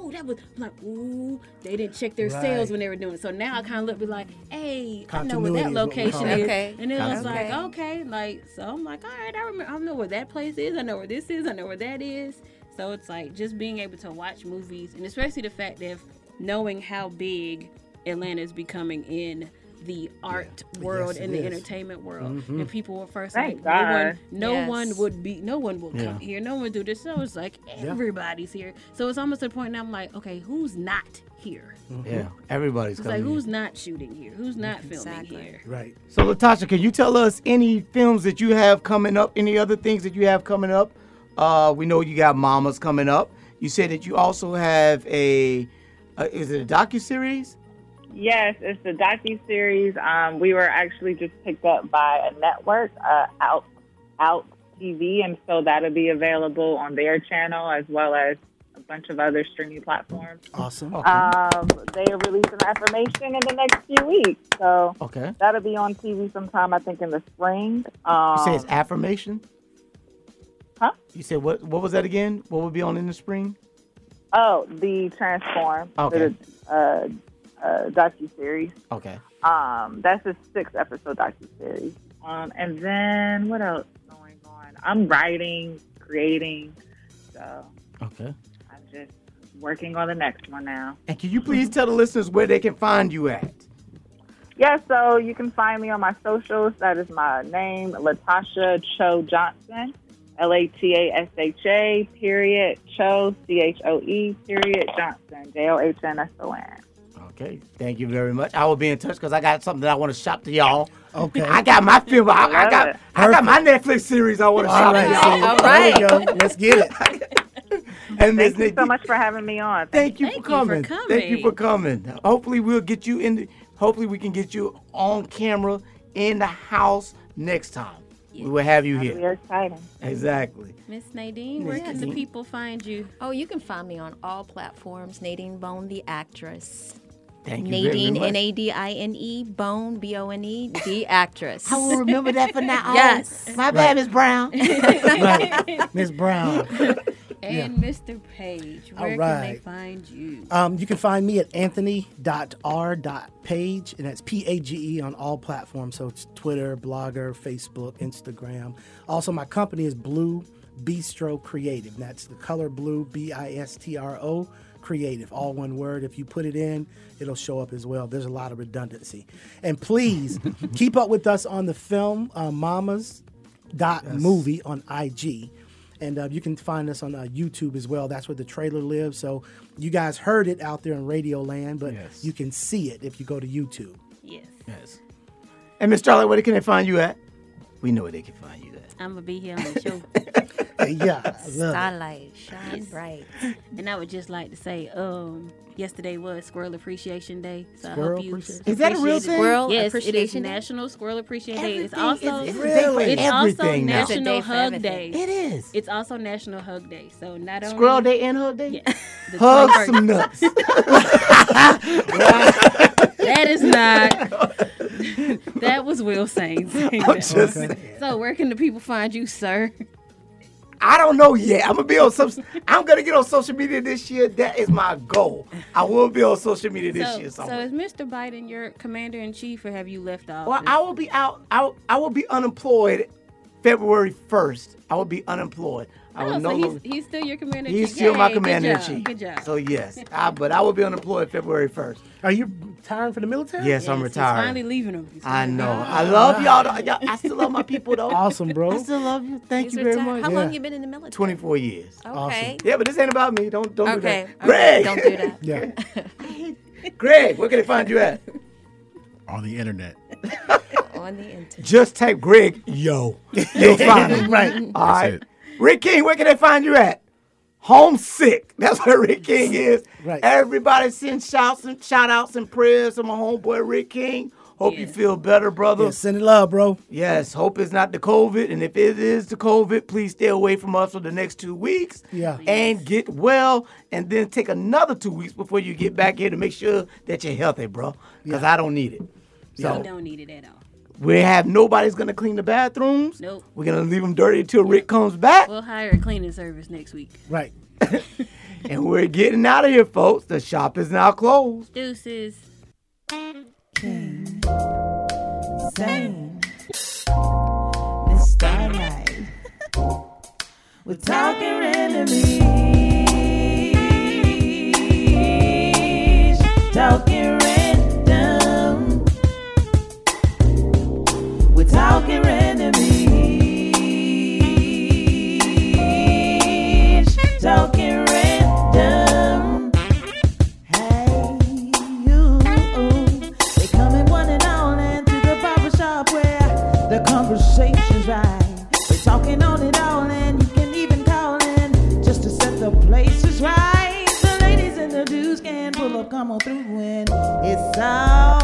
[SPEAKER 5] Ooh, that was I'm like, ooh, they didn't check their
[SPEAKER 6] Right.
[SPEAKER 5] sales when they were doing it. So now I kind of look be like, hey, I know where
[SPEAKER 6] Continuity
[SPEAKER 5] that
[SPEAKER 6] is what we
[SPEAKER 5] location is.
[SPEAKER 6] it.
[SPEAKER 7] Okay.
[SPEAKER 5] And it was
[SPEAKER 7] Okay.
[SPEAKER 5] like, okay, like, so I'm like, all right, I remember, I know where that place is. I know where this is. I know where that is. So it's like just being able to watch movies, and especially the fact that knowing how big Atlanta is becoming in the art world
[SPEAKER 6] Yes,
[SPEAKER 5] and the
[SPEAKER 6] is.
[SPEAKER 5] entertainment world,
[SPEAKER 6] Mhm.
[SPEAKER 5] and people were first
[SPEAKER 11] Thank
[SPEAKER 5] like, no one, no
[SPEAKER 7] Yes.
[SPEAKER 5] one would be, no one will
[SPEAKER 3] Yeah.
[SPEAKER 5] come here, no one would do this. So it's like
[SPEAKER 6] Yeah.
[SPEAKER 5] everybody's here. So it's almost a point now I'm like, okay, who's not here?
[SPEAKER 3] yeah, everybody's
[SPEAKER 5] It's like
[SPEAKER 3] coming. in.
[SPEAKER 5] who's not shooting here? Who's not filming
[SPEAKER 7] Exactly.
[SPEAKER 5] here?
[SPEAKER 6] Right.
[SPEAKER 3] So, Latasha, can you tell us any films that you have coming up? Any other things that you have coming up? Uh, we know you got Mamas coming up. You said that you also have a, uh, is it a docu series?
[SPEAKER 11] Yes, it's the docu series. Um, we were actually just picked up by a network, uh, Out Out TV, and so that'll be available on their channel as well as a bunch of other streaming platforms.
[SPEAKER 6] Awesome.
[SPEAKER 3] Okay.
[SPEAKER 11] Um, they are releasing information in the next few weeks, so
[SPEAKER 3] okay.
[SPEAKER 11] that'll be on TV sometime. I think in the spring. Um,
[SPEAKER 3] You say it's affirmation.
[SPEAKER 11] Huh?
[SPEAKER 3] You said what? What was that again? What would be on in the spring?
[SPEAKER 11] oh, the Transform,
[SPEAKER 3] Okay.
[SPEAKER 11] the uh, uh, docu series.
[SPEAKER 3] Okay.
[SPEAKER 11] Um, that's a six episode docu series. Um, and then what else is going on? I'm writing, creating, so
[SPEAKER 3] Okay.
[SPEAKER 11] I'm just working on the next one now.
[SPEAKER 3] And can you please tell the listeners where they can find you at?
[SPEAKER 11] Yeah, so you can find me on my socials. That is my name, Latasha Choe Johnson. L A T A S H A period Choe C H O E period Johnson J O H N S O N.
[SPEAKER 3] Okay. Thank you very much. I will be in touch because I got something that I want to shop to y'all.
[SPEAKER 6] Okay.
[SPEAKER 3] I got my film. I, I got.
[SPEAKER 11] it.
[SPEAKER 3] I got my Netflix series. I want to shop
[SPEAKER 6] right,
[SPEAKER 3] to y'all.
[SPEAKER 6] there we go. Let's get it.
[SPEAKER 3] And Miss
[SPEAKER 11] Thank you so much for having me on.
[SPEAKER 3] Thank you,
[SPEAKER 5] Thank
[SPEAKER 3] for,
[SPEAKER 5] you for
[SPEAKER 3] coming. Thank you for coming. Hopefully we'll get you in. The, hopefully we can get you on camera in the house next time. We will have you
[SPEAKER 11] That'll
[SPEAKER 3] here.
[SPEAKER 11] be exciting.
[SPEAKER 3] Exactly.
[SPEAKER 5] Miss Nadine, where can the people find you?
[SPEAKER 7] Oh, you can find me on all platforms. Nadine Bone, the actress.
[SPEAKER 3] Thank you very
[SPEAKER 7] Nadine,
[SPEAKER 3] much.
[SPEAKER 7] N A D I N E, Bone, B O N E, the actress.
[SPEAKER 3] I will remember that for now.
[SPEAKER 7] Yes.
[SPEAKER 3] My bad, Miss Brown.
[SPEAKER 6] right. Miss Brown.
[SPEAKER 5] And Mr. Page,
[SPEAKER 6] All
[SPEAKER 5] where can they find you?
[SPEAKER 6] Um, you can find me at anthony.r.page, and that's P A G E on all platforms. So it's Twitter, Blogger, Facebook, Instagram. Also, my company is Blue Bistro Creative. That's the color blue, B I S T R O Creative, all one word. If you put it in, it'll show up as well. There's a lot of redundancy. And please keep up with us on the film uh, Mamas dot movie on IG. And uh, you can find us on uh, YouTube as well. That's where the trailer lives. So you guys heard it out there in Radio Land, but
[SPEAKER 3] Yes.
[SPEAKER 6] you can see it if you go to YouTube.
[SPEAKER 5] Yes.
[SPEAKER 3] Yes. And Miss Charlotte, where can they find you at? We know where they can find you at.
[SPEAKER 5] I'm gonna be here on the show.
[SPEAKER 6] yeah, I love it.
[SPEAKER 7] Starlight, shine
[SPEAKER 5] Yes.
[SPEAKER 7] bright.
[SPEAKER 5] And I would just like to say, um, yesterday was Squirrel Appreciation Day, so I
[SPEAKER 6] Squirrel
[SPEAKER 5] hope you
[SPEAKER 6] Appreciation-
[SPEAKER 3] Is that a real
[SPEAKER 5] appreciated-
[SPEAKER 3] thing?
[SPEAKER 7] Squirrel
[SPEAKER 5] Yes, it is
[SPEAKER 7] Appreciation Day?
[SPEAKER 5] National Squirrel Appreciation Day. It's also
[SPEAKER 3] is- it's
[SPEAKER 6] Really?
[SPEAKER 5] it's also
[SPEAKER 3] everything now.
[SPEAKER 7] It's
[SPEAKER 5] National
[SPEAKER 7] day
[SPEAKER 5] Hug
[SPEAKER 7] everything.
[SPEAKER 5] Day.
[SPEAKER 3] It is.
[SPEAKER 5] It's also National Hug Day. So not only
[SPEAKER 3] Squirrel Day and Hug Day?
[SPEAKER 5] Yeah, the
[SPEAKER 3] Hug
[SPEAKER 5] 21st.
[SPEAKER 3] some nuts.
[SPEAKER 5] That is not. that was Will saying.
[SPEAKER 3] I'm just saying.
[SPEAKER 5] So where can the people find you, sir?
[SPEAKER 3] I don't know yet. I'm gonna be on some. I'm gonna get on social media this year. That is my goal. I will be on social media this
[SPEAKER 5] so,
[SPEAKER 3] year.
[SPEAKER 5] so is Mr. Biden your commander in chief, or have you left office?
[SPEAKER 3] well, I will be out. I, I will be unemployed February 1st. I will be unemployed. I will
[SPEAKER 5] Oh,
[SPEAKER 3] no
[SPEAKER 5] so he's,
[SPEAKER 3] longer-
[SPEAKER 5] he's still your commander
[SPEAKER 3] He's
[SPEAKER 5] chief.
[SPEAKER 3] still my
[SPEAKER 5] Yay, good
[SPEAKER 3] commander in chief.
[SPEAKER 5] Good job.
[SPEAKER 3] So yes, I, but I will be unemployed February 1st.
[SPEAKER 6] Are you retiring from the military?
[SPEAKER 3] Yes, I'm
[SPEAKER 5] Yes,
[SPEAKER 3] retired.
[SPEAKER 5] He's finally leaving him. He's
[SPEAKER 3] I know.
[SPEAKER 5] leaving.
[SPEAKER 3] I love y'all, y'all. I still love my people though.
[SPEAKER 6] Awesome, bro.
[SPEAKER 3] I still love you. Thank
[SPEAKER 7] He's
[SPEAKER 3] you very
[SPEAKER 7] retired.
[SPEAKER 3] much.
[SPEAKER 7] How
[SPEAKER 6] Yeah.
[SPEAKER 7] long you been in the military?
[SPEAKER 3] 24 years.
[SPEAKER 7] Okay.
[SPEAKER 3] Yeah, but this ain't about me. Don't don't
[SPEAKER 7] Okay.
[SPEAKER 3] do that.
[SPEAKER 7] okay,
[SPEAKER 3] Greg,
[SPEAKER 7] Don't do that.
[SPEAKER 6] Yeah.
[SPEAKER 3] Greg, where can they find you at?
[SPEAKER 4] on the internet.
[SPEAKER 7] On the internet.
[SPEAKER 3] Just type Greg, yo. You'll find him.
[SPEAKER 6] right.
[SPEAKER 3] All
[SPEAKER 4] That's
[SPEAKER 3] right.
[SPEAKER 4] it.
[SPEAKER 3] Rick King, where can they find you at? Homesick. That's where Rick King is.
[SPEAKER 6] Right.
[SPEAKER 3] Everybody send shouts and shout outs and prayers to my homeboy Rick King. Hope you feel better, brother.
[SPEAKER 6] Yeah, send it love, bro.
[SPEAKER 3] Yes, hope it's not the COVID. And if it is the COVID, please stay away from us for the next two weeks.
[SPEAKER 6] Yeah.
[SPEAKER 3] And get well. And then take another two weeks before you get back here to make sure that you're healthy, bro. Because I don't need it. So
[SPEAKER 5] We don't need it at all.
[SPEAKER 3] we have nobody's going to clean the bathrooms.
[SPEAKER 5] Nope.
[SPEAKER 3] We're going to leave them dirty until Rick comes back.
[SPEAKER 5] We'll hire a cleaning service next week.
[SPEAKER 6] Right.
[SPEAKER 3] and we're getting out of here, folks. The shop is now closed.
[SPEAKER 5] Deuces.
[SPEAKER 20] Same. Miss Starlight. We're talking enemies. Talking pull up, come on